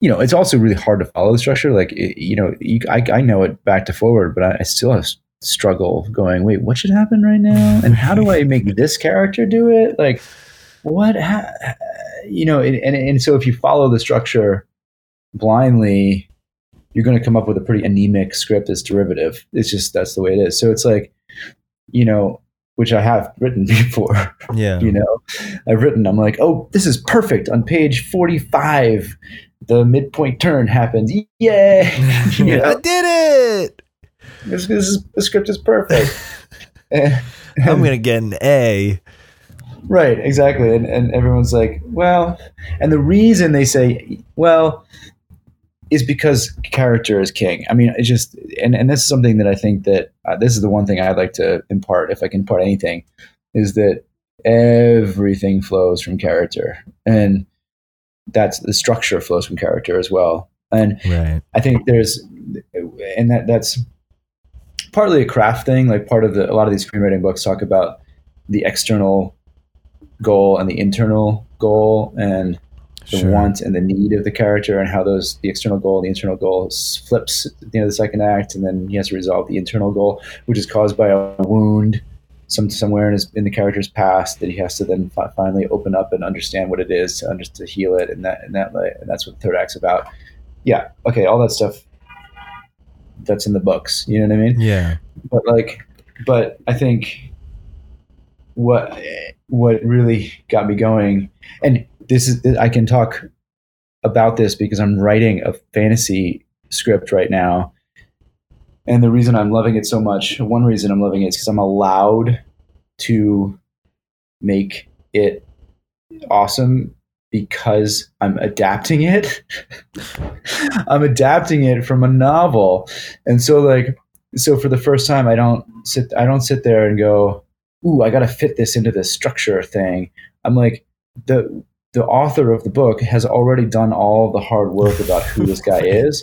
you know, it's also really hard to follow the structure. Like, it, you know, you, I, I know it back to forward, but I, I still have struggle going, wait, what should happen right now? And how do I make this character do it? Like, what, ha- you know, and, and, and so if you follow the structure blindly, you're going to come up with a pretty anemic script that's derivative. It's just, that's the way it is. So it's like, you know, which I have written before. Yeah. you know, I've written, I'm like, oh, this is perfect. On page 45, the midpoint turn happens. Yay! you know? I did it. This, this is, the script is perfect. and, I'm going to get an A. Right, exactly. And, and everyone's like, well, and the reason they say, well, is because character is king. I mean, it's just, and, and this is something that I think that uh, this is the one thing I'd like to impart, if I can impart anything, is that everything flows from character. And that's the structure flows from character as well. And right. I think there's, and that that's partly a craft thing. Like part of the, a lot of these screenwriting books talk about the external goal and the internal goal. And the sure. want and the need of the character and how those the external goal the internal goal flips at the end of the second act and then he has to resolve the internal goal which is caused by a wound some somewhere in his in the character's past that he has to then fi- finally open up and understand what it is to under, to heal it and that and that and that's what the third act's about. Yeah, okay, all that stuff that's in the books. You know what I mean? Yeah. But like, but I think what what really got me going, and this is I can talk about this because I'm writing a fantasy script right now. And the reason I'm loving it so much, one reason I'm loving it is because I'm allowed to make it awesome because I'm adapting it. I'm adapting it from a novel. And so like so for the first time I don't sit I don't sit there and go, "Ooh, I got to fit this into this structure thing." I'm like the the author of the book has already done all the hard work about who this guy is.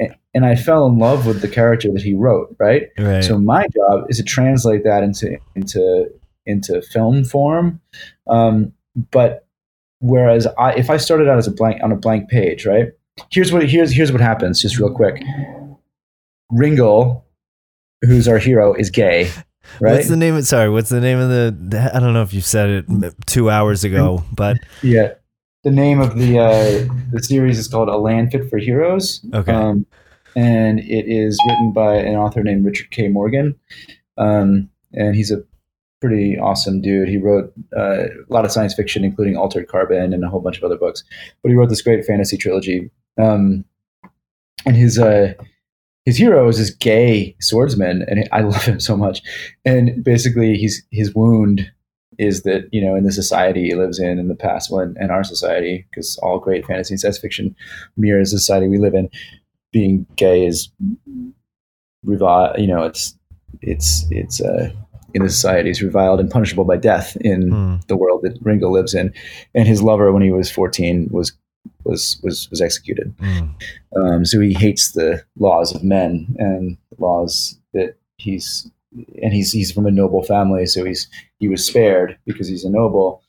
And, and I fell in love with the character that he wrote, right? Right. So my job is to translate that into into into film form. Um, but whereas I, if I started out as a blank on a blank page, right? Here's what here's here's what happens, just real quick. Ringil, who's our hero, is gay, right? What's the name of sorry, what's the name of the, I don't know if you said it 2 hours ago, but Yeah. The name of the uh, the series is called A Land Fit for Heroes. Okay. Um, and it is written by an author named Richard K. Morgan. Um, and he's a pretty awesome dude. He wrote uh, a lot of science fiction, including Altered Carbon and a whole bunch of other books. But he wrote this great fantasy trilogy. Um, and his uh, his hero is this gay swordsman, and I love him so much. And basically, he's his wound is that you know in the society he lives in in the past one and our society because all great fantasy and science fiction mirrors the society we live in being gay is reviled you know it's it's it's uh in the society is reviled and punishable by death in Hmm. the world that Ringo lives in and his lover when he was 14 was was was was executed Mm. um, so he hates the laws of men and laws that he's and he's he's from a noble family, so he's he was spared because he's a noble.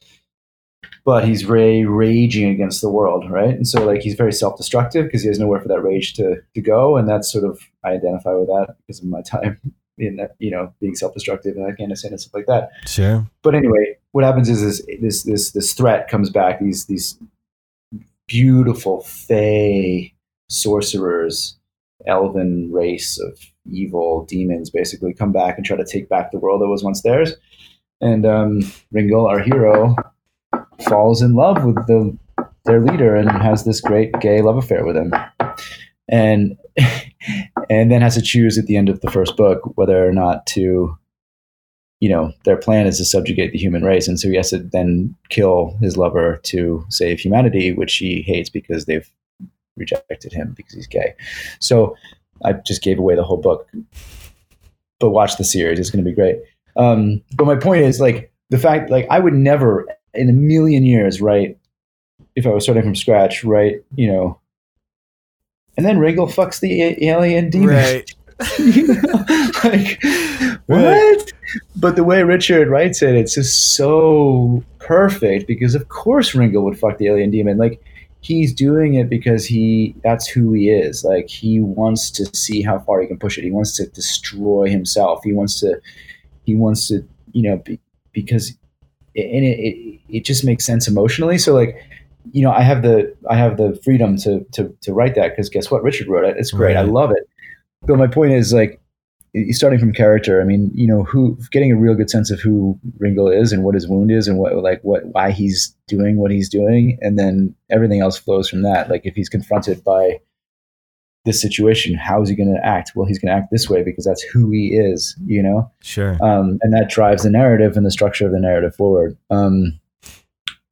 But he's ra- raging against the world, right? And so like he's very self-destructive because he has nowhere for that rage to to go, and that's sort of I identify with that because of my time in that, you know being self-destructive in Afghanistan and stuff like that Sure. but anyway, what happens is, is this this this threat comes back. These these beautiful fey sorcerers, elven race of evil demons, basically come back and try to take back the world that was once theirs. And um, Ringo, our hero, falls in love with the their leader and has this great gay love affair with him. And and then has to choose at the end of the first book whether or not to you know, their plan is to subjugate the human race. And so he has to then kill his lover to save humanity, which he hates because they've rejected him because he's gay. So I just gave away the whole book. But watch the series, it's going to be great. Um, but my point is, like, the fact, like, I would never in a million years write, if I was starting from scratch, write, you know, and then Ringil fucks the alien demon. Right. You know? like what? But the way Richard writes it, it's just so perfect because of course Ringo would fuck the alien demon. Like he's doing it because he that's who he is. Like he wants to see how far he can push it. He wants to destroy himself. He wants to he wants to, you know, be, because and it, it it just makes sense emotionally. So like you know, I have the I have the freedom to to to write that because guess what? Richard wrote it. It's great. I love it. But my point is like starting from character. I mean, you know, who getting a real good sense of who Ringo is and what his wound is and what like what why he's doing what he's doing, and then everything else flows from that. Like if he's confronted by this situation, how is he going to act? Well, he's going to act this way because that's who he is. You know Sure. um, and that drives the narrative and the structure of the narrative forward. Um,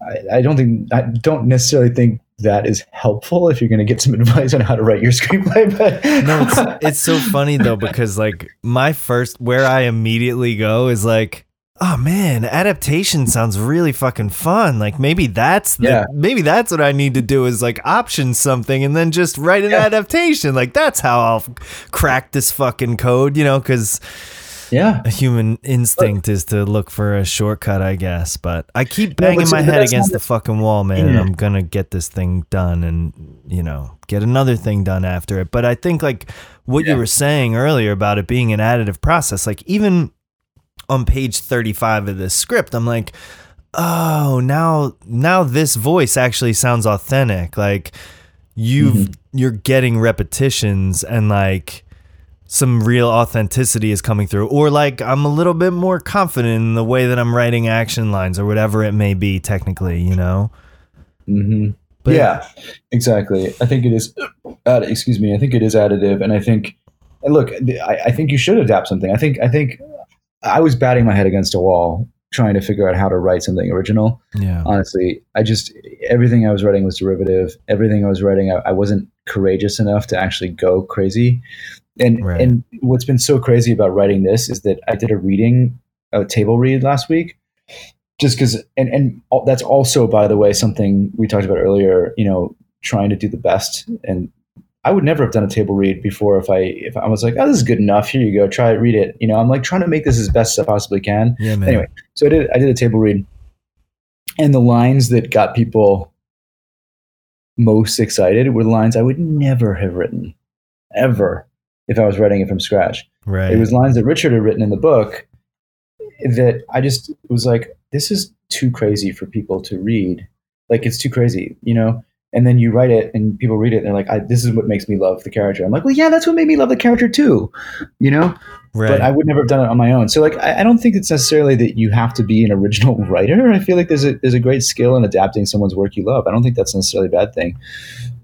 I, I don't think I don't necessarily think that is helpful if you're going to get some advice on how to write your screenplay. But No, it's it's so funny though because like my first where I immediately go is like, oh man, adaptation sounds really fucking fun. Like maybe that's the, Yeah. maybe that's what I need to do is like option something and then just write an Yeah. adaptation. Like that's how I'll crack this fucking code, you know, because yeah, a human instinct is to look for a shortcut, I guess. But I keep banging see, my head against the fucking wall, man, and I'm gonna get this thing done and you know get another thing done after it. But I think like what you were saying earlier about it being an additive process, like even on page 35 of this script, I'm like, oh, now now this voice actually sounds authentic. Like you've Mm-hmm. you're getting repetitions and like some real authenticity is coming through or like I'm a little bit more confident in the way that I'm writing action lines or whatever it may be technically, you know. hmm But- yeah, exactly. I think it is. Uh, excuse me. I think it is additive, and I think, and look, I, I think you should adapt something. I think. I think I was batting my head against a wall trying to figure out how to write something original. Yeah. Honestly, I just everything I was writing was derivative. Everything I was writing, I, I wasn't courageous enough to actually go crazy. And Right. and what's been so crazy about writing this is that I did a reading, a table read last week, just because and and that's also by the way something we talked about earlier you know trying to do the best. And i would never have done a table read before if i if i was like oh this is good enough. Here you go. Try it. Read it. You know i'm like trying to make this as best as i possibly can. Yeah, man. Anyway. so i did i did a table read. And the lines that got people most excited were the lines i would never have written. Ever if i was writing it from scratch right. it was lines that Richard had written in the book that I just was like, this is too crazy for people to read. Like it's too crazy, you know. And then you write it, and people read it, and they're like, I, "This is what makes me love the character." I'm like, "Well, yeah, that's what made me love the character too," you know. right. But I would never have done it on my own. So, like, I, I don't think it's necessarily that you have to be an original writer. I feel like there's a there's a great skill in adapting someone's work you love. I don't think that's necessarily a bad thing.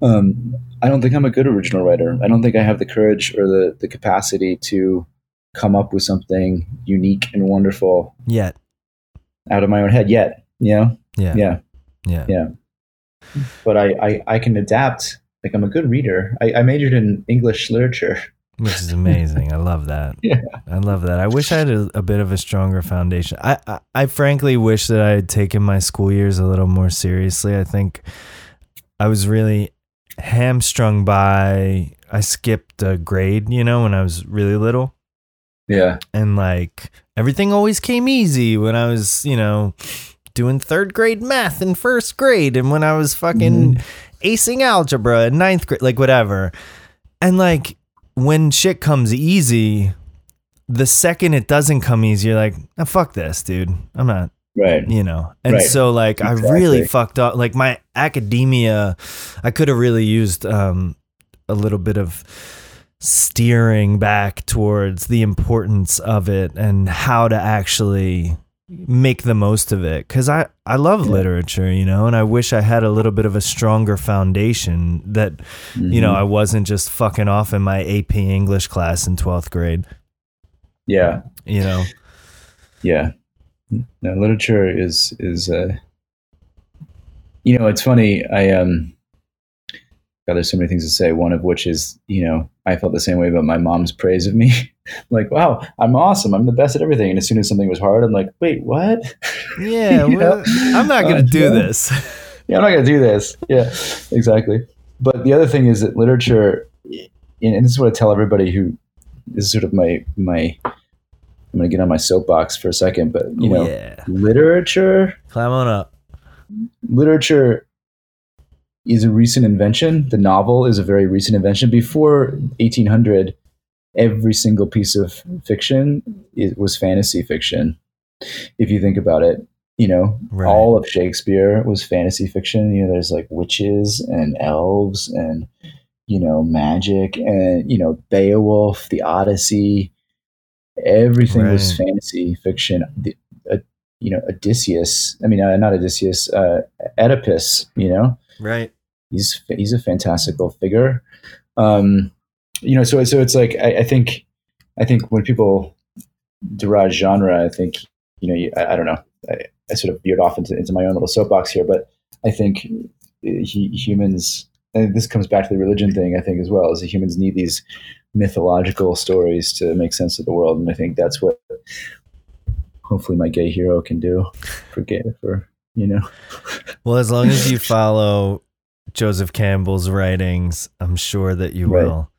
Um, I don't think I'm a good original writer. I don't think I have the courage or the the capacity to come up with something unique and wonderful Yet. out of my own head yet. You know? Yeah. Yeah. Yeah. Yeah. But I, I, I can adapt. Like I'm a good reader. I, I majored in English literature. Which is amazing. I love that. Yeah. I love that. I wish I had a, a bit of a stronger foundation. I, I, I frankly wish that I had taken my school years a little more seriously. I think I was really hamstrung by, I skipped a grade, you know, when I was really little. Yeah. And like everything always came easy when I was, you know, doing third grade math in first grade and when I was fucking mm-hmm. acing algebra in ninth grade, like whatever. And like when shit comes easy, the second it doesn't come easy, you're like, oh, fuck this, dude. I'm not, Right. you know. And Right. so like I really fucked up. Like my academia, I could have really used um, a little bit of steering back towards the importance of it and how to actually make the most of it because I, I love Yeah. literature you know and i wish i had a little bit of a stronger foundation that you know Mhm. i wasn't just fucking off in my ap english class in 12th grade yeah. you know Yeah. No, literature is is uh you know, it's funny, I um God, there's so many things to say, one of which is, you know, I felt the same way about my mom's praise of me. like, wow, I'm awesome. I'm the best at everything. And as soon as something was hard, I'm like, wait, what? yeah well, i'm not gonna Uh, do yeah. this yeah, I'm not going to do this. Yeah, exactly. But the other thing is that literature, and this is what I tell everybody who this is sort of my my. I'm going to get on my soapbox for a second, but you know, yeah literature, climb on up literature is a recent invention. The novel is a very recent invention. Before 1800, every single piece of fiction it was fantasy fiction. If you think about it, you know, Right. all of Shakespeare was fantasy fiction. You know, there's like witches and elves and you know magic and you know Beowulf, the Odyssey. Everything was fantasy fiction. The, uh, you know, Odysseus. I mean, uh, not Odysseus. Uh, Oedipus. You know, right he's he's a fantastical figure. Um, you know, so so it's like I, I think I think when people deride genre, I think you know you, I, I don't know. I, I sort of veered off into, into my own little soapbox here, but I think uh, he, humans. And this comes back to the religion thing, I think, as well. Is that humans need these mythological stories to make sense of the world, and I think that's what hopefully my gay hero can do for gay for you know. well as long as you follow joseph campbell's writings i'm sure that you Right. will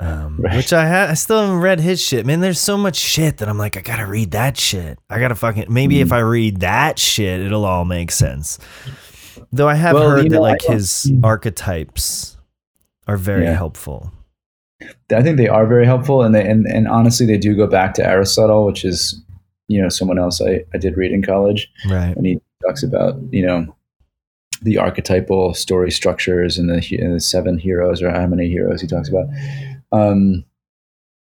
um, Right. which I ha- I still haven't read his shit. Man, there's so much shit that I'm like, I gotta read that shit. I gotta fucking maybe Mm. if I read that shit, it'll all make sense. Though I have Well, heard you that know, like his archetypes are very Yeah. helpful. I think they are very helpful, and they and, and honestly, they do go back to Aristotle, which is you know someone else I, I did read in college Right. and he talks about you know the archetypal story structures and the, and the seven heroes or how many heroes he talks about um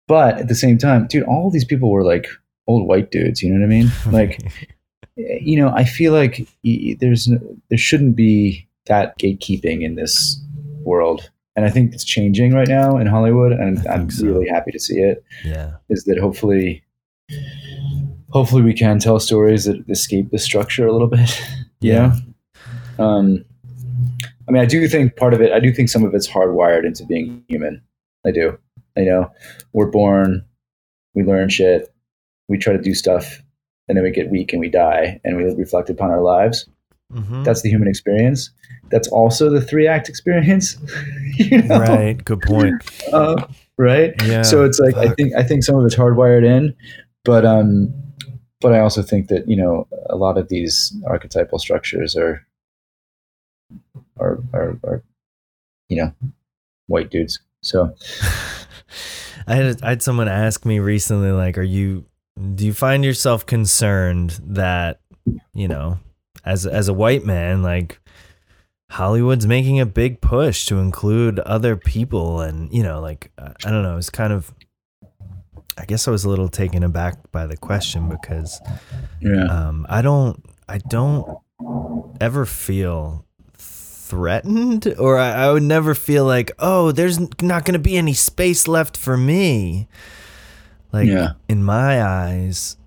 but at the same time dude all these people were like old white dudes you know what i mean like you know i feel like there's there shouldn't be that gatekeeping in this world and i think it's changing right now in hollywood and i'm so. really happy to see it yeah. is that hopefully hopefully we can tell stories that escape the structure a little bit Yeah. know? um i mean i do think part of it i do think some of it's hardwired into being human i do you know we're born we learn shit we try to do stuff and then we get weak and we die and we reflect upon our lives Mhm. that's the human experience that's also the three act experience you know? right. Good point. uh, right Yeah. so it's like I think I think some of it's hardwired in, but um, but I also think that you know a lot of these archetypal structures are are are, are you know white dudes. So I had I had someone ask me recently, like, are you do you find yourself concerned that you know, as as a white man, like Hollywood's making a big push to include other people, and you know, like I don't know, it's kind of. I guess I was a little taken aback by the question because yeah, um, I don't I don't ever feel threatened or I, I would never feel like oh there's not going to be any space left for me like Yeah. in my eyes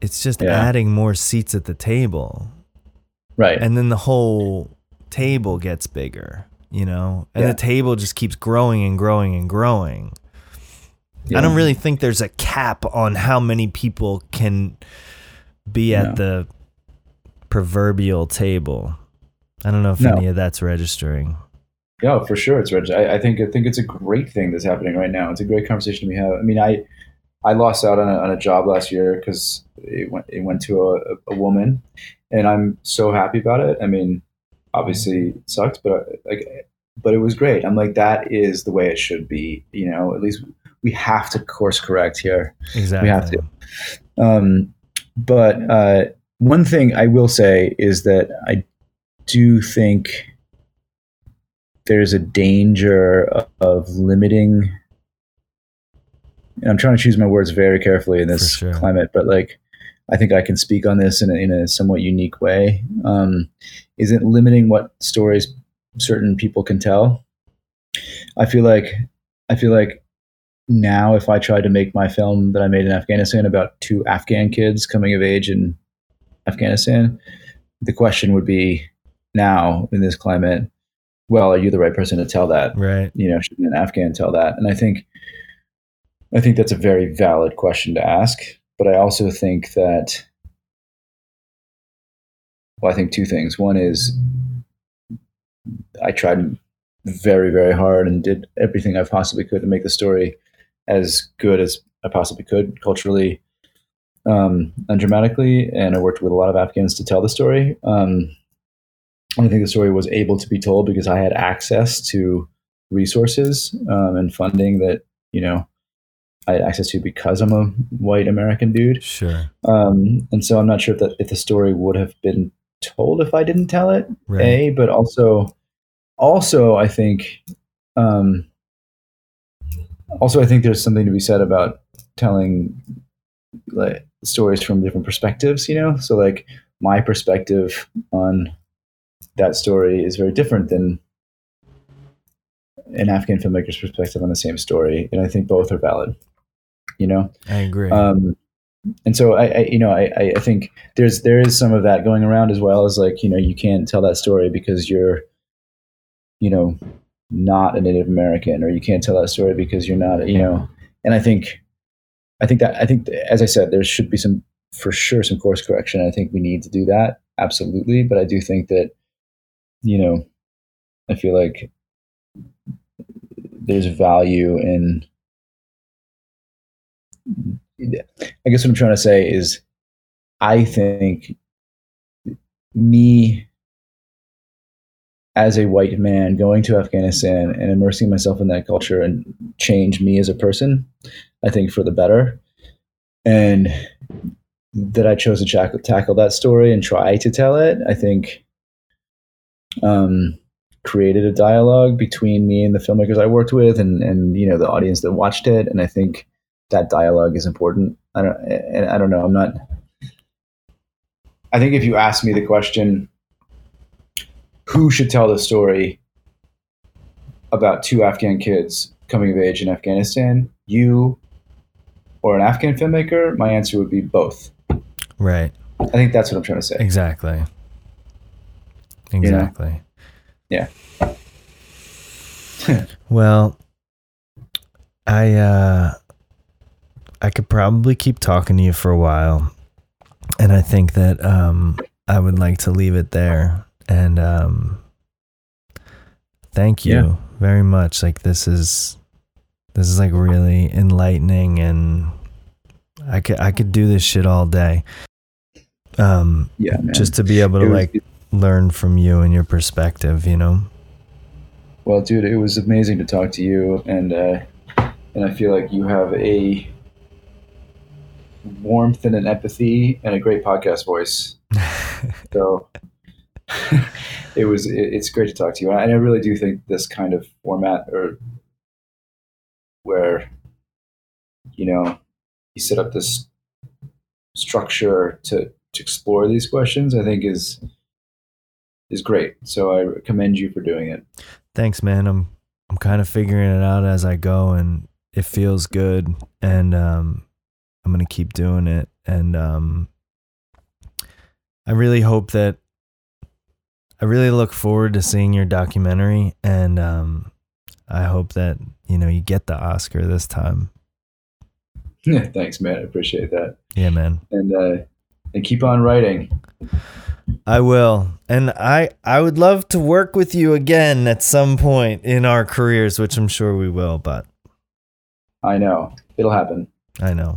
it's just Yeah. adding more seats at the table right. and then the whole table gets bigger you know and Yeah. the table just keeps growing and growing and growing. I don't really think there's a cap on how many people can be at No. the proverbial table. I don't know if No. any of that's registering. Yeah, for sure. It's reg- I, I think I think it's a great thing that's happening right now. It's a great conversation we have. I mean, I I lost out on a, on a job last year because it went it went to a, a woman, and I'm so happy about it. I mean, obviously it sucked, but like, but it was great. I'm like that is the way it should be. You know, at least we have to course correct here. Exactly. We have to. Um, but uh, one thing I will say is that I do think there's a danger of, of limiting. And I'm trying to choose my words very carefully in this sure. climate, but like I think I can speak on this in a, in a somewhat unique way. Um, isn't limiting what stories certain people can tell. I feel like I feel like now if I tried to make my film that I made in Afghanistan about two Afghan kids coming of age in Afghanistan, the question would be now in this climate, well, are you the right person to tell that? Right. You know, should an Afghan tell that? And I think I think that's a very valid question to ask. But I also think that well, I think two things. One is I tried very, very hard and did everything I possibly could to make the story as good as I possibly could culturally um, and dramatically. And I worked with a lot of Afghans to tell the story. Um, I think the story was able to be told because I had access to resources um, and funding that, you know, I had access to because I'm a white American dude. Sure. Um, and so I'm not sure if that if the story would have been told if I didn't tell it. Right. A, but also, also I think, um, also I think there's something to be said about telling like stories from different perspectives. You know, so like my perspective on that story is very different than an Afghan filmmaker's perspective on the same story, and I think both are valid. You know, I agree. um, and so I, I you know, I, I- I think there's there is some of that going around as well as like you know you can't tell that story because you're, you know, not a Native American, or you can't tell that story because you're not, you know, and I think, I think that I think as I said, there should be some for sure some course correction. I think we need to do that absolutely, but I do think that, you know, I feel like there's value in I guess what I'm trying to say is I think me as a white man going to Afghanistan and immersing myself in that culture and change me as a person, I think for the better. And that I chose to tackle, tackle that story and try to tell it. I think um, created a dialogue between me and the filmmakers I worked with, and and you know the audience that watched it. And I think that dialogue is important. I don't. I don't know. I'm not. I think if you ask me the question, who should tell the story about two Afghan kids coming of age in Afghanistan, you or an Afghan filmmaker, my answer would be both. Right. I think that's what I'm trying to say. Exactly. Exactly. Yeah. well, I uh I could probably keep talking to you for a while. And I think that um I would like to leave it there. And um thank you Yeah. very much. Like this is this is like really enlightening and I could I could do this shit all day. Um Yeah, man. just to be able to was- like learn from you and your perspective, you know. Well, dude, it was amazing to talk to you, and uh, and I feel like you have a warmth and an empathy and a great podcast voice. So it was it, it's great to talk to you, and I really do think this kind of format, or where you know you set up this structure to to explore these questions, I think is is great. So I commend you for doing it. Thanks, man. I'm I'm kind of figuring it out as I go and it feels good and um I'm to keep doing it and um I really hope that I really look forward to seeing your documentary and um I hope that, you know, you get the Oscar this time. Yeah, Thanks, man. I appreciate that. Yeah, man. And uh, and keep on writing. I will. And I I would love to work with you again at some point in our careers, which I'm sure we will, but I know it'll happen. I know.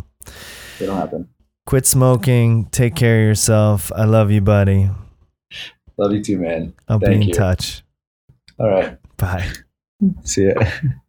It'll happen. Quit smoking. Take care of yourself. I love you, buddy. Love you too, man. I'll be in you. touch. All right. Bye. See ya.